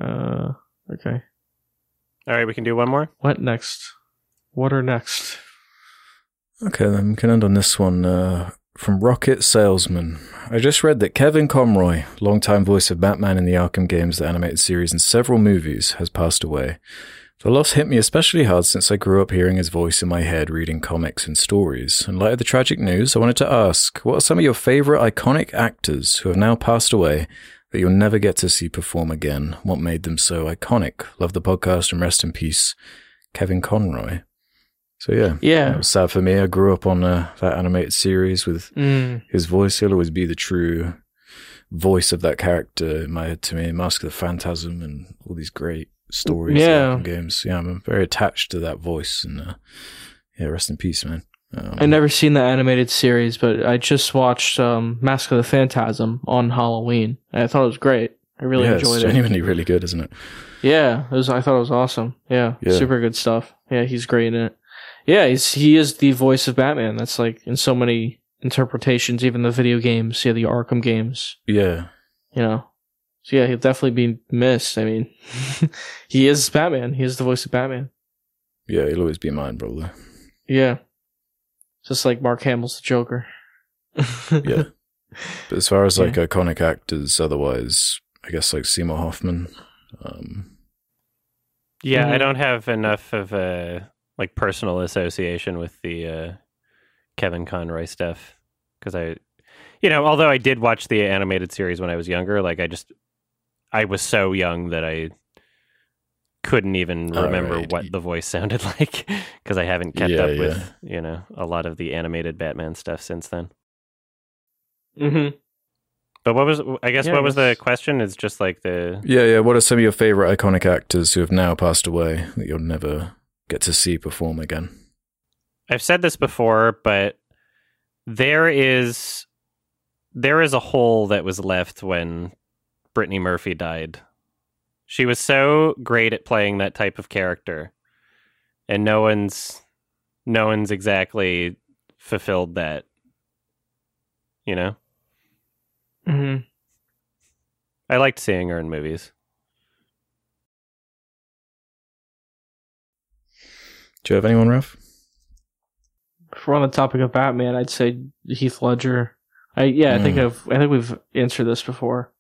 Uh, okay. All right, we can do one more. What next? What are next? Okay, then we can end on this one. Uh, from Rocket Salesman. I just read that Kevin Conroy, longtime voice of Batman in the Arkham games, the animated series, and several movies, has passed away. The loss hit me especially hard since I grew up hearing his voice in my head reading comics and stories. In light of the tragic news, I wanted to ask what are some of your favorite iconic actors who have now passed away that you'll never get to see perform again? What made them so iconic? Love the podcast and rest in peace, Kevin Conroy. So, yeah. yeah, It was sad for me. I grew up on uh, that animated series with Mm. his voice. He'll always be the true voice of that character in my head to me. Mask of the Phantasm and all these great stories, Yeah. games. Yeah, I'm very attached to that voice. And uh, yeah, rest in peace, man. Um, I've never seen the animated series, but I just watched um, Mask of the Phantasm on Halloween. And I thought it was great. I really yeah, it's enjoyed it. It's genuinely really good, isn't it? Yeah, it was. I thought it was awesome. Yeah, Yeah. super good stuff. Yeah, he's great in it. Yeah, he's he is the voice of Batman. That's like in so many interpretations, even the video games, yeah, the Arkham games, Yeah. you know. So yeah, he'll definitely be missed. I mean, <laughs> he is Batman. He is the voice of Batman. Yeah, he'll always be mine, probably. Yeah. Just like Mark Hamill's the Joker. <laughs> Yeah. But as far as Yeah. like iconic actors, otherwise, I guess like Seymour Hoffman. Um, Yeah, I Mhm. don't have enough of a like personal association with the uh, Kevin Conroy stuff because I, you know, although I did watch the animated series when I was younger, like I just I was so young that I couldn't even remember right. what the voice <laughs> sounded like because I haven't kept Yeah, up yeah. with you know a lot of the animated Batman stuff since then. mm-hmm. But what was I guess Yeah, what was the question? Is just like the yeah, yeah. What are some of your favorite iconic actors who have now passed away that you'll never get to see perform again? I've said this before, but there is there is a hole that was left when Brittany Murphy died. She was so great at playing that type of character, and no one's no one's exactly fulfilled that. You know, Mm-hmm. I liked seeing her in movies. Do you have anyone, Ralph? If we're on the topic of Batman, I'd say Heath Ledger. I yeah, I think Mm. I've I think we've answered this before.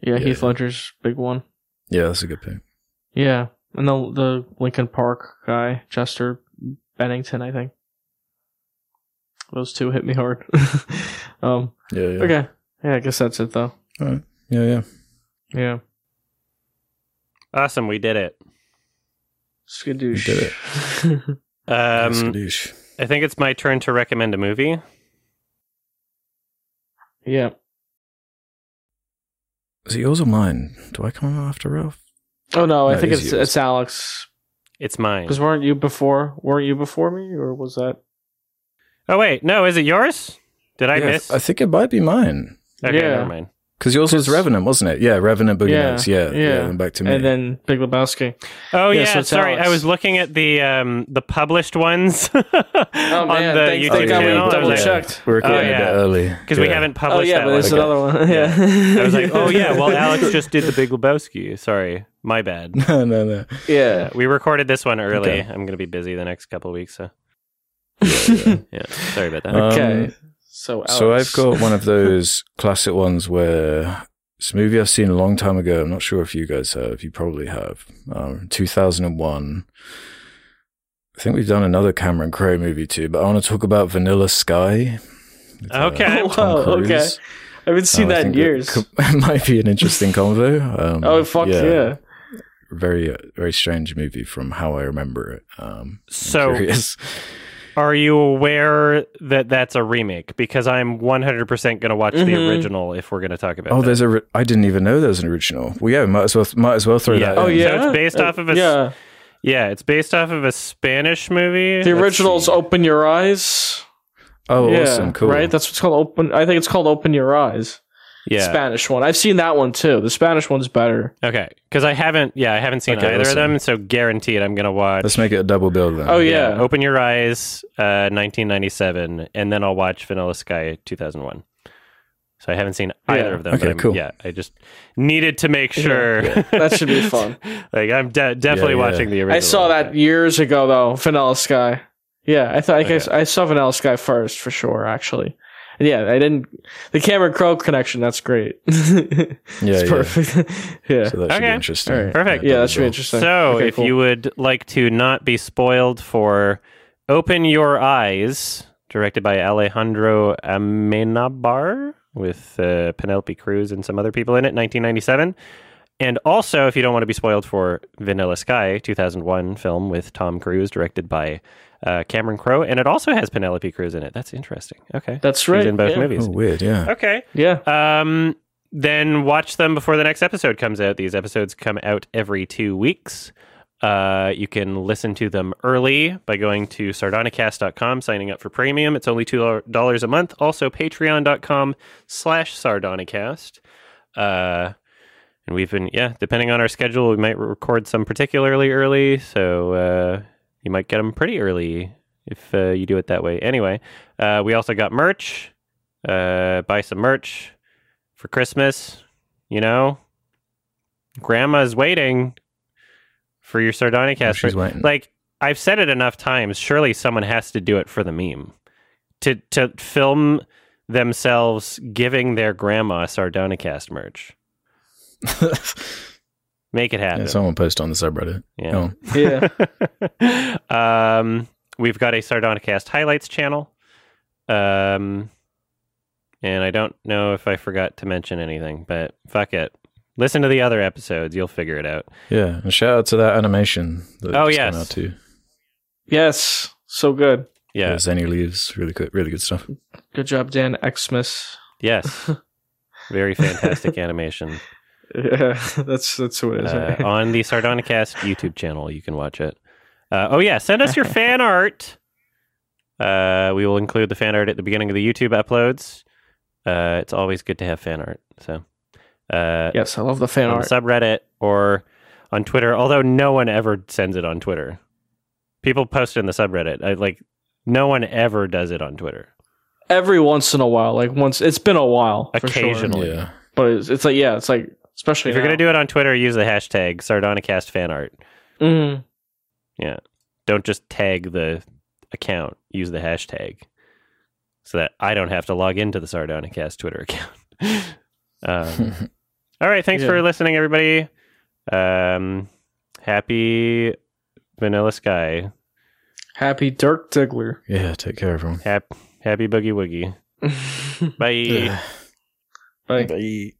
Yeah, Yeah. Heath Ledger's big one. Yeah, that's a good pick. Yeah, and the the Linkin Park guy, Chester Bennington, I think. Those two hit me hard. <laughs> um. Yeah, yeah. Okay. Yeah, I guess that's it though. Yeah, yeah. Yeah. Awesome, we did it. Skadoosh. did it. <laughs> Um, Skadoosh. I think it's my turn to recommend a movie. yeah. Is it yours or mine? Do I come after Ralph? Oh no, I No, think it is it's yours. it's Alex. It's mine. Because weren't you before? Weren't you before me, or was that? Oh wait, no, is it yours? Did I Yeah, miss? I think it might be mine. okay, Yeah. never mind. Because yours was 'Cause- Revenant, wasn't it? Yeah, Revenant Boogie Yeah, Nights. Yeah, yeah. yeah. And back to me. And then Big Lebowski. Oh Yeah, yeah, so sorry. Alex. I was looking at the um the published ones <laughs> Oh on man, the thank, YouTube thank God we channel. I double was like, checked. We're recording Oh, yeah. a bit early. because we haven't Oh published yeah, that but one. there's Okay. another one. <laughs> Yeah. I was like, oh yeah, well Alex just did the Big Lebowski. Sorry, my bad. <laughs> no, no, no. yeah. We recorded this one early. Okay. I'm gonna be busy the next couple weeks, so yeah. yeah. Sorry about that. Um, Okay. So So I've got one of those <laughs> classic ones where it's a movie I've seen a long time ago. I'm not sure if you guys have. You probably have. Um, 2001. I think we've done another Cameron Crowe movie too, but I want to talk about Vanilla Sky. with, uh, Okay. <laughs> Oh, Tom wow, Cruise. okay. I haven't seen Um, that in think it years. <laughs> It might be an interesting convo. Um, oh fuck yeah. Very, uh, very strange movie from how I remember it. Um, I'm So- curious. Are you aware that that's a remake? Because I'm 100% gonna watch the Mhm. original if we're gonna talk about. It. Oh, that. there's a. Ri- I didn't even know there was an original. Well, yeah, might as well, might as well throw Yeah. that. Oh in. So yeah. it's based Uh, off of a. yeah. Yeah, it's based off of a Spanish movie. The original's "Open Your Eyes." Oh, yeah, awesome, cool. Right, that's what's called "Open." I think it's called "Open Your Eyes." Yeah. Spanish one. I've seen that one too. The Spanish one's better. Okay, because I haven't. Yeah, I haven't seen Okay, either of them. So guaranteed, I'm gonna watch. Let's make it a double bill then. Oh yeah. Open Your Eyes, uh, 1997, and then I'll watch Vanilla Sky 2001. So I haven't seen either Yeah. of them. Okay, but I'm- cool. Yeah, I just needed to make sure. That should be fun. <laughs> like I'm de- definitely Yeah, yeah. watching the original. I saw that years ago though. Vanilla Sky. Yeah, I thought I, Okay. I saw Vanilla Sky first for sure. Actually, and yeah, I didn't. The Cameron Crowe connection. That's great. Yeah, <laughs> it's yeah. perfect. <laughs> yeah. So that should Okay. be interesting. All right. Perfect. Yeah, that should be interesting. So, Okay, if cool. you would like to not be spoiled for Open Your Eyes, directed by Alejandro Amenabar, with uh, Penelope Cruz and some other people in it, 1997. And also, if you don't want to be spoiled for Vanilla Sky, 2001 film with Tom Cruise, directed by uh, Cameron Crowe, and it also has Penelope Cruz in it. That's interesting. Okay, That's she's right. in both yeah. movies. Oh, weird. Yeah. Okay, Yeah. um, then watch them before the next episode comes out. These episodes come out every two weeks. Uh, you can listen to them early by going to sardonicast.com, signing up for premium. It's only $2 a month. Also, patreon.com slash sardonicast. Uh, and we've been, yeah, depending on our schedule, we might record some particularly early. So uh, you might get them pretty early if uh, you do it that way. Anyway, uh, we also got merch. Uh, buy some merch for Christmas. You know, Grandma's waiting for your Sardonicast. She's waiting. Like I've said it enough times. Surely someone has to do it for the meme. To to film themselves giving their grandma Sardonicast merch. <laughs> Make it happen. yeah, someone post on the subreddit. Yeah. Oh, <laughs> Yeah. <laughs> um, we've got a Sardonicast highlights channel. Um, and I don't know if I forgot to mention anything, but fuck it. Listen to the other episodes. You'll figure it out. yeah. And shout out to that animation. That Oh, just yes. came out too. Yes. So good. Yeah. Yeah. Zenny leaves. Really good. Really good stuff. Good job, Dan Xmas. Yes. <laughs> Very fantastic animation. Yeah, <laughs> that's that's who it is. Uh, <laughs> on the Sardonicast YouTube channel, you can watch it. Uh, oh, yeah. Send us your <laughs> fan art. Uh, we will include the fan art at the beginning of the YouTube uploads. Uh, it's always good to have fan art. So, uh, yes, I love the fan on art. the subreddit or on Twitter, although no one ever sends it on Twitter. People post it in the subreddit. I, like, no one ever does it on Twitter. Every once in a while, like once it's been a while, for sure. Occasionally. Yeah. But it's, it's like yeah, it's like especially If you're going to do it on Twitter, use the hashtag Sardonicast fan art. do, mm, Yeah. Don't just tag the account. Use the hashtag so that I don't have to log into the Sardonicast Twitter account. <laughs> um, <laughs> all right. Thanks Yeah. for listening, everybody. Um, happy Vanilla Sky. happy Dirk Diggler. yeah. Take care, everyone. Hap- happy Boogie Woogie. <laughs> Bye. Yeah. Bye. Bye.